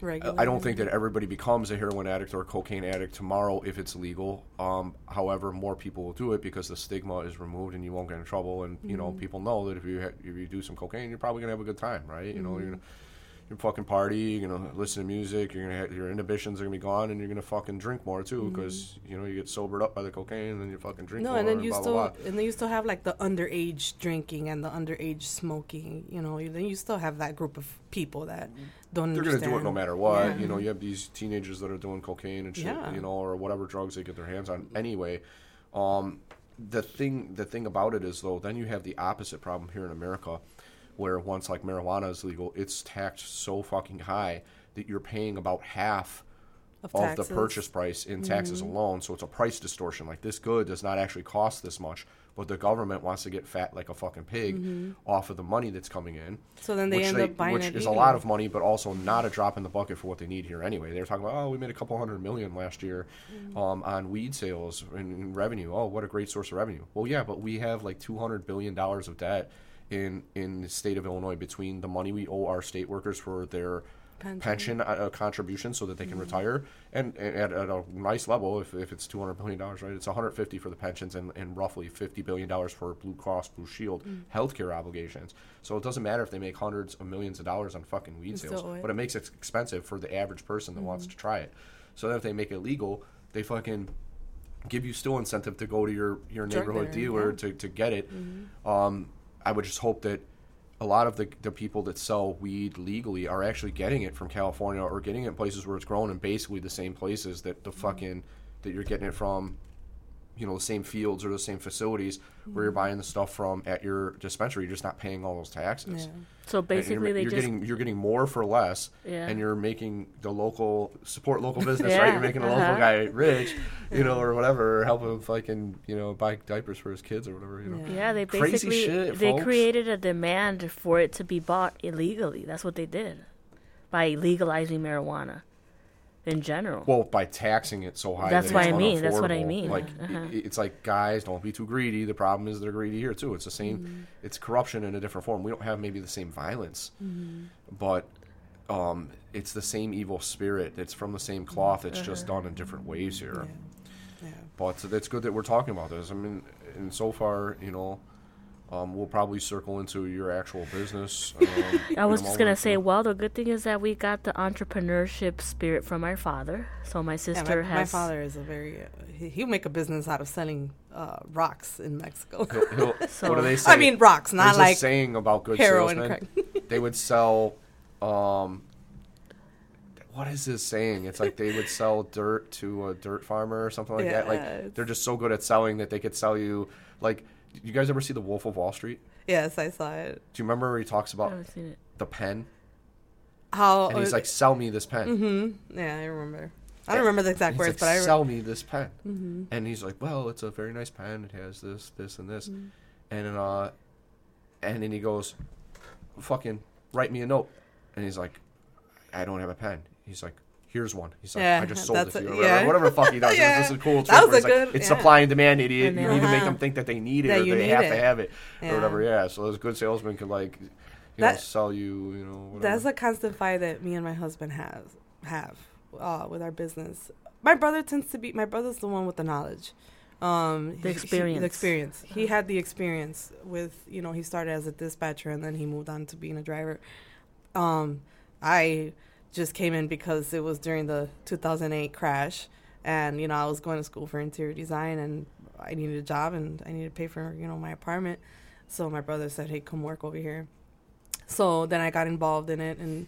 Regular. I don't think that everybody becomes a heroin addict or a cocaine addict tomorrow if it's legal. Um, however, more people will do it because the stigma is removed and you won't get in trouble. And you know, people know that if you ha- if you do some cocaine, you're probably gonna have a good time, right? You know, you're you fucking party, you're gonna listen to music, you're gonna have, your inhibitions are gonna be gone, and you're gonna fucking drink more too because you know you get sobered up by the cocaine and then you fucking drink No, more and then you blah, still blah, blah. and then you still have like the underage drinking and the underage smoking. You know, then you still have that group of people that don't. They're gonna do it no matter what. Yeah. You know, you have these teenagers that are doing cocaine and shit, Yeah. you know, or whatever drugs they get their hands on. Anyway, um, the thing the thing about it is though, then you have the opposite problem here in America, where once like marijuana is legal, it's taxed so fucking high that you're paying about half Of of, the purchase price in taxes Mm-hmm. alone. So it's a price distortion. Like this good does not actually cost this much, but the government wants to get fat like a fucking pig off of the money that's coming in. So then Mm-hmm. they end up buying which it is a lot of money, but also not a drop in the bucket for what they need here anyway. They're talking about, oh, we made a couple hundred million last year Mm-hmm. um, on weed sales and, and revenue. Oh, what a great source of revenue. Well, yeah, but we have like two hundred billion dollars of debt in in the state of Illinois between the money we owe our state workers for their Pension. pension uh, uh contribution so that they can mm-hmm. retire. And, and at, at a nice level if, if it's 200 billion dollars right it's 150 for the pensions and, and roughly 50 billion dollars for blue cross blue shield mm. healthcare obligations. So it doesn't matter if they make hundreds of millions of dollars on fucking weed sales but it makes it expensive for the average person that wants mm-hmm. to try it. So then if they make it legal they fucking give you still incentive to go to your, your Drug neighborhood dealer, yeah. to, to get it. Mm-hmm. Um, i would just hope that a lot of the, the people that sell weed legally are actually getting it from California or getting it in places where it's grown in basically the same places that the mm-hmm. fucking that you're getting it from, you know, the same fields or the same facilities where you're buying the stuff from at your dispensary. You're just not paying all those taxes. Yeah. So And you're, basically, they you're just getting you're getting more for less, Yeah. and you're making the local support local business, Yeah, right? You're making a local uh-huh. guy rich, you know, or whatever, or help him fucking you know buy diapers for his kids or whatever, you know. Yeah. yeah, they Crazy basically shit, they folks. created a demand for it to be bought illegally. That's what they did by legalizing marijuana in general. Well, by taxing it so high. That's that what I mean, that's what I mean. Like Uh-huh. it's like guys, don't be too greedy. The problem is they're greedy here too. It's the same. Mm-hmm. It's corruption in a different form. We don't have maybe the same violence, Mm-hmm. but um, it's the same evil spirit. It's from the same cloth. It's just Uh-huh. done in different ways here. Yeah. But it's good that we're talking about this. I mean, and so far, you know. Um, we'll probably circle into your actual business. Um, I was just gonna say, well, the good thing is that we got the entrepreneurship spirit from our father. So my Yeah, sister my, has. my father is a very uh, he, he'll make a business out of selling uh, rocks in Mexico. He'll- he'll- So- what do they say? I mean rocks, not There's a like saying about good salesmen. they would sell um what is this saying it's like they would sell dirt to a dirt farmer or something like that like they're just so good at selling that they could sell you like you guys ever see the wolf of wall street yes, I saw it. do you remember where he talks I about haven't seen it. the pen how and he's like, "Sell me this pen." mm-hmm. Yeah, I remember. I don't remember the exact words, like, but I re- sell me this pen. Mhm. And he's like, "Well, it's a very nice pen. It has this, this, and this." Mm-hmm. And uh, and then he goes, "Fucking write me a note." And he's like, "I don't have a pen." He's like, "Here's one." He's like, Yeah, "I just sold it that's to you." a- or whatever, yeah. whatever the fuck he does. Yeah. This is a cool That trick. was where a like, good- it's yeah. supply and demand, idiot. And you then- need to make them think that they need it That or they have it. to have it Yeah. or whatever. Yeah. So those good salesmen can like, you know, sell you. You know, whatever. That's a constant fight that me and my husband have have uh, with our business. My brother tends to be my brother's the one with the knowledge. Um, The he- he- experience. the experience. He had the experience with you know he started as a dispatcher and then he moved on to being a driver. Um, I just came in because it was during the 2008 crash, and you know I was going to school for interior design and I needed a job and I needed to pay for you know my apartment. So my brother said, "Hey, come work over here." So then I got involved in it, and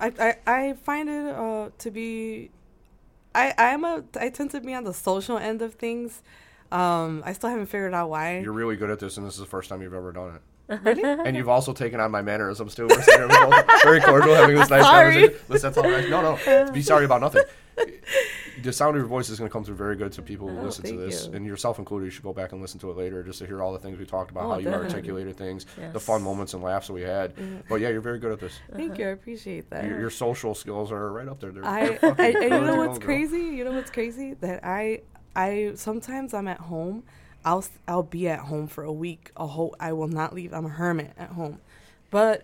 I I, I find it uh, to be, I I'm a I tend to be on the social end of things. Um, I still haven't figured out why. You're really good at this, and this is the first time you've ever done it. Really? And you've also taken on my mannerisms too. We're sitting here both very cordial, having this nice Sorry. conversation. Listen, that's all right. No, no, be sorry about nothing. The sound of your voice is going to come through very good to people who Oh, listen to this, you. and yourself included. You should go back and listen to it later just to hear all the things we talked about, Oh, how you definitely. articulated things, the fun moments and laughs that we had. But yeah, you're very good at this. Thank you. I appreciate that. Your, your social skills are right up there. They're, I, they're I and you know go, what's girl. crazy? You know what's crazy? That I I sometimes I'm at home. I'll s- I'll be at home for a week. A whole I will not leave. I'm a hermit at home. But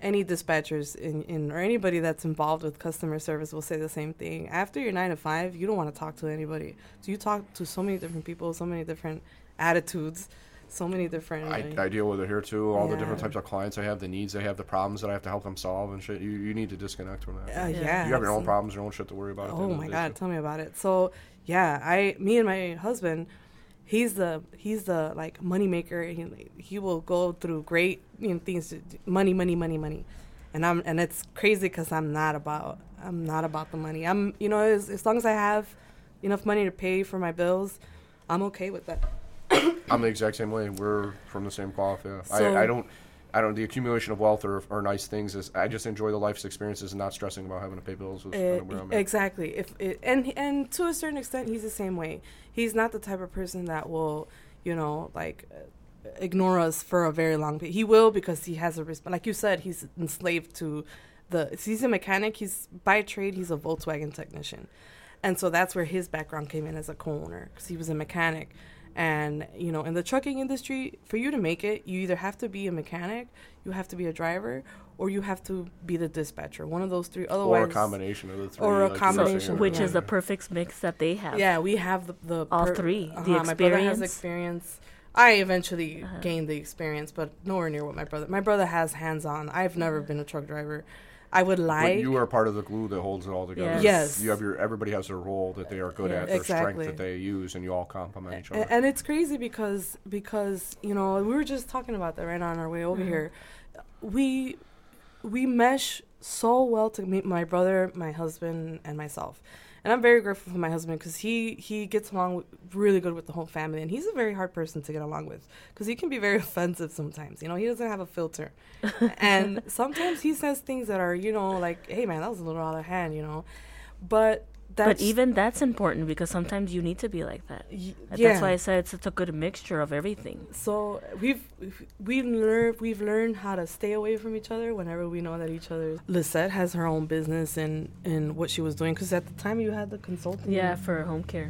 any dispatchers in, in or anybody that's involved with customer service will say the same thing. After you're nine to five, you don't want to talk to anybody. So you talk to so many different people, so many different attitudes, so many different. I, I deal with it here too. All the different types of clients I have, the needs they have, the problems that I have to help them solve, and shit. You, you need to disconnect from that. uh, Yeah. yeah. you have your own problems, your own shit to worry about. Oh my god, tell me about it. So yeah, I me and my husband, he's the he's the like money maker. He he will go through great you know things, to, money, money, money, money, and I'm and it's crazy because I'm not about I'm not about the money. I'm you know as, as long as I have enough money to pay for my bills, I'm okay with that. I'm the exact same way. We're from the same cloth. Yeah. So- I, I don't. I don't. The accumulation of wealth or, or nice things is. I just enjoy the life's experiences and not stressing about having to pay bills. With Uh, where I'm exactly. If it, and and to a certain extent, he's the same way. He's not the type of person that will, you know, like uh, ignore us for a very long. He will because he has a respect. Like you said, he's enslaved to the. He's a mechanic. He's by trade. He's a Volkswagen technician, and so that's where his background came in as a co-owner because he was a mechanic. And you know, in the trucking industry, for you to make it, you either have to be a mechanic, you have to be a driver, or you have to be the dispatcher. One of those three. Otherwise, or a combination of the three. or a like you were saying combination. Which is the perfect mix that they have. Yeah, we have the, the All three. The experience. My brother has experience. experience. I eventually Uh-huh. gained the experience, but nowhere near what my brother. My brother has hands on. I've never been a truck driver. I would But lie. you are part of the glue that holds it all together. Yes. Yes. You have your. Everybody has their role that they are good Yeah. at, their Exactly. strength that they use, and you all complement each other. A- and it's crazy because because you know we were just talking about that right on our way over Mhm. here. We we mesh so well to meet my brother, my husband, and myself. And I'm very grateful for my husband because he he gets along with, really good with the whole family, and he's a very hard person to get along with because he can be very offensive sometimes. You know, he doesn't have a filter, and sometimes he says things that are you know like, "Hey man, that was a little out of hand," you know. But that's But even that's important because sometimes you need to be like that. y- yeah. That's why I said it's such a good mixture of everything. So we've we've- learned we've learned how to stay away from each other whenever we know that each other. Lizette has her own business and and what she was doing because at the time you had the consulting. Yeah, for home care.